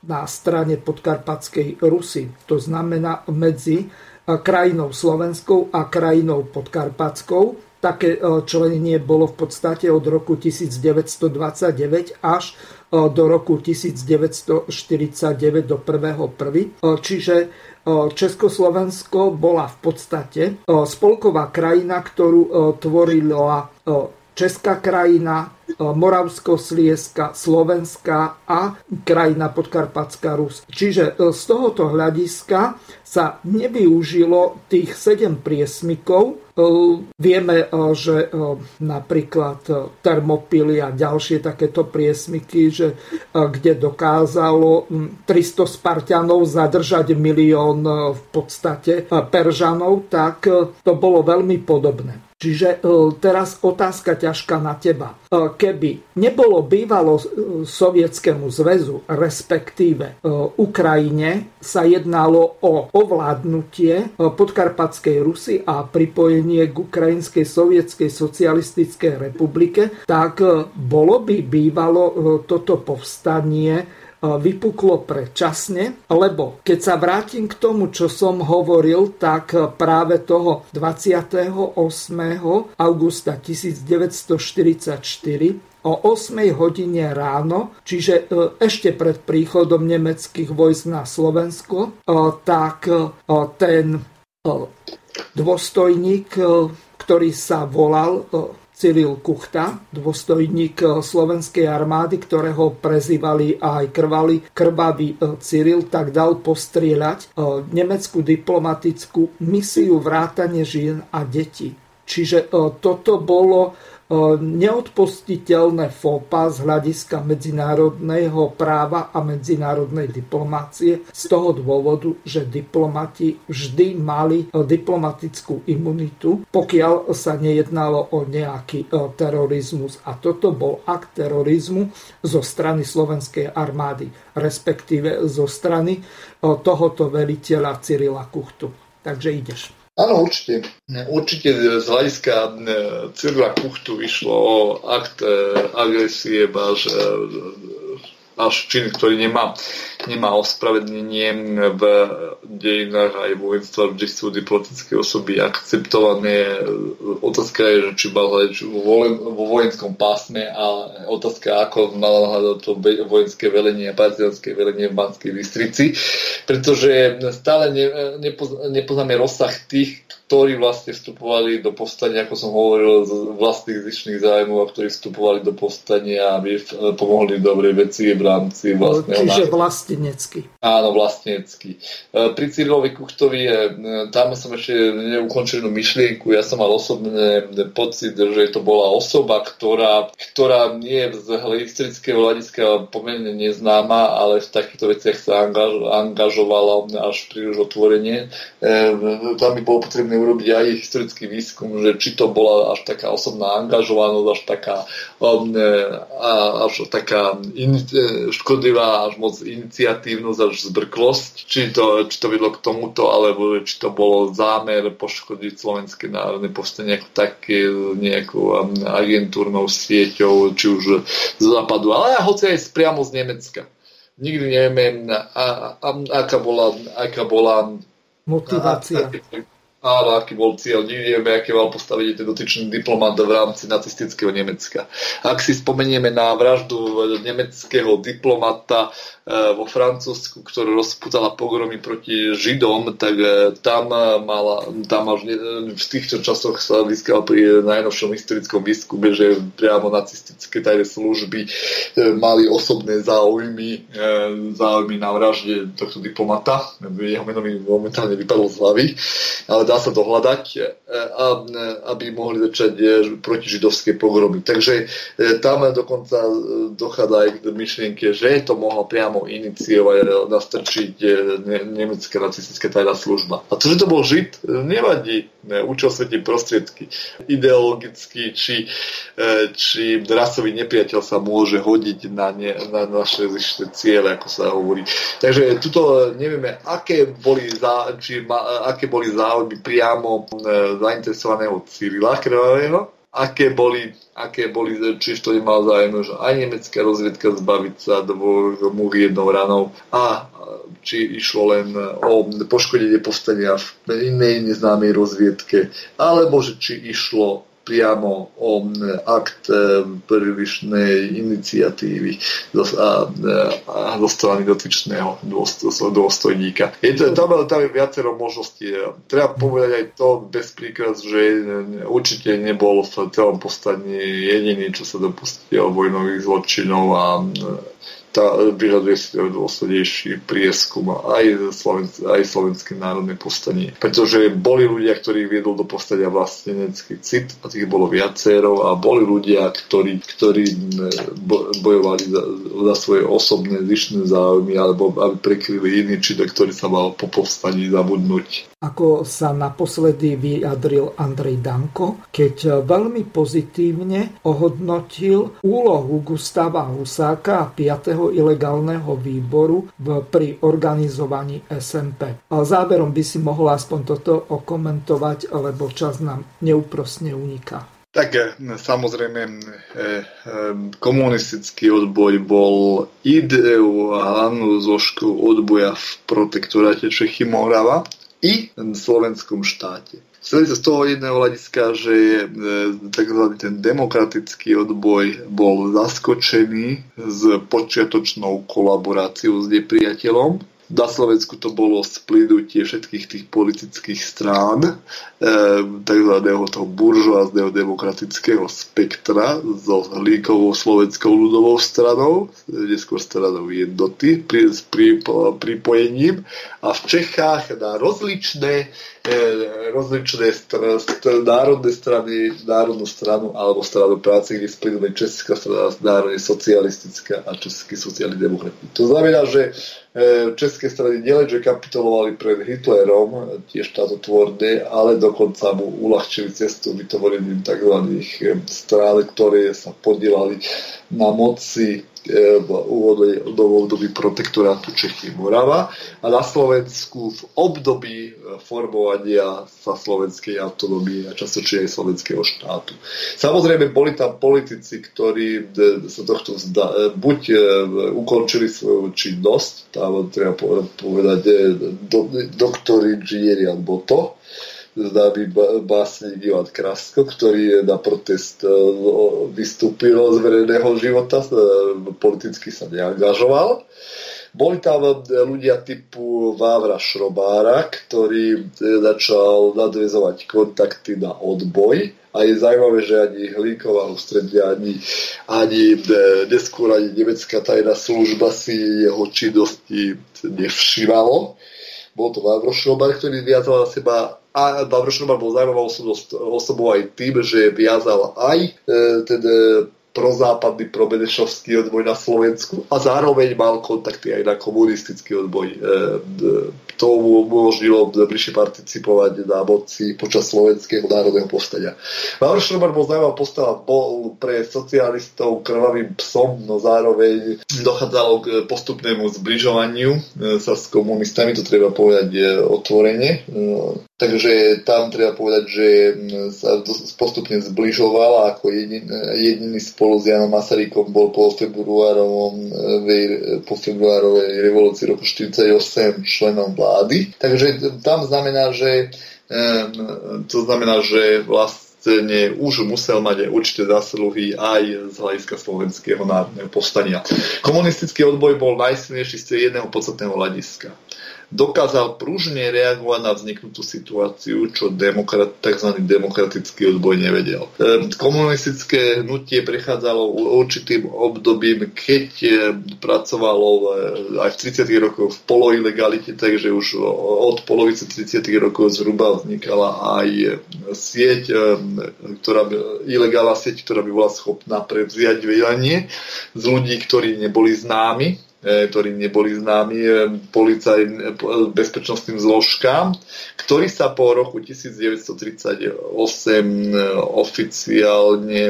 na strane podkarpatskej Rusy, to znamená medzi krajinou Slovenskou a krajinou podkarpatskou, také členenie bolo v podstate od roku 1929 až do roku 1949 do 1.1. Čiže Československo bola v podstate spolková krajina, ktorú tvorila Česká krajina, Moravsko-Slieska, Slovenska a krajina Podkarpatská Rus. Čiže z tohoto hľadiska sa nevyužilo tých 7 priesmykov, Vieme, že napríklad Termopily a ďalšie takéto priesmyky, že kde dokázalo 300 Spartianov zadržať milión v podstate Peržanov, tak to bolo veľmi podobné. Čiže teraz otázka ťažká na teba. Keby nebolo bývalo Sovietskému zväzu, respektíve Ukrajine, sa jednalo o ovládnutie podkarpatskej Rusy a pripojenie k Ukrajinskej sovietskej socialistickej republike, tak bolo by bývalo toto povstanie vypuklo predčasne, lebo keď sa vrátim k tomu, čo som hovoril, tak práve toho 28. augusta 1944 o 8 hodine ráno, čiže e, ešte pred príchodom nemeckých vojsk na Slovensko, e, tak e, ten dôstojník, ktorý sa volal Cyril Kuchta, dôstojník eh, slovenskej armády, ktorého prezývali aj krvali, krvavý eh, Cyril, tak dal postrieľať eh, nemeckú diplomatickú misiu vrátane žien a detí. Čiže toto bolo neodpustiteľné FOPA z hľadiska medzinárodného práva a medzinárodnej diplomácie z toho dôvodu, že diplomati vždy mali diplomatickú imunitu, pokiaľ sa nejednalo o nejaký terorizmus. A toto bol akt terorizmu zo strany slovenskej armády, respektíve zo strany tohoto veliteľa Cyrila Kuchtu. Takže ideš. Áno, určite. Určite z hľadiska Cyrila Kuchtu išlo o akt e, agresie až až čin, ktorý nemá, nemá ospravedlenie v dejinách aj vždy sú diplomatické osoby akceptované. Otázka je, že či mal vo vojenskom pásme a otázka, ako mal hľadať to vojenské velenie a partizanské velenie v Banskej Bystrici, pretože stále nepoznáme rozsah tých, ktorí vlastne vstupovali do povstania, ako som hovoril, z vlastných zišných zájmov a ktorí vstupovali do povstania, aby pomohli dobrej veci v rámci vlastného Čiže vlastenecky. Áno, vlastenecky. E, pri Cyrilovi Kuchtovi je, e, tam som ešte neukončenú myšlienku, ja som mal osobný pocit, že to bola osoba, ktorá, ktorá nie z historického hľadiska pomerne neznáma, ale v takýchto veciach sa angažovala až príliš otvorenie. Tam by bolo potrebné urobiť aj historický výskum, že či to bola až taká osobná angažovanosť, až taká, um, až taká in, e, škodlivá, až moc iniciatívnosť, až zbrklosť, či to, či to vedlo k tomuto, alebo či to bolo zámer poškodiť slovenské národné povstanie ako také nejakou um, agentúrnou sieťou, či už z západu, ale hoci aj priamo z Nemecka nikdy nevieme, a, a, aká bola, aká bola motivácia. A, Áno, aký bol cieľ. Nevieme, aké mal postaviť ten dotyčný diplomat v rámci nacistického Nemecka. Ak si spomenieme na vraždu nemeckého diplomata vo Francúzsku, ktorá rozputala pogromy proti Židom, tak e, tam, e, mala, tam až v týchto časoch sa získal pri najnovšom historickom výskume, že priamo nacistické tajné služby mali osobné záujmy, záujmy na vražde tohto diplomata. Jeho meno mi momentálne vypadlo z hlavy. Ale dá sa dohľadať, aby mohli začať protižidovské pogromy. Takže tam dokonca dochádza aj k myšlienke, že to mohla priamo iniciovať, nastrčiť nemecká nacistická tajná služba. A to, že to bol Žid, nevadí. Učil sa tie prostriedky. Ideologicky, či, či rasový nepriateľ sa môže hodiť na, ne, na naše ciele, ako sa hovorí. Takže tuto nevieme, aké boli, zá, či ma, aké boli záujmy priamo e, zainteresovaného Cyrila Krvavého, aké boli, aké boli, to nemal zájem, že aj nemecká rozviedka zbaviť sa dvoch múch jednou ranou. A či išlo len o poškodenie povstania v inej neznámej rozviedke, alebo že či išlo priamo o akt e, prílišnej iniciatívy zo, a, a zo strany dotyčného dôstojníka. Je to, tam, tam je viacero možností. Treba povedať aj to bez príkaz, že určite nebol v celom postaní jediný, čo sa dopustil vojnových zločinov a tá, vyžaduje si dôslednejší prieskum aj, Slovensk, aj Slovenské národné povstanie. Pretože boli ľudia, ktorí viedol do povstania vlastenecký cit a tých bolo viacero a boli ľudia, ktorí, ktorí bojovali za, za svoje osobné zišné záujmy alebo aby prekryli iný čin, ktorý sa mal po povstaní zabudnúť ako sa naposledy vyjadril Andrej Danko, keď veľmi pozitívne ohodnotil úlohu Gustava Husáka a 5. ilegálneho výboru v, pri organizovaní SMP. A záverom by si mohol aspoň toto okomentovať, lebo čas nám neúprosne uniká. Tak eh, samozrejme eh, eh, komunistický odboj bol ideou a hlavnou zložkou odboja v protektoráte Čechy Morava i v slovenskom štáte. Chceli sa z toho jedného hľadiska, že tzv. ten demokratický odboj bol zaskočený s počiatočnou kolaboráciou s nepriateľom na Slovensku to bolo splinutie všetkých tých politických strán, e, tzv. toho buržoázneho demokratického spektra so líkovou slovenskou ľudovou stranou, neskôr stranou jednoty s pri, pripojením a v Čechách na rozličné E, rozličné str- st- národné strany, národnú stranu alebo stranu práce, kde splynuli Česká strana národne socialistická a Český sociálny demokrat. To znamená, že e, české strany nielenže kapitulovali pred Hitlerom, tiež štátotvorne, ale dokonca mu uľahčili cestu vytvorením tzv. E, strán, ktoré sa podielali na moci v období protektorátu Čechy Morava a na Slovensku v období e, formovania sa slovenskej autonómie a častočne aj slovenského štátu. Samozrejme boli tam politici, ktorí e, sa tohto vzda, e, buď ukončili svoju činnosť, tam treba povedať do, doktor inžinieri alebo to, známy básnik Ivan Krasko, ktorý na protest e, vystúpil z verejného života, e, politicky sa neangažoval. Boli tam e, ľudia typu Vávra Šrobára, ktorý začal nadvezovať kontakty na odboj. A je zaujímavé, že ani Hlíková ústredia, ani, ani neskôr ani nemecká tajná služba si jeho činnosti nevšímalo. Bol to Vávro Šrobár, ktorý viazal na seba a Vavrošnobar bol zaujímavou osobou aj tým, že viazal aj e, ten e, prozápadný, probenešovský odboj na Slovensku a zároveň mal kontakty aj na komunistický odboj. E, to mu umožnilo bližšie participovať na moci počas slovenského národného povstania. Mavr Šrobar bol zaujímavá postava, bol pre socialistov krvavým psom, no zároveň dochádzalo k postupnému zbližovaniu sa s komunistami, to treba povedať otvorene. Takže tam treba povedať, že sa postupne zbližoval a ako jediný, jediný spolu s Janom Masarykom bol po februárovom, po februárovej revolúcii roku 1948 členom vlády. Takže tam znamená, že to znamená, že vlastne už musel mať určité zásluhy aj z hľadiska slovenského národného povstania. Komunistický odboj bol najsilnejší z jedného podstatného hľadiska dokázal pružne reagovať na vzniknutú situáciu, čo demokrat, tzv. demokratický odboj nevedel. E, komunistické hnutie prechádzalo určitým obdobím, keď e, pracovalo aj v 30. rokoch v poloilegalite, takže už od polovice 30. rokov zhruba vznikala aj sieť, ktorá by, ilegálna sieť, ktorá by bola schopná prevziať vedenie z ľudí, ktorí neboli známi ktorí neboli známi e, e, bezpečnostným zložkám, ktorí sa po roku 1938 oficiálne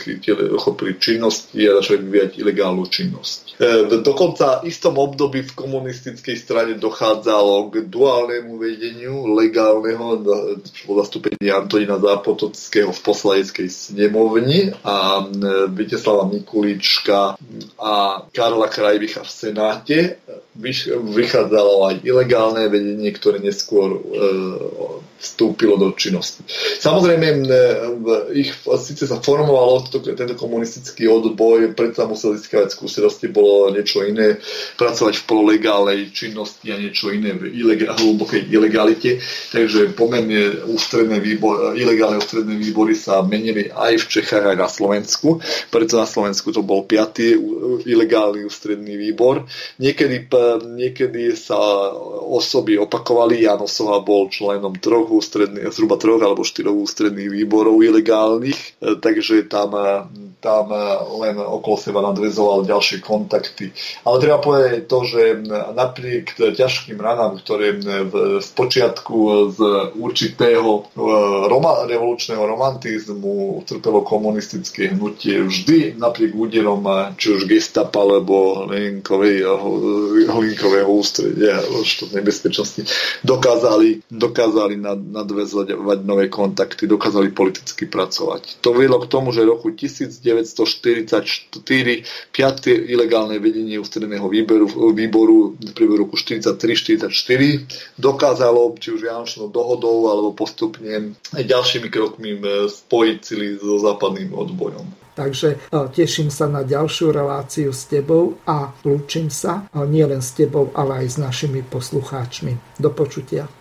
chytili, ochopili činnosti a začali vyvíjať ilegálnu činnosť. V dokonca istom období v komunistickej strane dochádzalo k duálnemu vedeniu legálneho po zastúpení Antonína Zápotockého v poslaneckej snemovni a Viteslava Mikulíčka a Karla Krajvicha v Senáte vychádzalo aj ilegálne vedenie, ktoré neskôr e, vstúpilo do činnosti. Samozrejme, e, ich síce sa formovalo to, tento komunistický odboj, predsa musel získavať skúsenosti, bolo niečo iné, pracovať v pololegálnej činnosti a niečo iné v ilegál, hlbokej ilegalite, takže pomerne ústredné výbor, ilegálne ústredné výbory sa menili aj v Čechách, aj na Slovensku, preto na Slovensku to bol piatý ilegálny ústredný výbor. Niekedy niekedy sa osoby opakovali. Janosova bol členom troch ústredných, zhruba troch alebo štyroch ústredných výborov ilegálnych, e, takže tam, e, tam e, len okolo seba nadvezoval ďalšie kontakty. Ale treba povedať to, že napriek ťažkým ranám, ktoré v, v počiatku z určitého roma, revolučného romantizmu utrpelo komunistické hnutie, vždy napriek úderom či už gestapa alebo Leninkovej hlinkového ústredia štátnej bezpečnosti dokázali, dokázali nad, nadväzovať nové kontakty, dokázali politicky pracovať. To viedlo k tomu, že roku 1944 piaté ilegálne vedenie ústredného výboru, výboru v priebehu roku 43-44 dokázalo, či už Janočnou dohodou alebo postupne ďalšími krokmi e, spojiť sily so západným odbojom. Takže e, teším sa na ďalšiu reláciu s tebou a lúčim sa e, nielen s tebou, ale aj s našimi poslucháčmi. Do počutia.